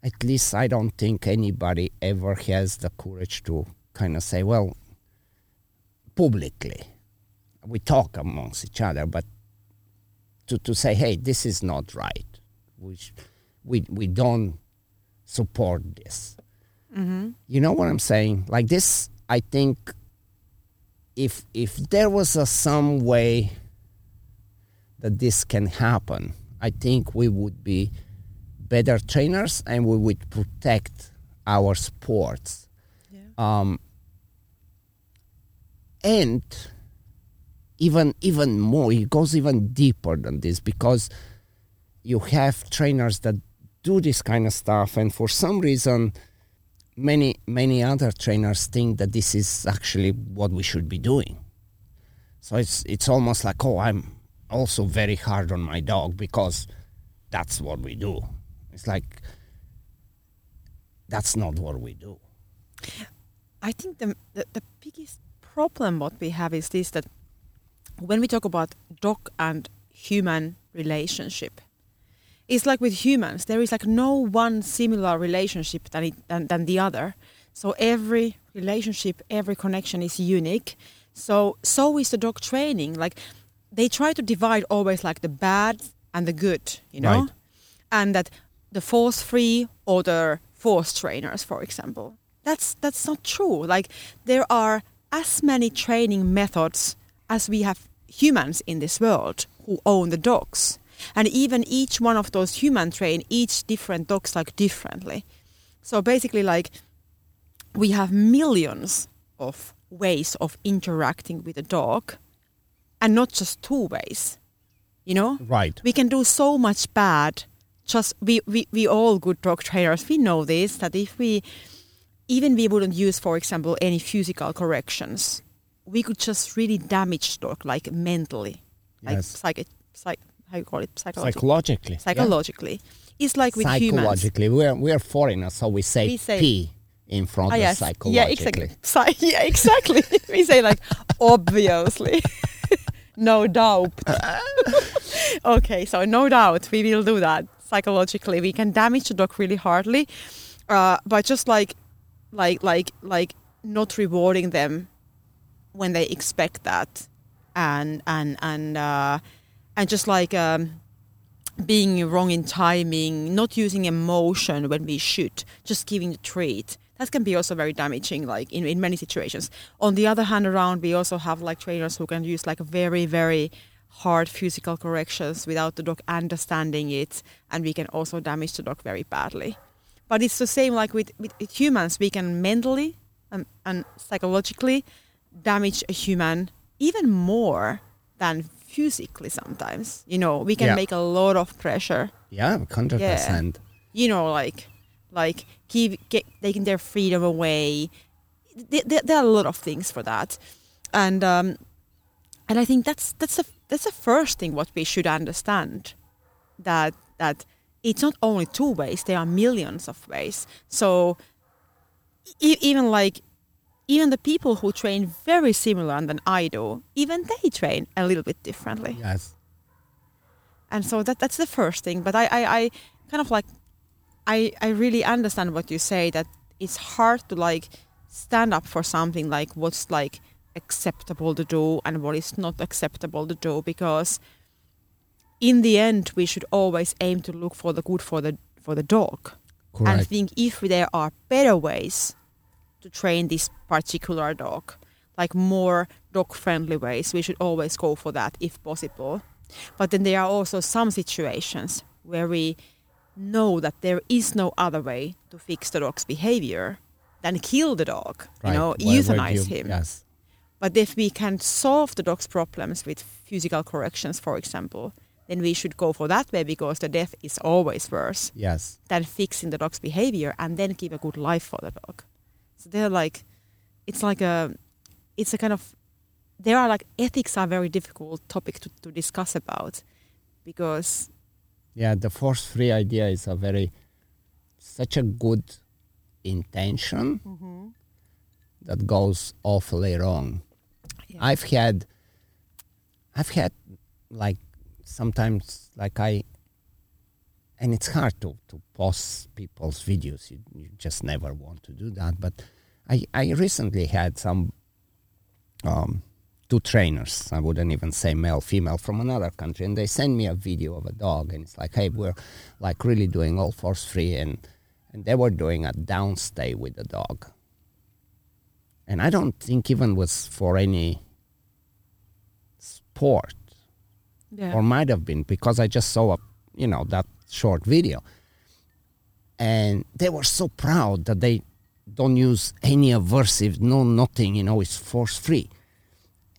at least I don't think anybody ever has the courage to kind of say, well, publicly, we talk amongst each other, but to, to say, hey, this is not right. We, sh- we, we don't support this. Mm-hmm. You know what I'm saying? Like this, I think if if there was a some way that this can happen, I think we would be better trainers and we would protect our sports. Yeah. Um, and even even more, it goes even deeper than this because you have trainers that do this kind of stuff, and for some reason, many many other trainers think that this is actually what we should be doing. So it's it's almost like oh I'm also very hard on my dog because that's what we do. It's like that's not what we do. I think the, the the biggest problem what we have is this that when we talk about dog and human relationship, it's like with humans there is like no one similar relationship than it, than, than the other. So every relationship, every connection is unique. So so is the dog training. Like they try to divide always like the bad and the good, you know, Right. and that the force free or the force trainers, for example. That's that's not true. Like there are as many training methods as we have humans in this world who own the dogs. And even each one of those human train each different dogs like differently. So basically like we have millions of ways of interacting with a dog and not just two ways. You know? Right. We can do so much bad. Just we, we, we all good dog trainers, we know this, that if we even we wouldn't use, for example, any physical corrections, we could just really damage dog like mentally. Like Yes. psych, psych how you call it? Psychologically. Psychologically. Psychologically. It's like with humans. Psychologically. We're, we're foreigners, so we say, We say- P in front Ah, of yes. psychologically. Yeah, exactly. Yeah, exactly. we say like obviously, no doubt. okay, so no doubt we will do that psychologically. We can damage the dog really hardly, uh, but just like, like, like, like not rewarding them when they expect that, and and and uh, and just like. Um, being wrong in timing, not using emotion when we should, just giving the treat. That can be also very damaging, like in, in many situations. On the other hand, around we also have like trainers who can use like very very hard physical corrections without the dog understanding it, and we can also damage the dog very badly. But it's the same like with, with, humans. We can mentally and, and psychologically damage a human even more than physically sometimes. You know, we can Yeah. make a lot of pressure. Yeah, 100%. You know, like like keep get, taking their freedom away. There, there, there are a lot of things for that, and um, and I think that's that's the that's the first thing what we should understand that that it's not only two ways; there are millions of ways. So e- even like even the people who train very similar than I do, even they train a little bit differently Yes. and so that that's the first thing but I, I i kind of like i i really understand what you say that it's hard to like stand up for something like what's like acceptable to do and what is not acceptable to do because in the end we should always aim to look for the good for the for the dog. And think if there are better ways to train this particular dog like more dog friendly ways we should always go for that if possible. But then there are also some situations where we know that there is no other way to fix the dog's behavior than kill the dog you know where euthanize you- him. Yes. But if we can solve the dog's problems with physical corrections for example then we should go for that way because the death is always worse Yes. than fixing the dog's behavior and then give a good life for the dog. So they're like, it's like a, it's a kind of, there are like ethics are very difficult topic to, to discuss about because Yeah, the force free idea is a very, such a good intention mm-hmm. that goes awfully wrong. Yeah. I've had, I've had like sometimes like I, and it's hard to, to post people's videos. You, you just never want to do that. But I, I recently had some um, two trainers. I wouldn't even say male, female from another country, and they send me a video of a dog, and it's like, hey, we're like really doing all force free, and and they were doing a downstay with the dog, and I don't think even was for any sport, yeah, or might have been because I just saw a you know that short video, and they were so proud that they don't use any aversive, no nothing, you know, it's force free.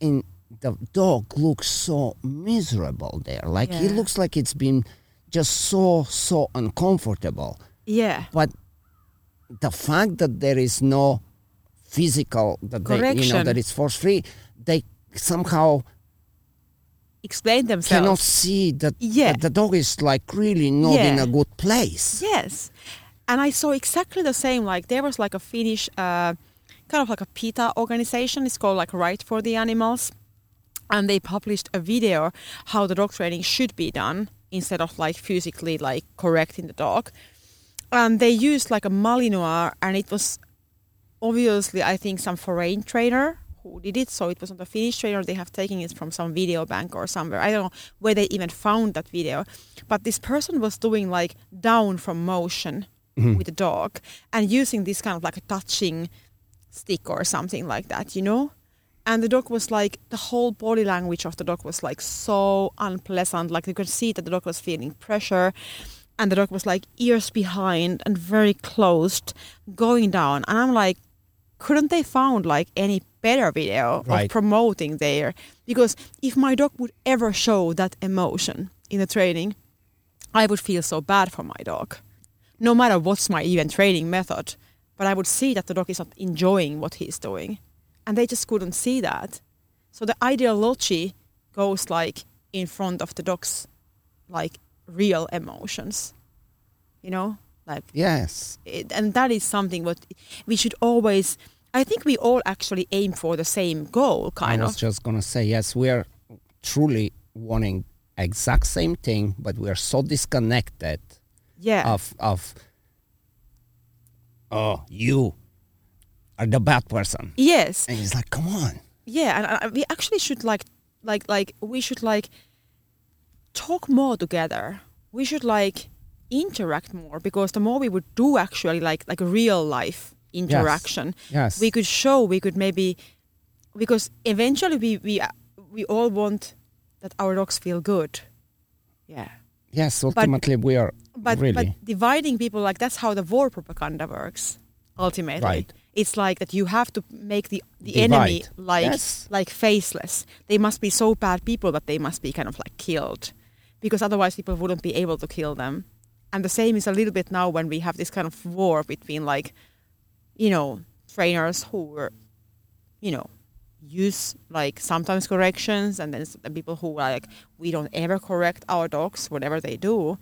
And the dog looks so miserable there. Like he Yeah. looks like it's been just so so uncomfortable. yeah, But the fact that there is no physical that they, you know that it's force free, they somehow explain themselves cannot see that, Yeah. that the dog is like really not in a good place. Yes, and I saw exactly the same. Like there was like a Finnish, uh, kind of like a PETA organization. It's called like Right for the Animals, and they published a video how the dog training should be done instead of like physically like correcting the dog. And they used like a Malinois, and it was obviously I think some foreign trainer who did it. So it was not a Finnish trainer. They have taken it from some video bank or somewhere. I don't know where they even found that video. But this person was doing like down from motion mm-hmm. with the dog and using this kind of like a touching stick or something like that, you know? and the dog was like the whole body language of the dog was like so unpleasant like you could see that the dog was feeling pressure and the dog was like ears behind and very closed going down and i'm like couldn't they found like any better video Right. of promoting there because if my dog would ever show that emotion in the training i would feel so bad for my dog. No matter what's my even training method but i would see that the dog is not enjoying what he's doing. And they just couldn't see that. So the ideology goes like in front of the dog's like real emotions. You know? Like Yes. it, and that is something what we should always i think we all actually aim for the same goal kind of. I was of just gonna say yes. We are truly wanting exact same thing, but we are so disconnected yeah of of. Oh, you are the bad person, yes and he's like, "Come on." yeah and, and we actually should like like like we should like talk more together we should like interact more because the more we would do actually like like real life interaction Yes. we could show we could maybe because eventually we we uh, we all want that our dogs feel good yeah yes. Ultimately, we are but really but dividing people like that's how the war propaganda works ultimately Right. it's like that you have to make the the Divide. enemy like Yes. like faceless they must be so bad people that they must be kind of like killed because otherwise people wouldn't be able to kill them and the same is a little bit now when we have this kind of war between like you know trainers who were you know use like sometimes corrections and then the people who are like we don't ever correct our dogs whatever they do.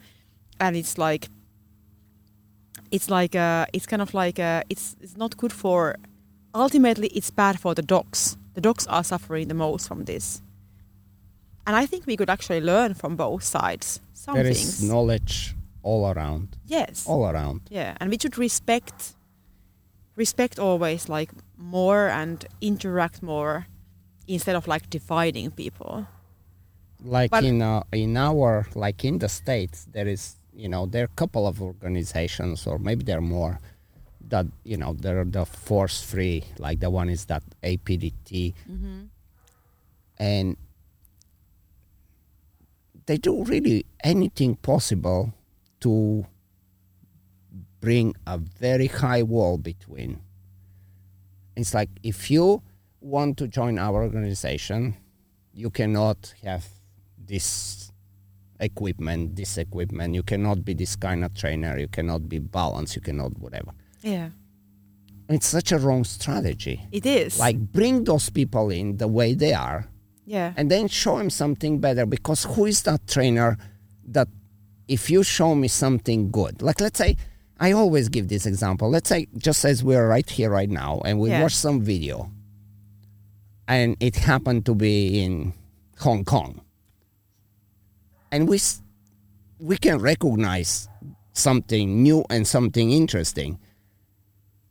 And it's like it's like uh it's kind of like uh it's it's not good for ultimately it's bad for the dogs. The dogs are suffering the most from this. And i think we could actually learn from both sides some there things. is knowledge all around, yes. All around. yeah and we should respect respect always like more and interact more instead of like dividing people. Like But- in uh, in our like in the states there is you know there are a couple of organizations or maybe there are more that you know they're the force free like the one is that apdt and they do really anything possible to bring a very high wall between it's like if you want to join our organization you cannot have this equipment, this equipment. You cannot be this kind of trainer. You cannot be balanced. You cannot whatever. yeah It's such a wrong strategy. it is Like bring those people in the way they are, yeah and then show them something better. Because who is that trainer that if you show me something good, like let's say. I always give this example. Let's say, just as we're right here, right now, and we Yeah. watch some video, and it happened to be in Hong Kong, and we we can recognize something new and something interesting.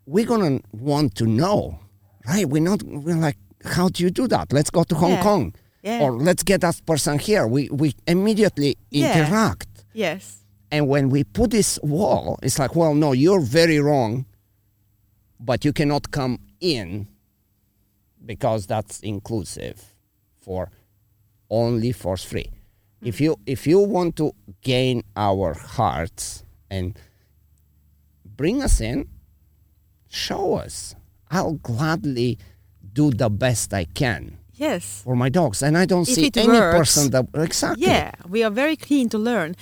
We're gonna want to know, right? We're not. We're like, how do you do that? Let's go to Hong Yeah. Kong, Yeah. or let's get that person here. We we immediately interact. yes And when we put this wall, it's like, well, no, you're very wrong, but you cannot come in because that's inclusive for only force free. If mm. you if you want to gain our hearts and bring us in, show us. I'll gladly do the best I can yes for my dogs, and I don't If see any works. person that exactly. Yeah, we are very keen to learn.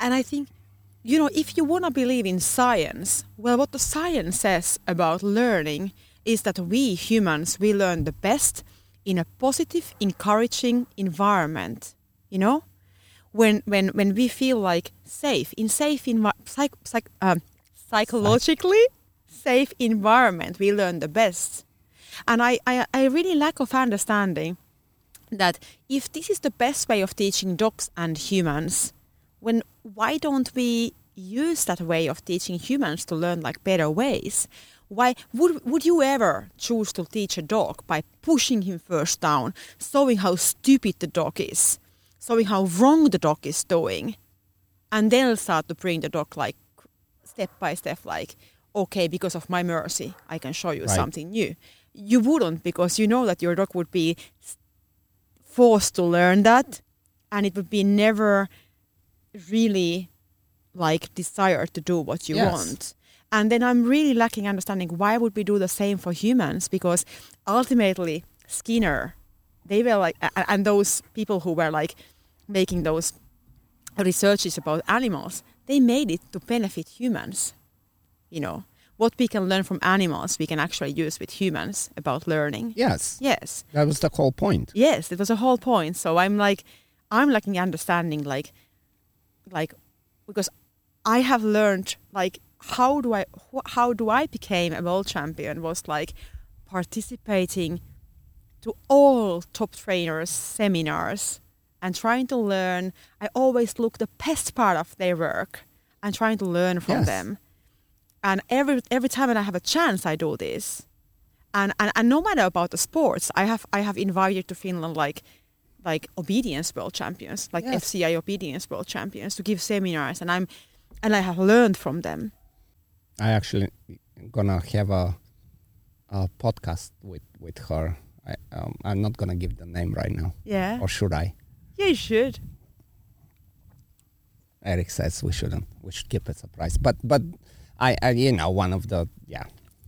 And I think, you know, if you want to believe in science, well, what the science says about learning is that we humans, we learn the best in a positive, encouraging environment, you know? When, when, when we feel like safe, in safe, envi- psych, psych, um, psychologically safe environment, we learn the best. And I, I, I really lack of understanding that if this is the best way of teaching dogs and humans, when why don't we use that way of teaching humans to learn like better ways? Why would would you ever choose to teach a dog by pushing him first down, showing how stupid the dog is, showing how wrong the dog is doing, and then start to bring the dog like step by step, like okay, because of my mercy, I can show you Right. something new. you wouldn't because you know that your dog would be forced to learn that and it would be never really like desire to do what you Yes. want. And then i'm really lacking understanding why would we do the same for humans because ultimately skinner they were like and those people who were like making those researches about animals they made it to benefit humans you know? What we can learn from animals we can actually use with humans about learning. Yes, yes. That was the whole point. yes it was a whole point. So i'm like i'm lacking understanding like like because i have learned like how do i wh- how do i became a world champion was like participating to all top trainers seminars and trying to learn. I always look the best part of their work and trying to learn from Yes. them. And every every time when i have a chance i do this. And, and and no matter about the sports i have i have invited to finland like like obedience world champions like Yes. fci obedience world champions to give seminars and i'm and i have learned from them I actually gonna have a a podcast with with her. I, um, I'm not gonna give the name right now, yeah or should I? yeah you should Eric says we shouldn't. We should keep it a surprise. But but I, I you know one of the yeah.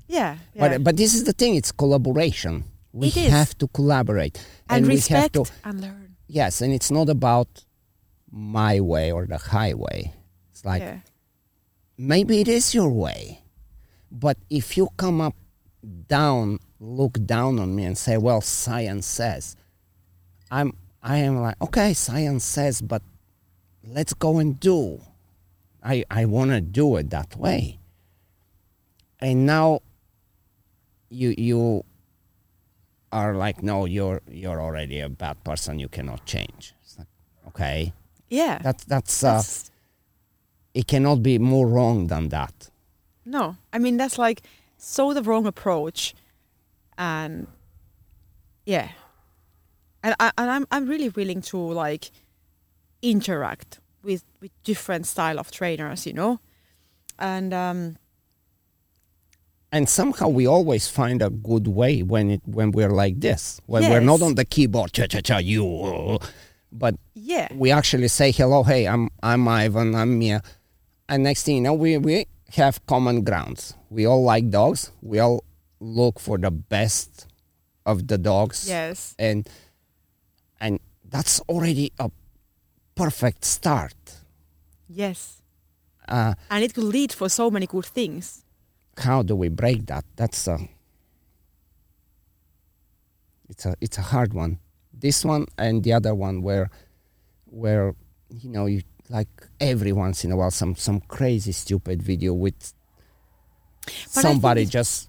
yeah, yeah. But but this is the thing. It's collaboration. We have to collaborate, and, we respect have to and learn yes. And it's not about my way or the highway. It's like yeah maybe it is your way, but if you come up down, look down on me and say, "Well, science says," I'm I am like, okay, science says, but let's go and do. I I want to do it that way. And now you you are like, no, you're you're already a bad person. You cannot change. It's like, okay, yeah that's that's uh, That's- it cannot be more wrong than that. No, I mean that's like so the wrong approach, and yeah, and I and I'm I'm really willing to like interact with with different style of trainers, you know, and um and somehow we always find a good way when it when we're like this when we're not on the keyboard cha cha cha you. But yeah, we actually say hello hey i'm i'm ivan i'm mia. And next thing you know we we have common grounds. We all like dogs. We all look for the best of the dogs. Yes, and and that's already a perfect start. Yes, uh, and it could lead for so many good things. How do we break that? That's a it's a it's a hard one. This one and the other one where where you know you like every once in a while some some crazy stupid video with But somebody just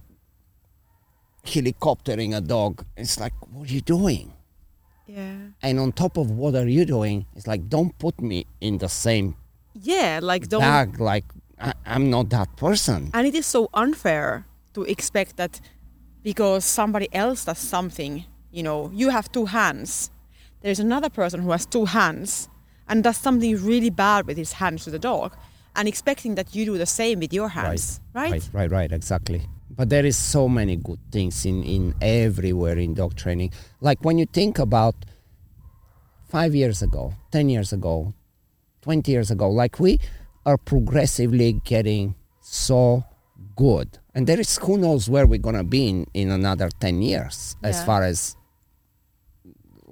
helicoptering a dog. It's like what are you doing? Yeah, And on top of what are you doing? It's like don't put me in the same yeah, like don't bag. Like I, I'm not that person. And it is so unfair to expect that because somebody else does something, you know, you have two hands. There's another person who has two hands and does something really bad with his hands to the dog and expecting that you do the same with your hands, right? Right, right, right, exactly. But there is so many good things in, in everywhere in dog training. Like when you think about five years ago, ten years ago, twenty years ago, like we are progressively getting so good. And there is who knows where we're gonna be in, in another ten years as far as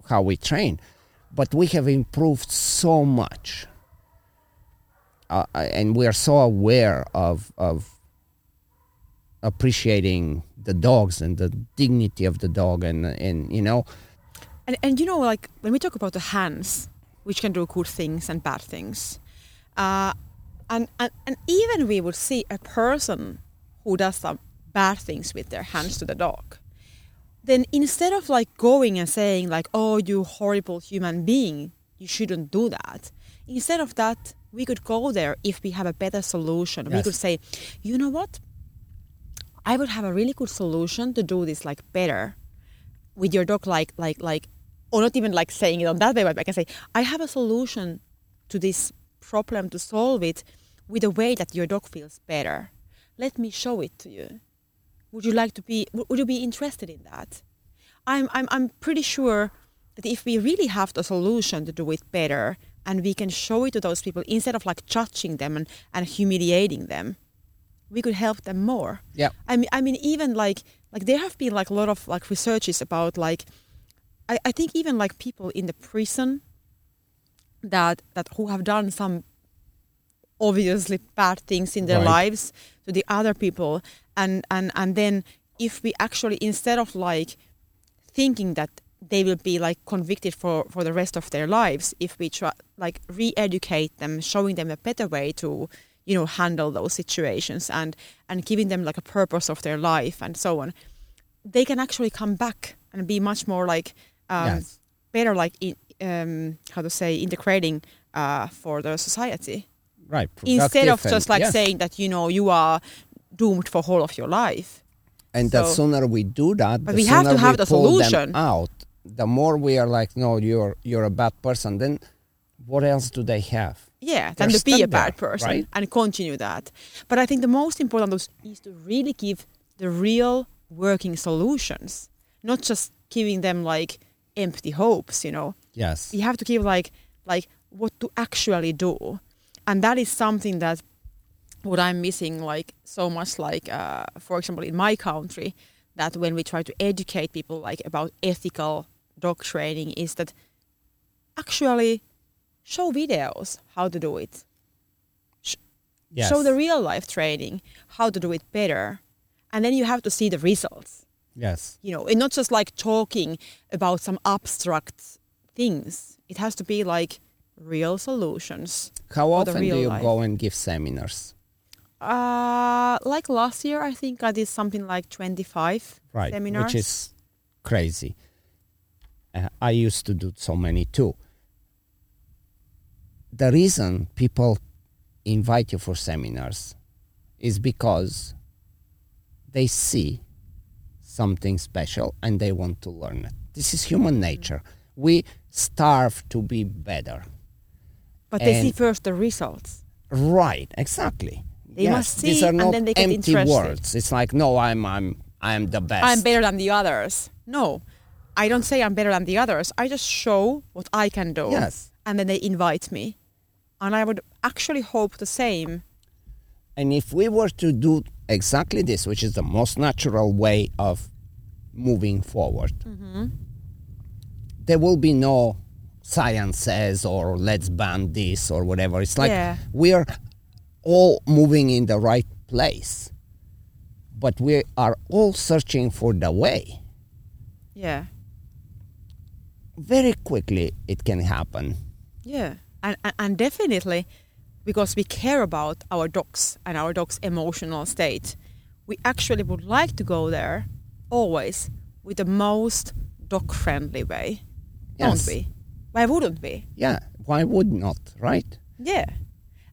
how we train. But we have improved so much. Uh, and we are so aware of, of appreciating the dogs and the dignity of the dog and and you know And, and you know, like when we talk about the hands, which can do good things and bad things, uh, and, and and even we would see a person who does some bad things with their hands to the dog, then instead of like going and saying like, "Oh, you horrible human being, you shouldn't do that," instead of that, we could go there if we have a better solution. We could say, "You know what? I would have a really good solution to do this like better." with your dog like like like or not even like saying it on that way but i can say i have a solution to this problem to solve it with a way that your dog feels better. Let me show it to you. Would you like to be would you be interested in that? I'm i'm, I'm pretty sure that if we really have the solution to do it better and we can show it to those people instead of like judging them and, and humiliating them we could help them more. Yeah. i mean i mean even like like there have been like a lot of like researches about like i, I think even like people in the prison that that who have done some obviously bad things in their Right. lives to the other people and and and then if we actually instead of like thinking that they will be like convicted for for the rest of their lives if we try like re-educate them showing them a better way to you know handle those situations and and giving them like a purpose of their life and so on they can actually come back and be much more like um, Yes. better like in, um, how to say integrating uh, for the society Right. instead of just like saying that you know you are doomed for whole of your life And the sooner we do that, But we have to have the solution. out. The more we are like, no, you're you're a bad person. Then what else do they have? yeah than to be a bad there, person right? and continue that but i think the most important is, is to really give the real working solutions not just giving them like empty hopes you know Yes. you have to give like like what to actually do and that is something that what i'm missing like so much like uh, for example in my country that when we try to educate people like about ethical dog training is that actually show videos how to do it Yes. show the real life training how to do it better and then you have to see the results yes. you know and not just like talking about some abstract things it has to be like real solutions How often do you life. go and give seminars? uh like last year i think i did something like 25 Right. seminars Which is crazy. Uh, I used to do so many too. The reason people invite you for seminars is because they see something special and they want to learn it. This is human nature. We starve to be better. But they see first the results Right, exactly. They yes, must these see are and not then they get empty interested. words. It's like, no, I'm, I'm, I'm the best. i'm better than the others no i don't say i'm better than the others i just show what i can do Yes. and then they invite me and i would actually hope the same And if we were to do exactly this, which is the most natural way of moving forward, Mm-hmm. there will be no science says or let's ban this or whatever. It's like Yeah. we are all moving in the right place, but we are all searching for the way. yeah Very quickly, it can happen. Yeah, and, and and definitely because we care about our dogs and our dog's emotional state, we actually would like to go there always with the most dog friendly way, Yes. don't we? Why wouldn't we? Yeah, why would not, right? Yeah,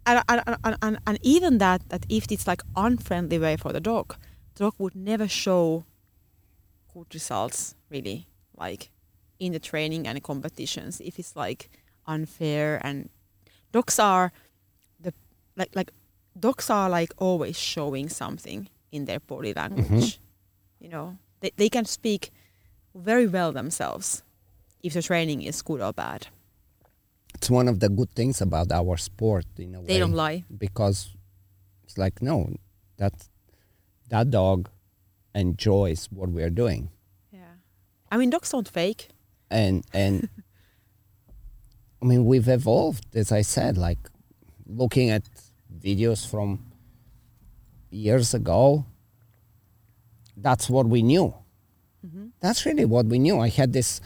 and and, and, and, and even that that if it's like unfriendly way for the dog, the dog would never show good results really like in the training and competitions if it's like unfair. And dogs are the like like dogs are like always showing something in their body language mm-hmm. you know? They, they can speak very well themselves if the training is good or bad. It's one of the good things about our sport in a way. they don't lie. because it's like no that that dog enjoys what we're doing. Yeah. I mean dogs don't fake. And and i mean we've evolved as i said like looking at videos from years ago that's what we knew. Mm-hmm. That's really what we knew. I had this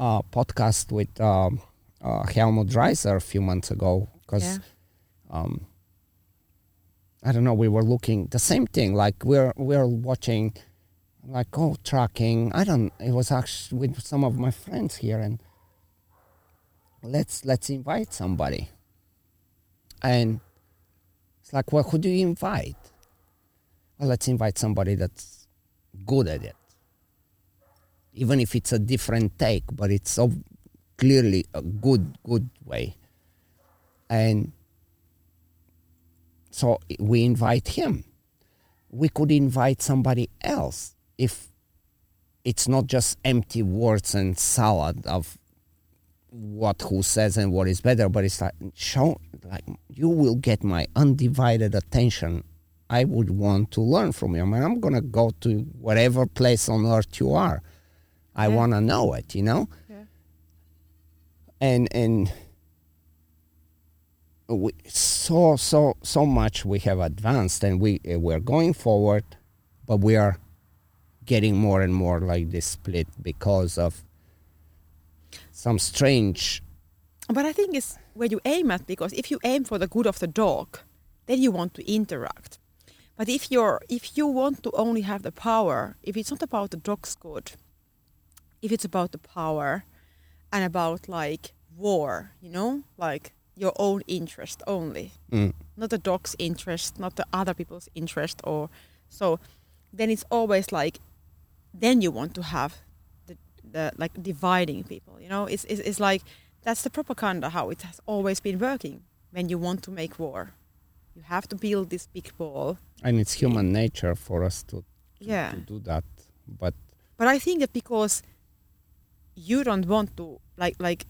uh, podcast with um, uh, helmut raiser a few months ago because yeah um, I don't know. We were looking the same thing. Like we're we're watching, like oh tracking. I don't. It was actually with some of my friends here, and let's let's invite somebody. And it's like, well, who do you invite? Well, let's invite somebody that's good at it. Even if it's a different take, but it's so clearly a good good way. And so we invite him we could invite somebody else if it's not just empty words and salad of what who says and what is better, but it's like show like you will get my undivided attention. I would want to learn from you. I mean, I'm gonna go to whatever place on earth you are. I Yeah. want to know it, you know. Yeah. And and we, so so so much we have advanced, and we uh, we're going forward, but we are getting more and more like this split because of some strange But I think it's where you aim at because if you aim for the good of the dog, then you want to interact. But if you're if you want to only have the power, if it's not about the dog's good, if it's about the power and about like war, you know, like your own interest only, mm, not the dog's interest, not the other people's interest, or so, then it's always like, then you want to have the, the like dividing people. You know, it's, it's it's like that's the propaganda how it has always been working. When you want to make war, you have to build this big ball. and it's human nature for us to, to, Yeah. to do that. But But I think that because you don't want to like like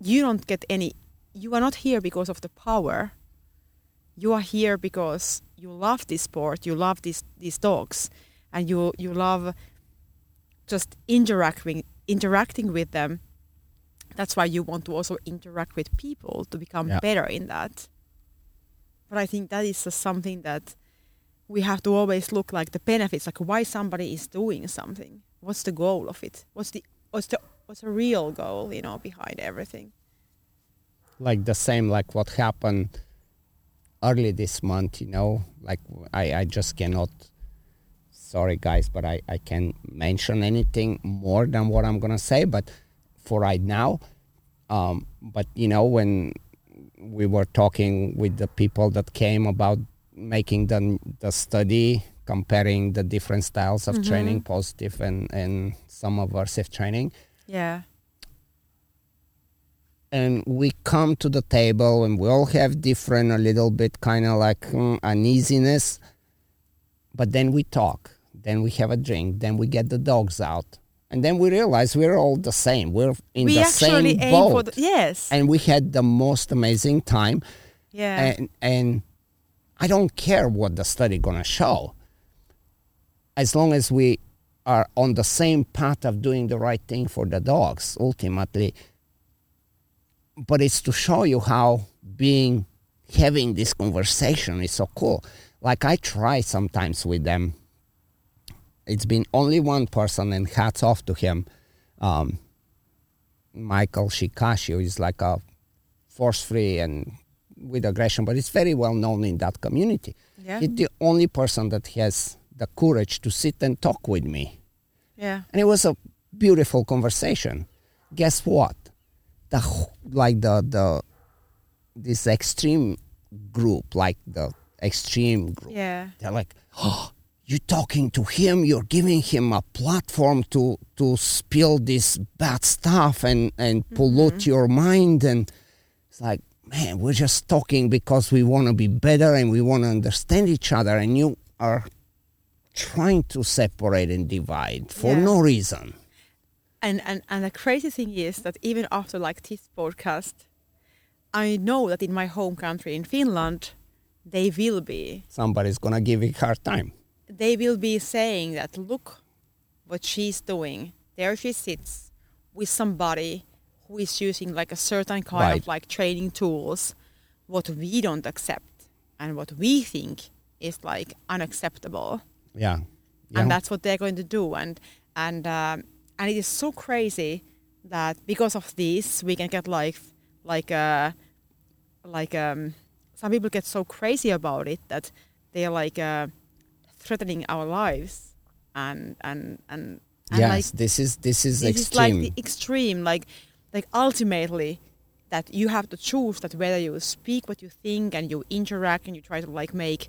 you don't get any you are not here because of the power. You are here because you love this sport, you love these these dogs and you you love just interacting interacting with them. That's why you want to also interact with people to become Yeah. better in that. But I think that is something that we have to always look like the benefits, like why somebody is doing something. What's the goal of it? What's the what's the what's the real goal, you know, behind everything? like the same like what happened early this month you know like i i just cannot sorry guys but i i can't mention anything more than what i'm gonna say but for right now um but you know when we were talking with the people that came about making the the study comparing the different styles of training positive and and some aversive training Yeah. and we come to the table and we all have different a little bit kind of like mm, uneasiness but then we talk then we have a drink then we get the dogs out and then we realize we're all the same we're in we the same boat the yes. and we had the most amazing time yeah. and and I don't care what the study gonna show. As long as we are on the same path of doing the right thing for the dogs, ultimately. But it's to show you how being having this conversation is so cool. Like I try sometimes with them. It's been only one person, and hats off to him. Um, Michael Shikashio is like a force free and with aggression, but it's very well known in that community. yeah. He's the only person that has the courage to sit and talk with me. yeah. And it was a beautiful conversation. Guess what? The like the the this extreme group, like the extreme group, Yeah. they're like, oh, you're talking to him, you're giving him a platform to to spill this bad stuff and and mm-hmm. pollute your mind, and it's like, man, we're just talking because we want to be better and we want to understand each other, and you are trying to separate and divide for Yeah. no reason. And, and and the crazy thing is that even after like this podcast, I know that in my home country in Finland, they will be Somebody's gonna give it hard time. they will be saying that look what she's doing. There she sits with somebody who is using like a certain kind Right. of like training tools, what we don't accept and what we think is like unacceptable. Yeah. yeah. and that's what they're going to do and and um, and it is so crazy that because of this we can get like like uh like um some people get so crazy about it that they're like uh, threatening our lives and and and, and yes, like this is this is this is like the extreme like like ultimately that you have to choose that whether you speak what you think and you interact and you try to like make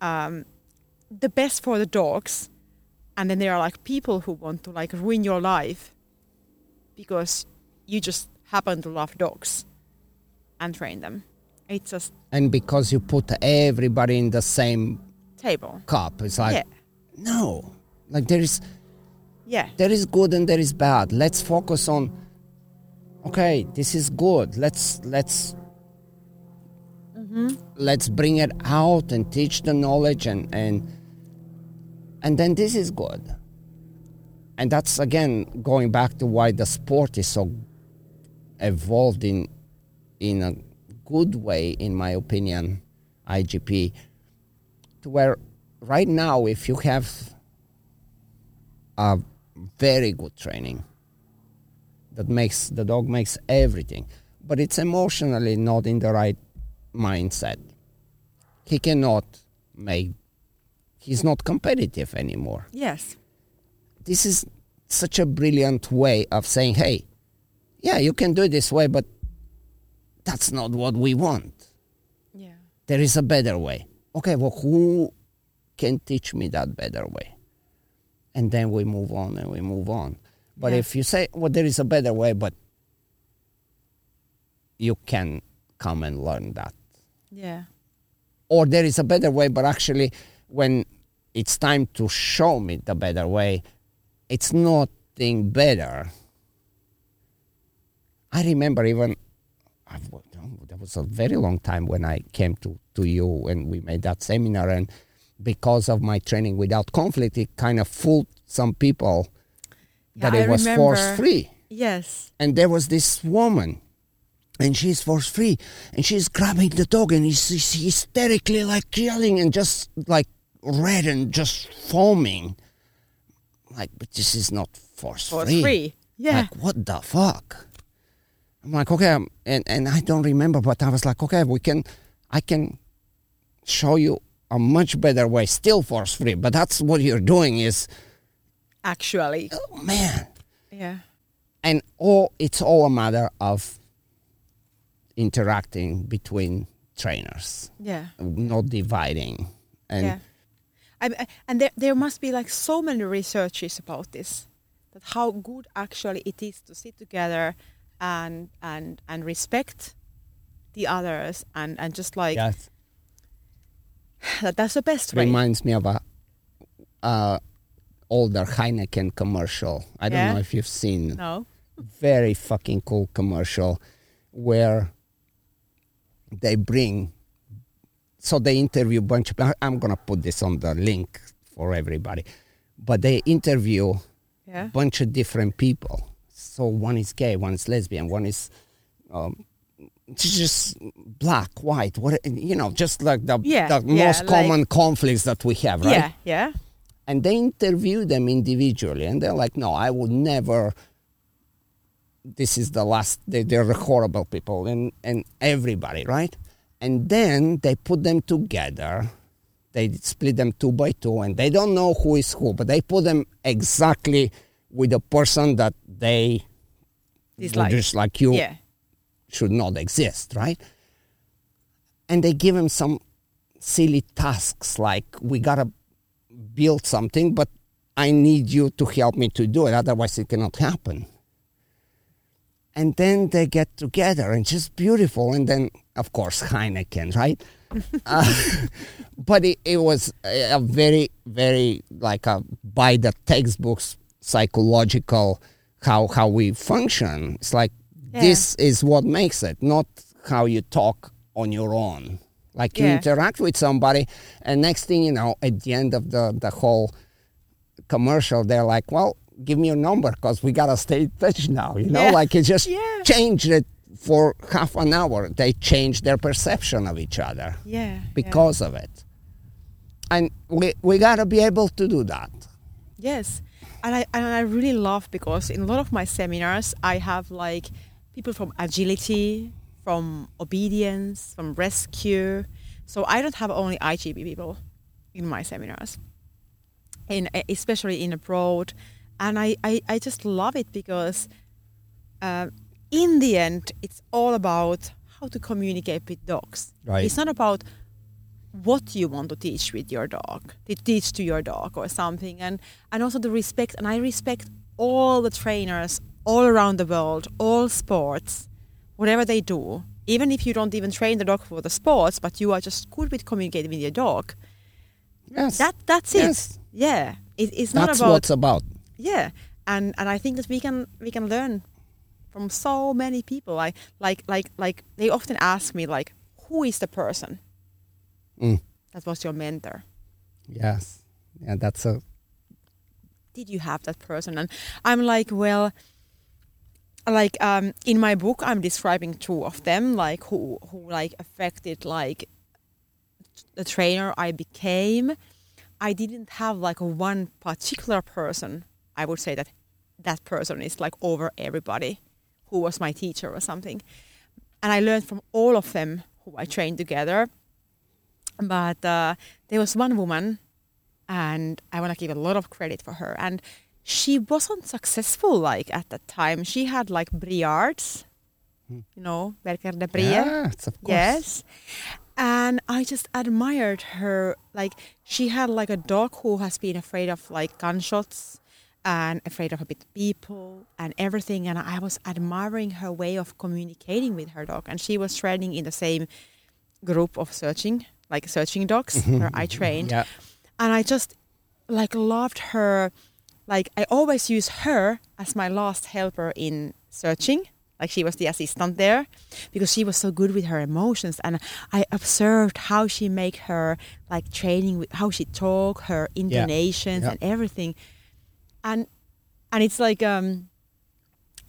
um, the best for the dogs and then there are like people who want to like ruin your life because you just happen to love dogs and train them it's just and because you put everybody in the same table. cup. It's like yeah, no, like there is yeah, there is good and there is bad. Let's focus on okay, this is good. Let's let's mm-hmm. let's bring it out and teach the knowledge and and and then this is good. And that's again going back to why the sport is so evolved in in a good way, in my opinion, IGP, to where right now if you have a very good training that makes the dog makes everything but it's emotionally not in the right mindset he cannot make he's not competitive anymore. Yes, this is such a brilliant way of saying hey yeah you can do it this way but that's not what we want. Yeah, there is a better way. Okay well who can teach me that better way? And then we move on and we move on. But Yeah. if you say well there is a better way but you can come and learn that. Yeah, or there is a better way but actually when it's time to show me the better way it's nothing better. I remember even I've, that was a very long time when i came to, to you and we made that seminar and because of my training without conflict it kind of fooled some people that Yeah, it I was remember. force free. Yes, and there was this woman and she's force free and she's grabbing the dog and he's, he's hysterically like yelling and just like red and just foaming. Like but this is not force for free. free. Yeah, like what the fuck? I'm like okay um, and, and i don't remember but i was like okay we can i can show you a much better way still force free but that's what you're doing is actually, oh man. Yeah, and all it's all a matter of interacting between trainers. Yeah. not dividing. And yeah. I, I- and there, there must be like so many researches about this, that how good actually it is to sit together and and and respect the others and and just like that that that's the best way. reminds me of a uh, older heineken commercial i don't know if you've seen no. very fucking cool commercial where they bring so they interview a bunch of i'm gonna put this on the link for everybody but they interview Yeah. bunch of different people. So one is gay, one is lesbian, one is um, just black, white, what you know, just like the, Yeah, the yeah, most like- common conflicts that we have, right? Yeah. Yeah. And they interview them individually, and they're like, "No, I would never." This is the last. They, they're horrible people, and and everybody, right? And then they put them together. They split them two by two, and they don't know who is who, but they put them exactly with the person that they Dislike. just like you Yeah. should not exist, right? And they give them some silly tasks like we gotta build something, but I need you to help me to do it, otherwise it cannot happen. And then they get together and just beautiful. And then, of course, Heineken, right? uh, but it, it was a very, very like a by the textbooks psychological how how we function. It's like Yeah. this is what makes it, not how you talk on your own. Like you Yeah. interact with somebody, and next thing you know, at the end of the the whole commercial, they're like, "Well, give me your number because we gotta stay in touch now." You know, Yeah. like it just Yeah. changed it for half an hour. They changed their perception of each other Yeah. yeah. because of it, and we we gotta be able to do that. Yes, and I and I really love because in a lot of my seminars I have like people from agility, from obedience, from rescue. So I don't have only IGP people in my seminars, in especially in abroad, and I I, I just love it because uh, in the end it's all about how to communicate with dogs. Right. It's not about what you want to teach with your dog to teach to your dog or something and and also the respect and i respect all the trainers all around the world all sports whatever they do even if you don't even train the dog for the sports but you are just good with communicating with your dog Yes. That that's it. Yes. Yeah. It, it's not That's about what's about. Yeah and and i think that we can we can learn from so many people i like like like they often ask me like who is the person Mm. that was your mentor Yes. Yeah, that's a did you have that person and i'm like well like um in my book i'm describing two of them like who who like affected like the trainer i became i didn't have like one particular person i would say that that person is like over everybody who was my teacher or something and i learned from all of them who i trained together but uh, there was one woman and I want to give a lot of credit for her. And she wasn't successful like at that time. She had like Briards, you know, Berger de Brie. Yes, of course. Yes. And I just admired her. Like she had like a dog who has been afraid of like gunshots and afraid of a bit people and everything. And I was admiring her way of communicating with her dog. And she was training in the same group of searching, like searching dogs mm-hmm. where I trained Yeah. and I just like loved her. Like I always use her as my last helper in searching. Like she was the assistant there because she was so good with her emotions, and I observed how she make her like training with how she talk, her intonations, Yeah. and everything. And and it's like um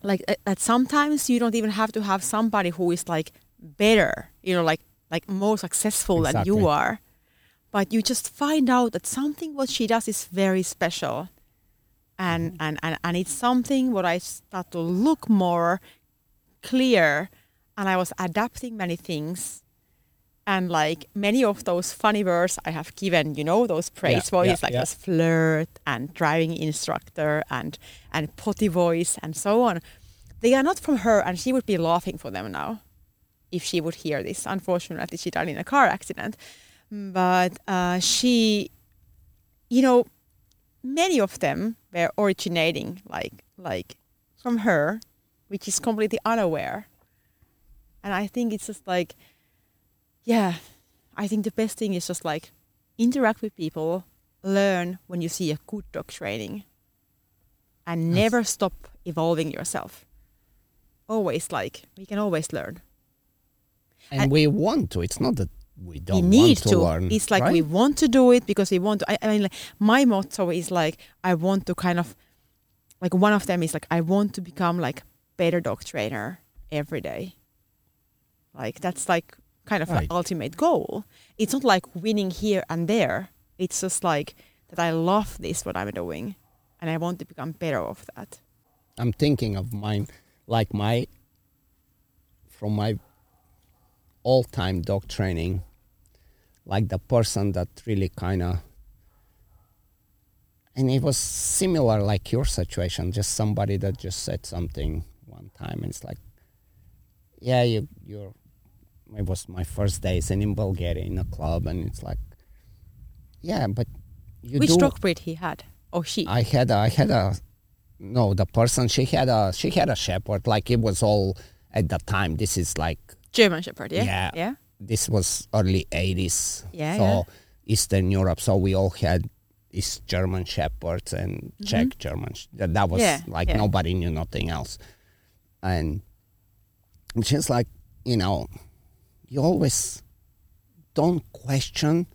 like uh, that sometimes you don't even have to have somebody who is like better, you know, like like more successful than you are. But you just find out that something what she does is very special. And and, and, and it's something what i start to look more clear. And i was adapting many things and like many of those funny words i have given you know those praise Yeah, voices yeah, like yeah. this flirt and driving instructor and and potty voice and so on they are not from her and she would be laughing for them now if she would hear this unfortunately she died in a car accident but uh, she, you know, many of them were originating like like from her, which is completely unaware. And I think it's just like, yeah, I think the best thing is just like interact with people, learn when you see a good dog training, and Yes. never stop evolving yourself. Always like we can always learn. And, And- we want to. It's not that we don't we need want to, learn. It's like right? we want to do it because we want to. I, I mean, like, my motto is like I want to kind of like one of them is like I want to become like better dog trainer every day. Like that's like kind of Right. ultimate goal. It's not like winning here and there. It's just like that I love this what I'm doing, and I want to become better of that. I'm thinking of mine, like my, from my all-time dog training, like the person that really kind of, and it was similar like your situation, just somebody that just said something one time, and it's like, yeah, you, you're. It was my first days in, in Bulgaria in a club, and it's like, yeah, but you Which do. dog breed he had or she? I had a, I had a no the person she had a she had a shepherd like it was all at the time this is like German Shepherd. Yeah. Yeah. Yeah. this was early 80s Yeah, so yeah. Eastern Europe so we all had East German shepherds and Czech German that, that was Mm-hmm. Yeah, like nobody knew nothing else and it's just like you know you always don't question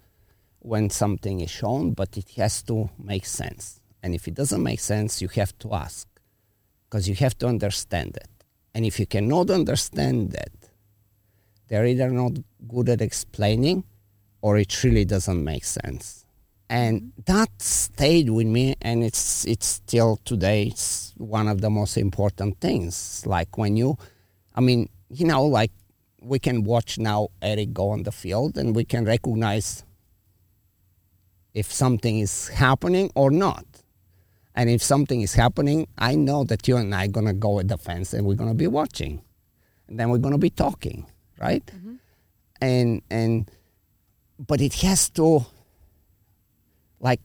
when something is shown, but it has to make sense. And if it doesn't make sense, you have to ask because you have to understand it. And if you cannot understand that, they're either not good at explaining or it really doesn't make sense. And that stayed with me, and it's it's still today. It's one of the most important things. Like when you, I mean, you know, like we can watch now Eric go on the field, and we can recognize if something is happening or not. And if something is happening, I know that you and I are gonna go at the fence, and we're gonna be watching, and then we're gonna be talking, right? Mm-hmm. And and but it has to like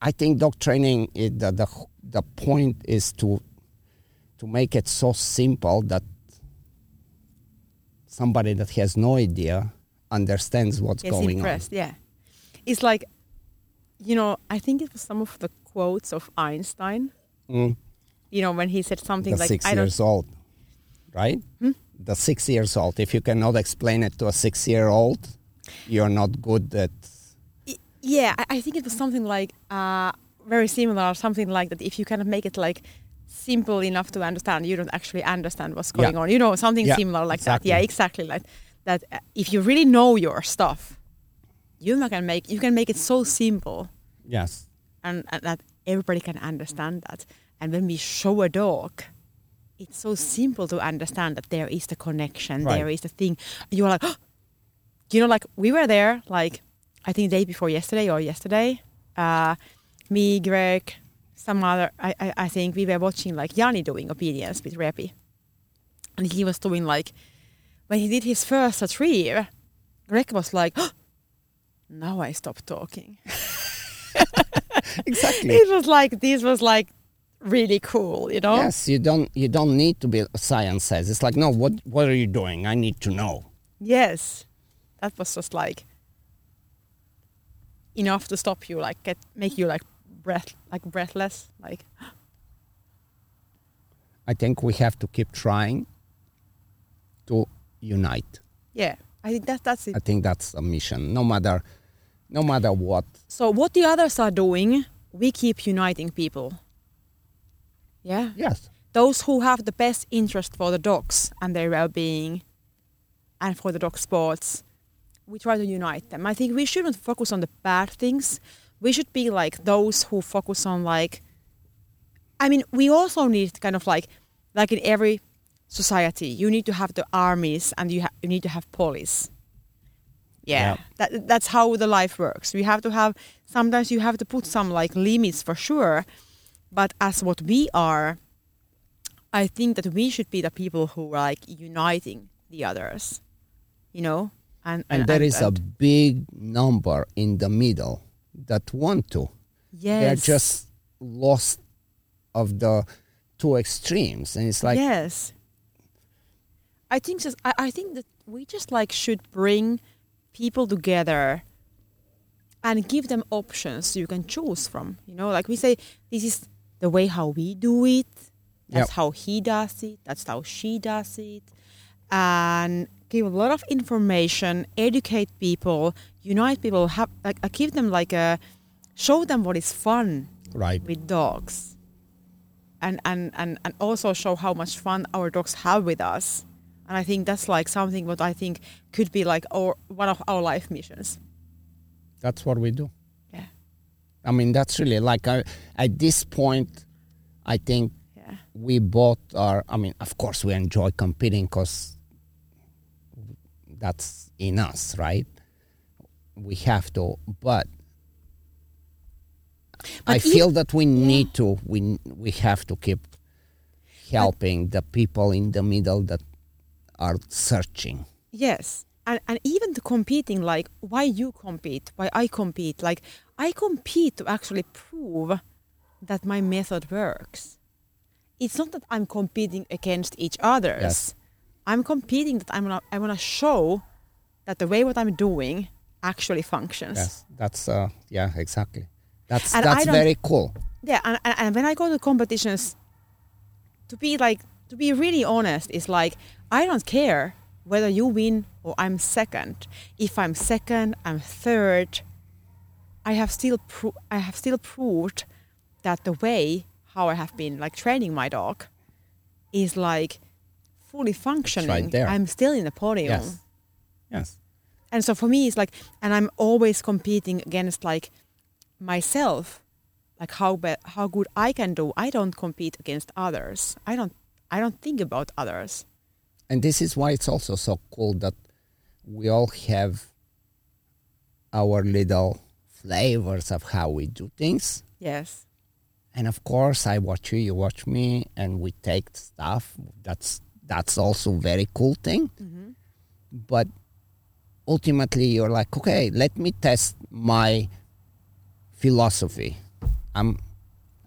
I think dog training is the, the the point is to to make it so simple that somebody that has no idea understands what's Gets going impressed. Yeah, it's like you know, I think it was some of the quotes of Einstein. Mm. You know, when he said something the like, six "I don't." years old, right? Hmm? The six years old. If you cannot explain it to a six year old, you're not good at. Yeah, I, I think it was something like uh, very similar, or something like that. If you kind of make it like simple enough to understand, you don't actually understand what's Yeah. going on. You know, something Yeah, similar like exactly. that. Yeah, exactly like that. Uh, if you really know your stuff, you can make you can make it so simple, Yes. and, and that everybody can understand that. And when we show a dog, it's so simple to understand that there is the connection, Right. there is the thing. You're like, you know, like we were there, like I think the day before yesterday or yesterday. Uh, me, Greg, some other. I, I I think we were watching like Yanni doing obedience with Repi, and he was doing like when he did his first retrieve. Greg was like, now I stop talking. Exactly. it was like this was like really cool, you know. Yes, you don't you don't need to be science says. It's like no, what what are you doing? I need to know. Yes, that was just like enough to stop you, like get make you like breath like breathless, like I think we have to keep trying to unite. yeah. I think that that's it. I think that's a mission. No matter no matter what. So what the others are doing, we keep uniting people. Yeah, Yes. those who have the best interest for the dogs and their well-being, and for the dog sports, we try to unite them. I think we shouldn't focus on the bad things. We should be like those who focus on like. I mean, we also need kind of like, like in every society, you need to have the armies and you ha- you need to have police. Yeah, Yeah. that that's how the life works. We have to have sometimes you have to put some like limits for sure, but as what we are, I think that we should be the people who are like uniting the others, you know, and And there is a big number in the middle that want to. yes, They're just lost of the two extremes. And it's like yes. I think just I, I think that we just like should bring people together and give them options you can choose from. You know, like we say, this is the way how we do it. That's Yep. how he does it. That's how she does it. And give a lot of information, educate people, unite people, have like uh, give them like a show them what is fun right. with dogs and, and, and, and also show how much fun our dogs have with us and i think that's like something what i think could be like our, one of our life missions That's what we do. yeah I mean, that's really like I, at this point, I think yeah we both are. I mean, of course, we enjoy competing because that's in us, right? We have to, but, I But feel that we need to. We we have to keep helping the people in the middle that are searching. yes and, and even the competing like why you compete why i compete like i compete to actually prove that my method works it's not that i'm competing against each others Yes. i'm competing that i'm gonna i want to show that the way what i'm doing actually functions Yes, that's uh, yeah, exactly. That's And that's very cool. yeah and, and, when i go to competitions to be like to be really honest is like i don't care whether you win or i'm second if i'm second i'm third i have still pro- i have still proved that the way how i have been like training my dog is like fully functioning there. i'm still in the podium Yes, yes, and so for me it's like and i'm always competing against like myself like how be- how good i can do i don't compete against others i don't i don't think about others and this is why it's also so cool that we all have our little flavors of how we do things. yes And of course, I watch you, you watch me, and we take stuff. That's that's also very cool thing. Mm-hmm. But ultimately, you're like, okay, let me test my philosophy. I'm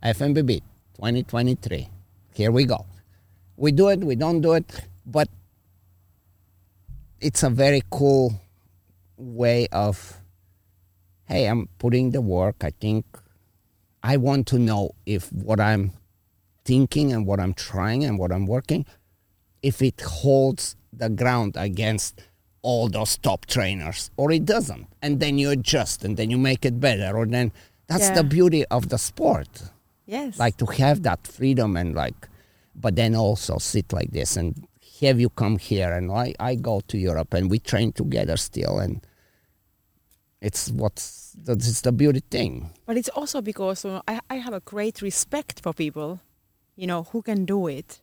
FMBB 2023. Here we go. We do it, we don't do it, but it's a very cool way of hey, I'm putting the work. I think I want to know if what I'm thinking and what I'm trying and what I'm working, if it holds the ground against all those top trainers or it doesn't. And then you adjust and then you make it better. Or then that's Yeah. the beauty of the sport. Yes. Like to have that freedom and like, but then also sit like this and have you come here and I, I go to Europe and we train together still and it's what's that's the beauty thing. But it's also because I, I have a great respect for people, you know, who can do it,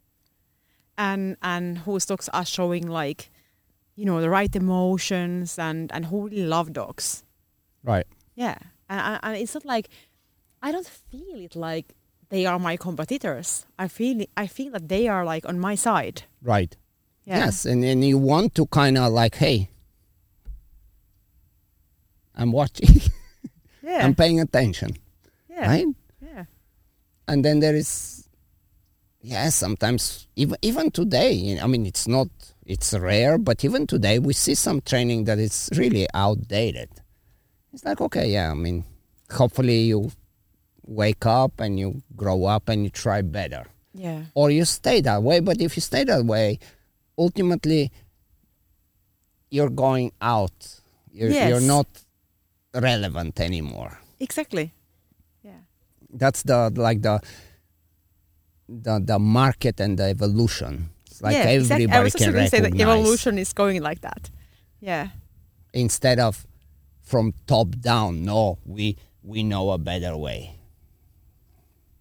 and and whose dogs are showing like, you know, the right emotions and and who really love dogs. Right. Yeah, and and, and it's not like I don't feel it like they are my competitors. I feel I feel that they are like on my side. Right. Yeah. Yes, and and you want to kind of like, hey, I'm watching, Yeah. I'm paying attention, yeah. right? Yeah. And then there is, yeah, sometimes even even today. I mean, it's not, it's rare, but even today we see some training that is really outdated. It's like, okay, yeah, I mean, hopefully you wake up and you grow up and you try better. Yeah. or you stay that way. But if you stay that way, ultimately, you're going out. You're, you're not relevant anymore. Exactly. Yeah. That's the like the the the market and the evolution. Like yeah, exactly. I was just can going to say that evolution is going like that. Yeah. instead of from top down. No, we we know a better way.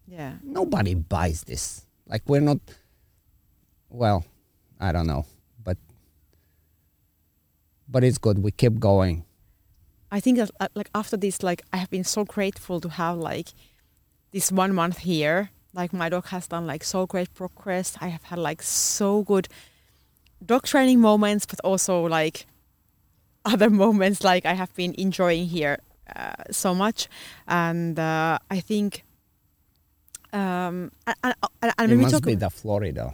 Yeah. Nobody buys this. Like we're not. Well, I don't know, but but it's good. We keep going. I think that uh, like after this, like I have been so grateful to have like this one month here. Like my dog has done like so great progress. I have had like so good dog training moments, but also like other moments like I have been enjoying here uh, so much. And uh, I think, um, and, and, and it must talk, be the Florida,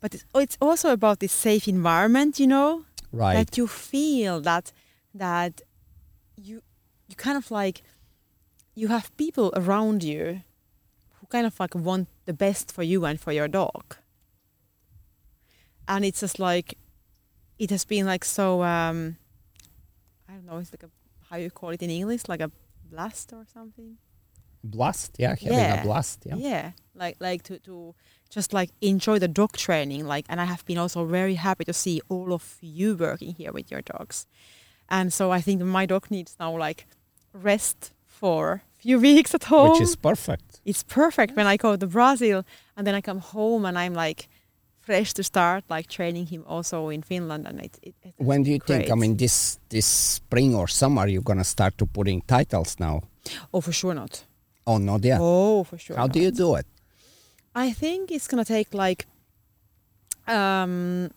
but it's, it's also about this safe environment, you know, right? that you feel that that you you kind of like you have people around you kind of like want the best for you and for your dog and it's just like it has been like so um i don't know it's like a how you call it in english like a blast or something blast, yeah, having Yeah. a blast, yeah. yeah like like to to just like enjoy the dog training like and i have been also very happy to see all of you working here with your dogs and so i think my dog needs now like rest for few weeks at home Which is perfect. it's perfect when i go to brazil and then i come home and i'm like fresh to start like training him also in finland and it, it, it's When do you think? I mean, this this spring or summer, you're gonna start to putting titles now. oh for sure not Oh, not yet. oh for sure How not. do you do it? I think it's gonna take like. Um,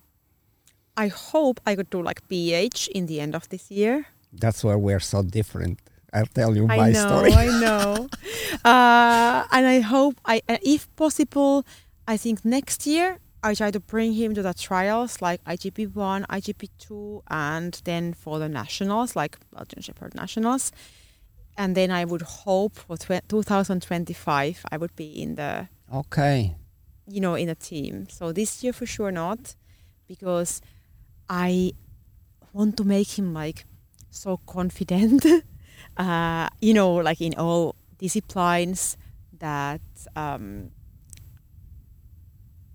I hope I could do like BH in the end of this year. That's where we're so different. I'll tell you I my know, story. I know. uh, and I hope I, uh, if possible, I think next year I try to bring him to the trials like IGP one, IGP two, and then for the nationals like Belgian Shepherd nationals. And then I would hope for tw- 2025 I would be in the Okay. you know, in a team. So this year for sure not, because I want to make him like so confident, uh, you know, like in all disciplines that, um,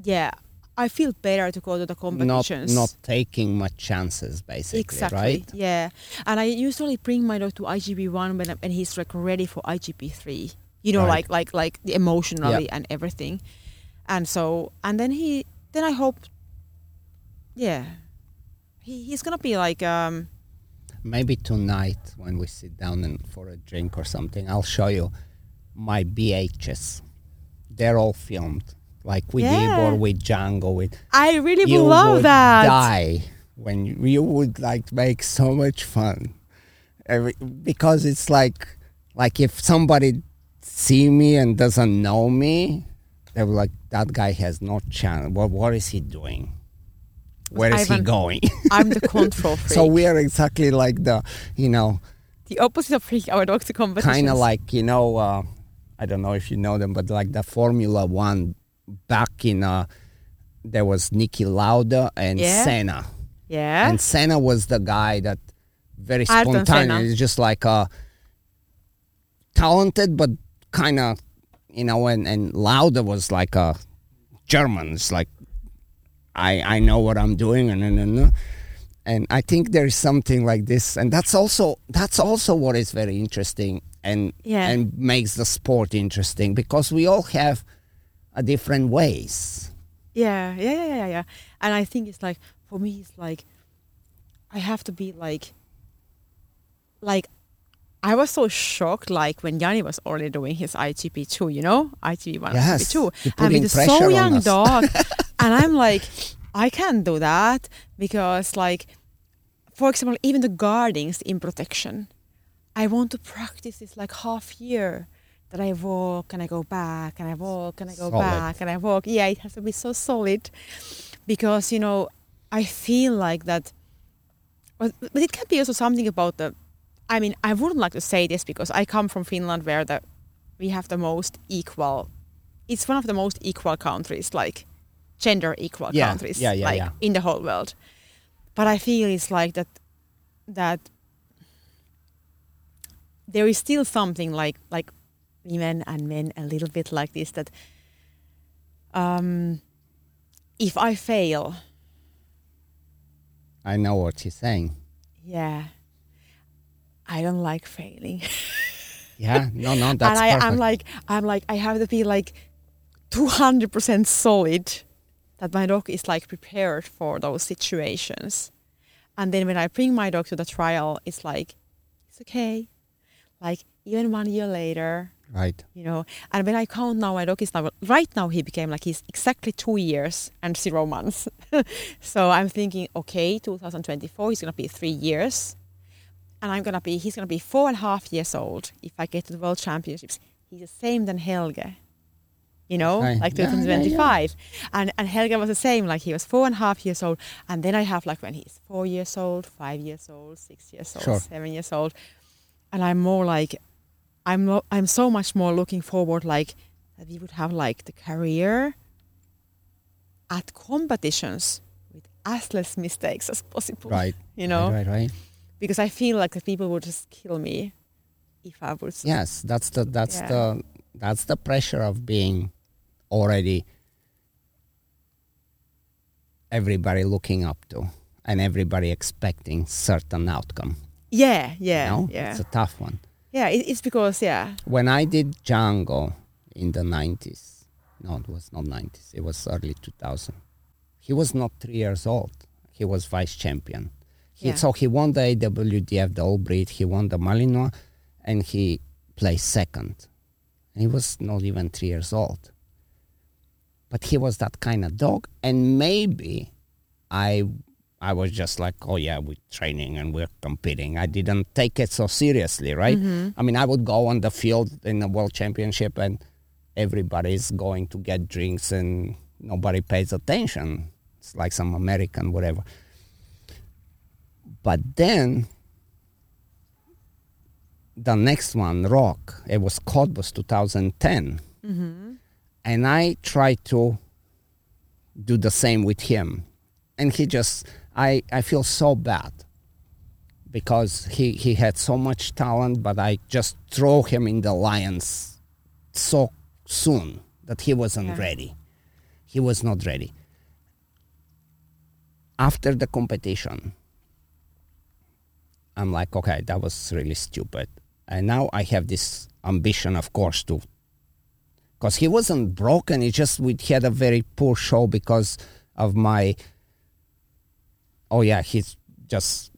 yeah, I feel better to go to the competitions. not not taking much chances, basically, exactly, right? yeah. And I usually bring my dog to IGP one when when he's like ready for IGP three. You know, Right. like like like emotionally and everything. And so and then he then I hope, yeah, he he's gonna be like um Maybe tonight when we sit down and for a drink or something, I'll show you my BHs. They're all filmed, like with Yeah. Igor, with Django, with I really you love would that. die when you, you would like make so much fun Every, because it's like like if somebody see me and doesn't know me they're like that guy has no chance what, what is he doing where is he Ivan, going? I'm the control freak. so we are exactly like the you know the opposite of bringing our dog to kind of like you know uh, i don't know if you know them but like the formula one back in uh there was Niki Lauda and Yeah. Senna. Yeah, and Senna was the guy that very spontaneous just like uh talented but kind of you know and and Lauda was like a German it's like I I know what I'm doing and and and, and I think there is something like this and that's also that's also what is very interesting and Yeah. and makes the sport interesting because we all have a different ways yeah, yeah, yeah, yeah, yeah. And I think it's like for me, it's like I have to be like, like I was so shocked, like when Yanni was already doing his IGP two, you know, IGP one, Yes, IGP two, I mean, and putting with a pressure so young dog, and I'm like, I can't do that because, like, for example, even the guardings in protection, I want to practice this like half year. That I walk and I go back and I walk and I go Solid. back and I walk. Yeah, it has to be so solid because you know I feel like that. But, but it can be also something about the. I mean, I wouldn't like to say this because I come from Finland where the we have the most equal. It's one of the most equal countries, like gender equal Yeah, countries, yeah, yeah, like yeah. in the whole world. But I feel it's like that. That there is still something like like women and men a little bit like this that um, if I fail, I know what she's saying yeah, I don't like failing. yeah no no that's and I. I'm like, I'm like, I have to be like 200% solid that my dog is like prepared for those situations. And then when I bring my dog to the trial, it's like, it's okay. Like even one year later, right you know. And when I count now, my dog is now right now he became like he's exactly two years and zero months. so I'm thinking, okay, 2024 he's gonna be three years, and I'm gonna be he's gonna be four and a half years old if I get to the World Championships. He's the same than Helge. You know, Okay. like Yeah, yeah, yeah. 2025, and and Helge was the same. Like he was four and a half years old, and then I have like when he's four years old, five years old, six years old, Sure. seven years old, and I'm more like I'm lo- I'm so much more looking forward like that we would have like the career at competitions with as less mistakes as possible. right You know, right right, right. Because I feel like the people would just kill me if I would. yes that's the that's Yeah. the that's the pressure of being already everybody looking up to and everybody expecting certain outcome Yeah, yeah, you know? yeah, it's a tough one yeah. It, it's because yeah, when i did django in the 90s no it was not 90s it was early 2000 he was not three years old he was vice champion he, Yeah. so he won the awdf the all breed he won the malinois and he placed second. He was not even three years old. But he was that kind of dog and maybe i i was just like oh yeah we're training and we're competing. I didn't take it so seriously right? Mm-hmm. I mean i would go on the field in the world championship and everybody's going to get drinks and nobody pays attention. It's like some american whatever but then the next one rock it was called was 2010 mm-hmm. and I tried to do the same with him, and he just I I feel so bad because he he had so much talent, but I just throw him in the lions so soon that he wasn't Yeah. ready. He was not ready. After the competition, I'm like, okay, that was really stupid. And now I have this ambition, of course, to because he wasn't broken. He just we had a very poor show because of my. Oh yeah, he's just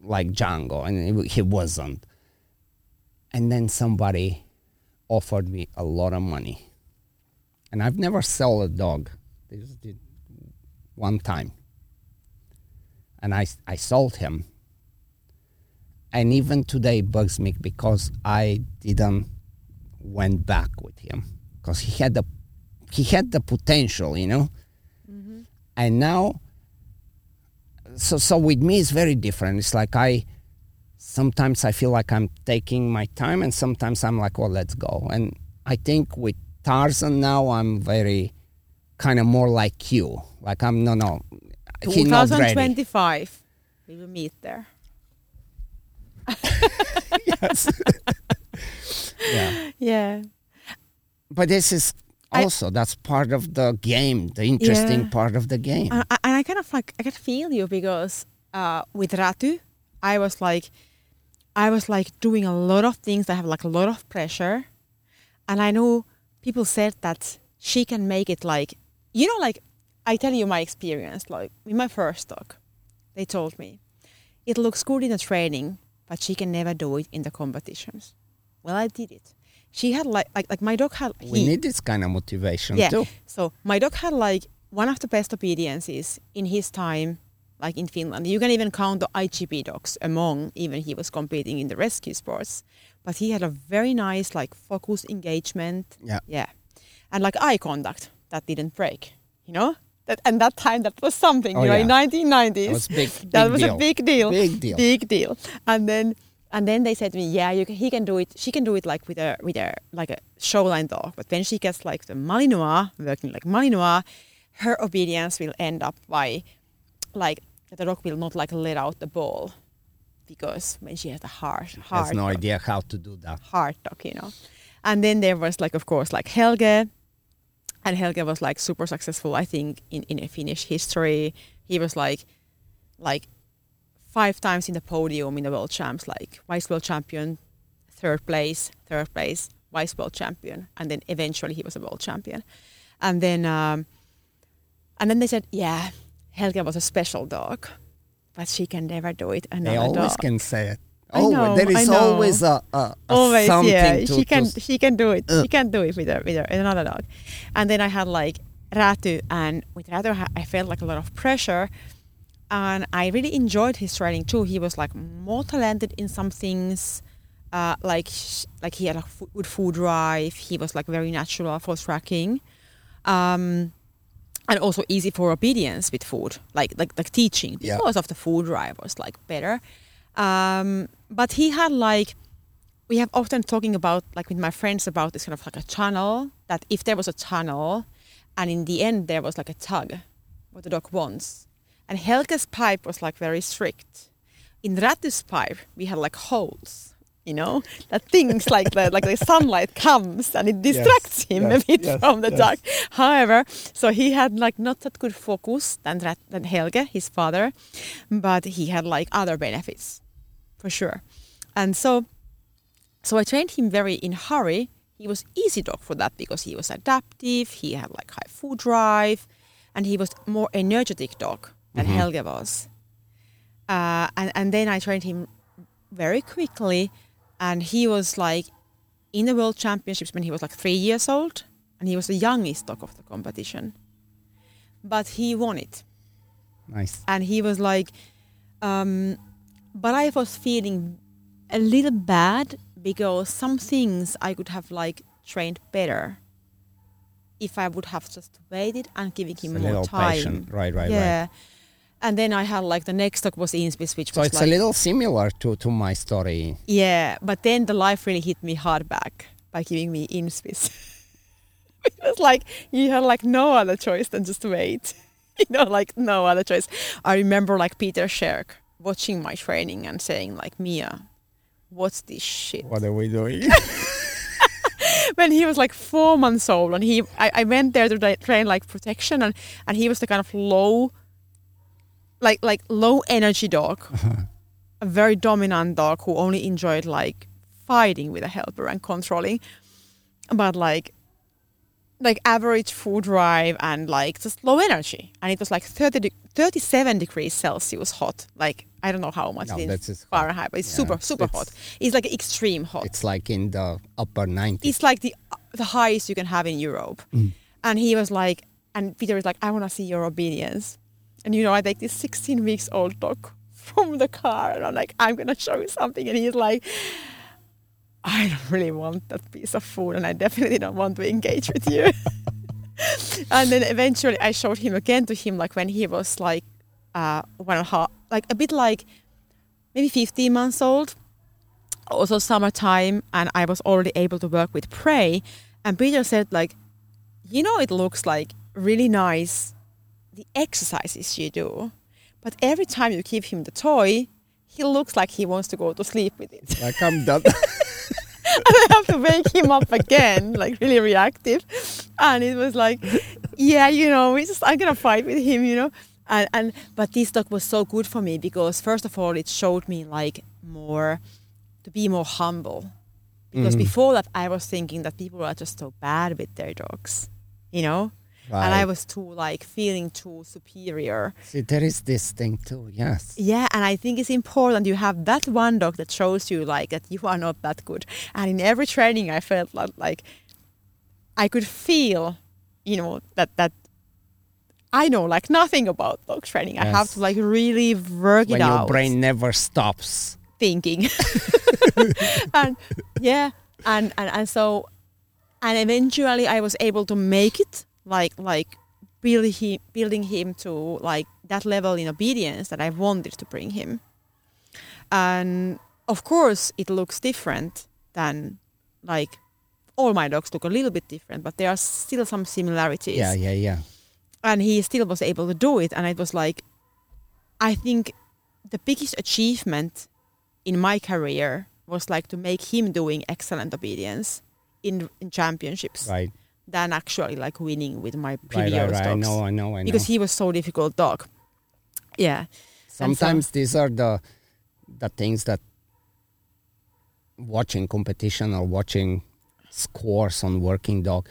like Django, and he- wasn't. And then somebody offered me a lot of money, and I've never sold a dog. They just did one time, and I I sold him. And even today bugs me because I didn't went back with him because he had the he had the potential, you know. Mm-hmm. And now, so so with me it's very different. It's like I sometimes I feel like I'm taking my time, and sometimes I'm like, well, let's go. And I think with Tarzan now, I'm very kind of more like you. Like I'm no, no. he's not ready. 2025, we will meet there. yes. yeah. Yeah. But this is also that's part of the game, the interesting Yeah. part of the game. And I, and I kind of like I can feel you because uh, with Ratu, I was like, I was like doing a lot of things that have like a lot of pressure, and I know people said that she can make it like, you know, like I tell you my experience. Like in my first talk, they told me it looks good in the training, but she can never do it in the competitions. Well, I did it. She had like like like my dog had. we he- need this kind of motivation yeah. too. So my dog had like one of the best obediences in his time, like in Finland. You can even count the IGP dogs among, even he was competing in the rescue sports. But he had a very nice like focus engagement. Yeah. Yeah. And like eye contact that didn't break, you know? That, and that time that was something, Oh, you know, yeah. in 1990s. That was big. that was a big deal. Big deal. Big deal. And then and then they said to me, yeah, you can, he can do it. She can do it like with a with a like a showline dog. But when she gets like the Malinois, working like Malinois, her obedience will end up by like the dog will not like let out the ball because when she has a hard Has no dog idea how to do that. hard dog, you know. And then there was like, of course, like Helge, and Helge was like super successful. I think in in a Finnish history, he was like, like five times in the podium in the world champs, like vice world champion, third place, third place, vice world champion, and then eventually he was a world champion. And then, um, and then they said, yeah, Helge was a special dog, but she can never do it They another always dog. can say it. I Always. I is always a, a, a always something yeah to, she can to she can do it Ugh. she can do it with her with her another dog and then i had like ratu and with ratu I- felt like a lot of pressure and i really enjoyed his training too he was like more talented in some things uh, like like he had a good food drive he was like very natural for tracking um, and also easy for obedience with food like like like teaching Yeah. because of the food drive was like better um, but he had like we have often talking about like with my friends about this kind of like a channel that if there was a channel and in the end there was like a tug what the dog wants. And Helge's pipe was like very strict. In Ratu's pipe we had like holes you know? That things like the like the sunlight comes and it distracts him yes, a bit yes, from the yes. dog however so he had like not that good focus than than Helge his father but he had like other benefits for sure and so so I trained him very in hurry. He was easy dog for that because he was adaptive. He had like high food drive, and he was more energetic dog than Helge was. Uh, and and then I trained him very quickly, and he was like in the world championships when he was like three years old, and he was the youngest dog of the competition. But he won it nice. and he was like um, but i was feeling a little bad because some things i could have like trained better if i would have just waited and giving him a more time patient. Right, right, yeah right. and then i had like the next dog was inspis which So was it's like a little similar to, to my story. yeah but then the life really hit me hard back by giving me in inspis it was like you had like no other choice than just wait you know like no other choice i remember like peter sherk watching my training and saying like mia what's this shit? What are we doing? when he was like four months old and he I, I went there to train like protection and and he was the kind of low like like low energy dog a very dominant dog who only enjoyed like fighting with a helper and controlling. But like like average food drive and like just low energy. And it was like 30 de- 37 degrees celsius hot like i don't know how much No, it is that's just hot. fahrenheit but it's Yeah, super super it's- hot it's like extreme hot it's like in the upper 90s. it's like the the highest you can have in Europe. Mm. And he was like, and Peter is like, I want to see your obedience. And you know, I take this 16 weeks old dog from the car, and I'm like, I'm gonna show you something. And he's like, I don't really want that piece of food, and I definitely don't want to engage with you. and then eventually, I showed him again to him, like when he was like uh, one and a half, like a bit like maybe 15 months old. also summertime, and I was already able to work with prey. And Peter said, like, you know, it looks like really nice the exercises you do, but every time you give him the toy, he looks like he wants to go to sleep with it. Like I'm done. I have to wake him up again, like really reactive. And it was like, yeah, you know, we just I'm gonna fight with him, you know. And and but this dog was so good for me because first of all it showed me like more to be more humble. Because Mhm. before that I was thinking that people are just so bad with their dogs. You know? And I was too like feeling too superior. See, there is this thing too. Yes. Yeah, and I think it's important you have that one dog that shows you like that you are not that good. And in every training, I felt like, like I could feel, you know, that that I know like nothing about dog training. I have to like really work When it out. your brain never stops. thinking, and yeah, and, and and so, and eventually I was able to make it like like build him, building him to like that level in obedience that I wanted to bring him. And of course, it looks different than like all my dogs look a little bit different, but there are still some similarities. Yeah, yeah, yeah. And he still was able to do it. And it was like, I think the biggest achievement in my career was like to make him doing excellent obedience in, in championships Right. Than actually like winning with my previous right, right. I dogs know, I know, I know. because he was so difficult dog. Yeah. and so- Sometimes these are the the things that watching competition or watching scores on working dog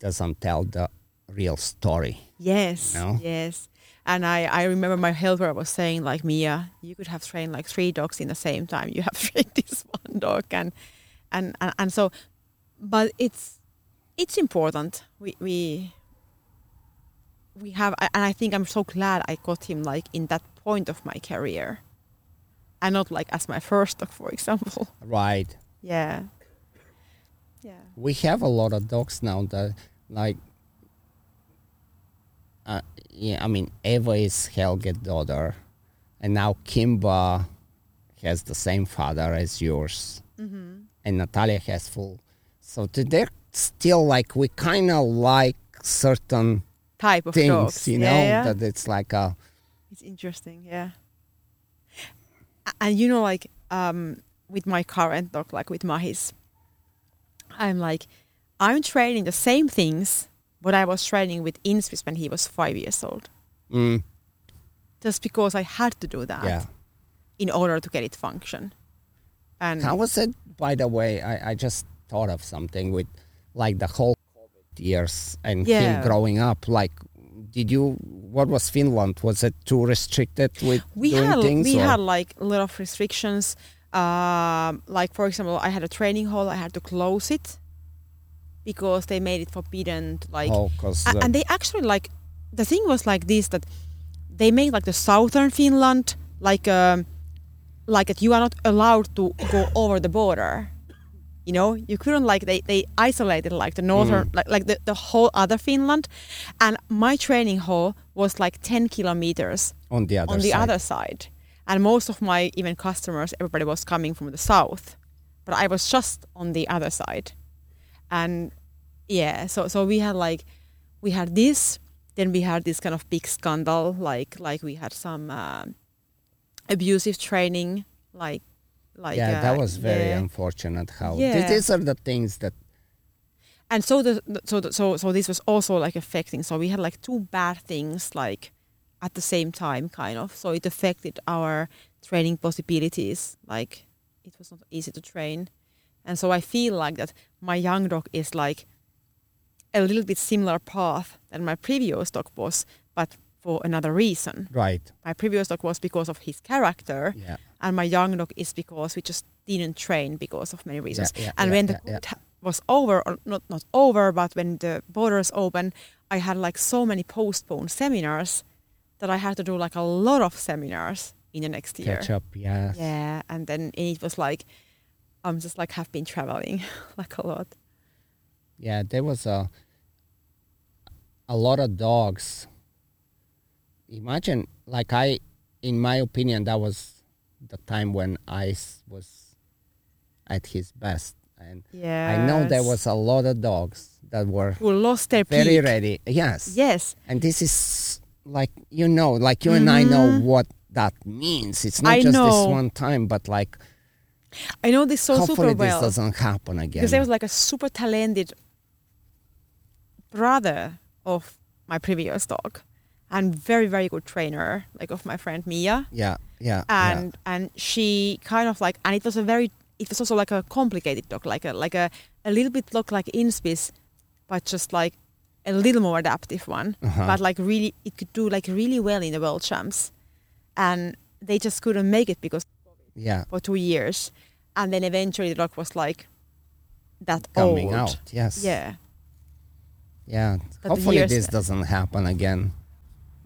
doesn't tell the real story. Yes. No? Yes. And I, I remember my helper was saying like Mia, you could have trained like three dogs in the same time. You have trained this one dog and and, and, and so but it's it's important. We we we have and I think I'm so glad I got him like in that point of my career. And not like as my first dog, for example. Right. Yeah. Yeah. We have a lot of dogs now that like uh, yeah, I mean Eva is Helge's daughter and now Kimba has the same father as yours. Mm-hmm. and Natalia has full. So th- they're still like we kind of like certain Type of things, you know, Yeah, yeah. that it's like a It's interesting, yeah. And you know, like um, with my current dog, like with Mahis, I'm like, I'm training the same things what I was training with Insvis when he was five years old, mm, just because I had to do that yeah. in order to get it function. And How was it? By the way, I, I just thought of something with like the whole COVID years and Yeah. him growing up. Like, did you? What was Finland? Was it too restricted with we doing had things? we or- had like a lot of restrictions. Um, like for example, I had a training hall. I had to close it because they made it forbidden to like oh, because A- and they actually like the thing was like this that they made like the southern Finland like um like that you are not allowed to go over the border. You know, you couldn't like they, they isolated like the northern like like the, the whole other Finland and my training hall was like ten kilometers on the other on the side. other side. And most of my even customers, everybody was coming from the south, but I was just on the other side. And yeah, so so we had like we had this, then we had this kind of big scandal, like like we had some uh, abusive training, like like yeah, uh, that was very yeah. unfortunate. How Yeah. th- these are the things that and so the so the, so so this was also like affecting so we had like two bad things like at the same time kind of so it affected our training possibilities like it was not easy to train and so i feel like that my young dog is like a little bit similar path than my previous dog was but for another reason right. my previous dog was because of his character Yeah. And my young dog is because we just didn't train because of many reasons. yeah, and yeah, when the yeah, yeah. was over, or not not over, but when the borders open, I had like so many postponed seminars that I had to do like a lot of seminars in the next year. Catch up. Yes. Yeah, and then it was like I'm just like have been traveling like a lot. Yeah, there was a a lot of dogs. Imagine, like I, in my opinion, that was the time when Ice was at his best. And Yeah. I know there was a lot of dogs that were who lost their very peak. ready. Yes. Yes. And this is like you know, like you and I know Mhm. what that means. It's not I just know. this one time, but like I know this so hopefully super this well. doesn't happen again. because there was like a super talented brother of my previous dog and very very good trainer like of my friend mia yeah, yeah, yeah. and and she kind of like and it was a very it was also like a complicated dog like a like a a little bit look like inspis but just like a little more adaptive one Uh-huh. but like really it could do like really well in the world champs and they just couldn't make it because yeah, for two years and then eventually the dog was like that coming old. out. Yes. yeah Yeah. the Hopefully this doesn't happen again.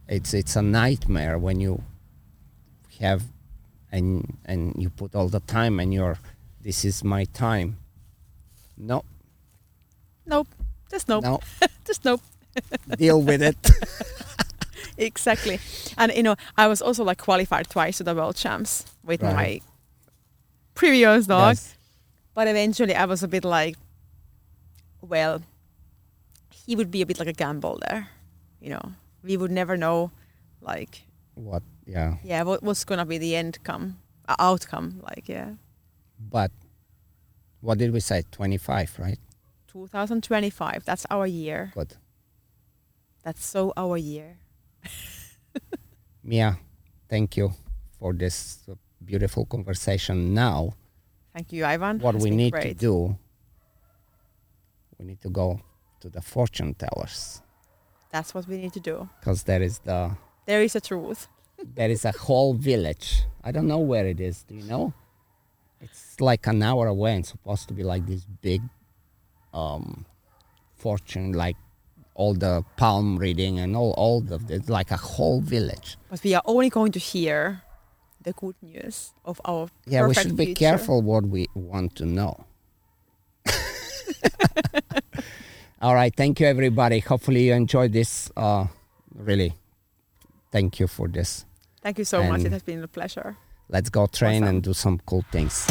It's it's a nightmare when you have and and you put all the time and you're this is my time. No, Nope. Just nope. no, Just nope. deal with it. Exactly. And you know, I was also like qualified twice to the world champs with Right. my previous dog. Yes. But eventually I was a bit like well, he would be a bit like a gamble there. You know. We would never know like What? Yeah. yeah, what what's gonna be the end come uh, outcome, like yeah. But what did we say? Twenty five, right? 2025, that's our year. Good. That's so our year. Mia, thank you for this uh, beautiful conversation. Now, Thank you, Ivan. what It's we need to do, we need to go to the fortune tellers That's what we need to do. because there is the There is a truth. there is a whole village. I don't know where it is. Do you know? It's like an hour away and supposed to be like this big um, fortune, like all the palm reading and all, all the, it's like a whole village. But we are only going to hear the good news of our Yeah, we should be future. careful what we want to know. all right. Thank you, everybody. Hopefully, you enjoyed this. Uh, really, thank you for this. Thank you so much. It has been a pleasure. Let's go train Awesome. and do some cool things.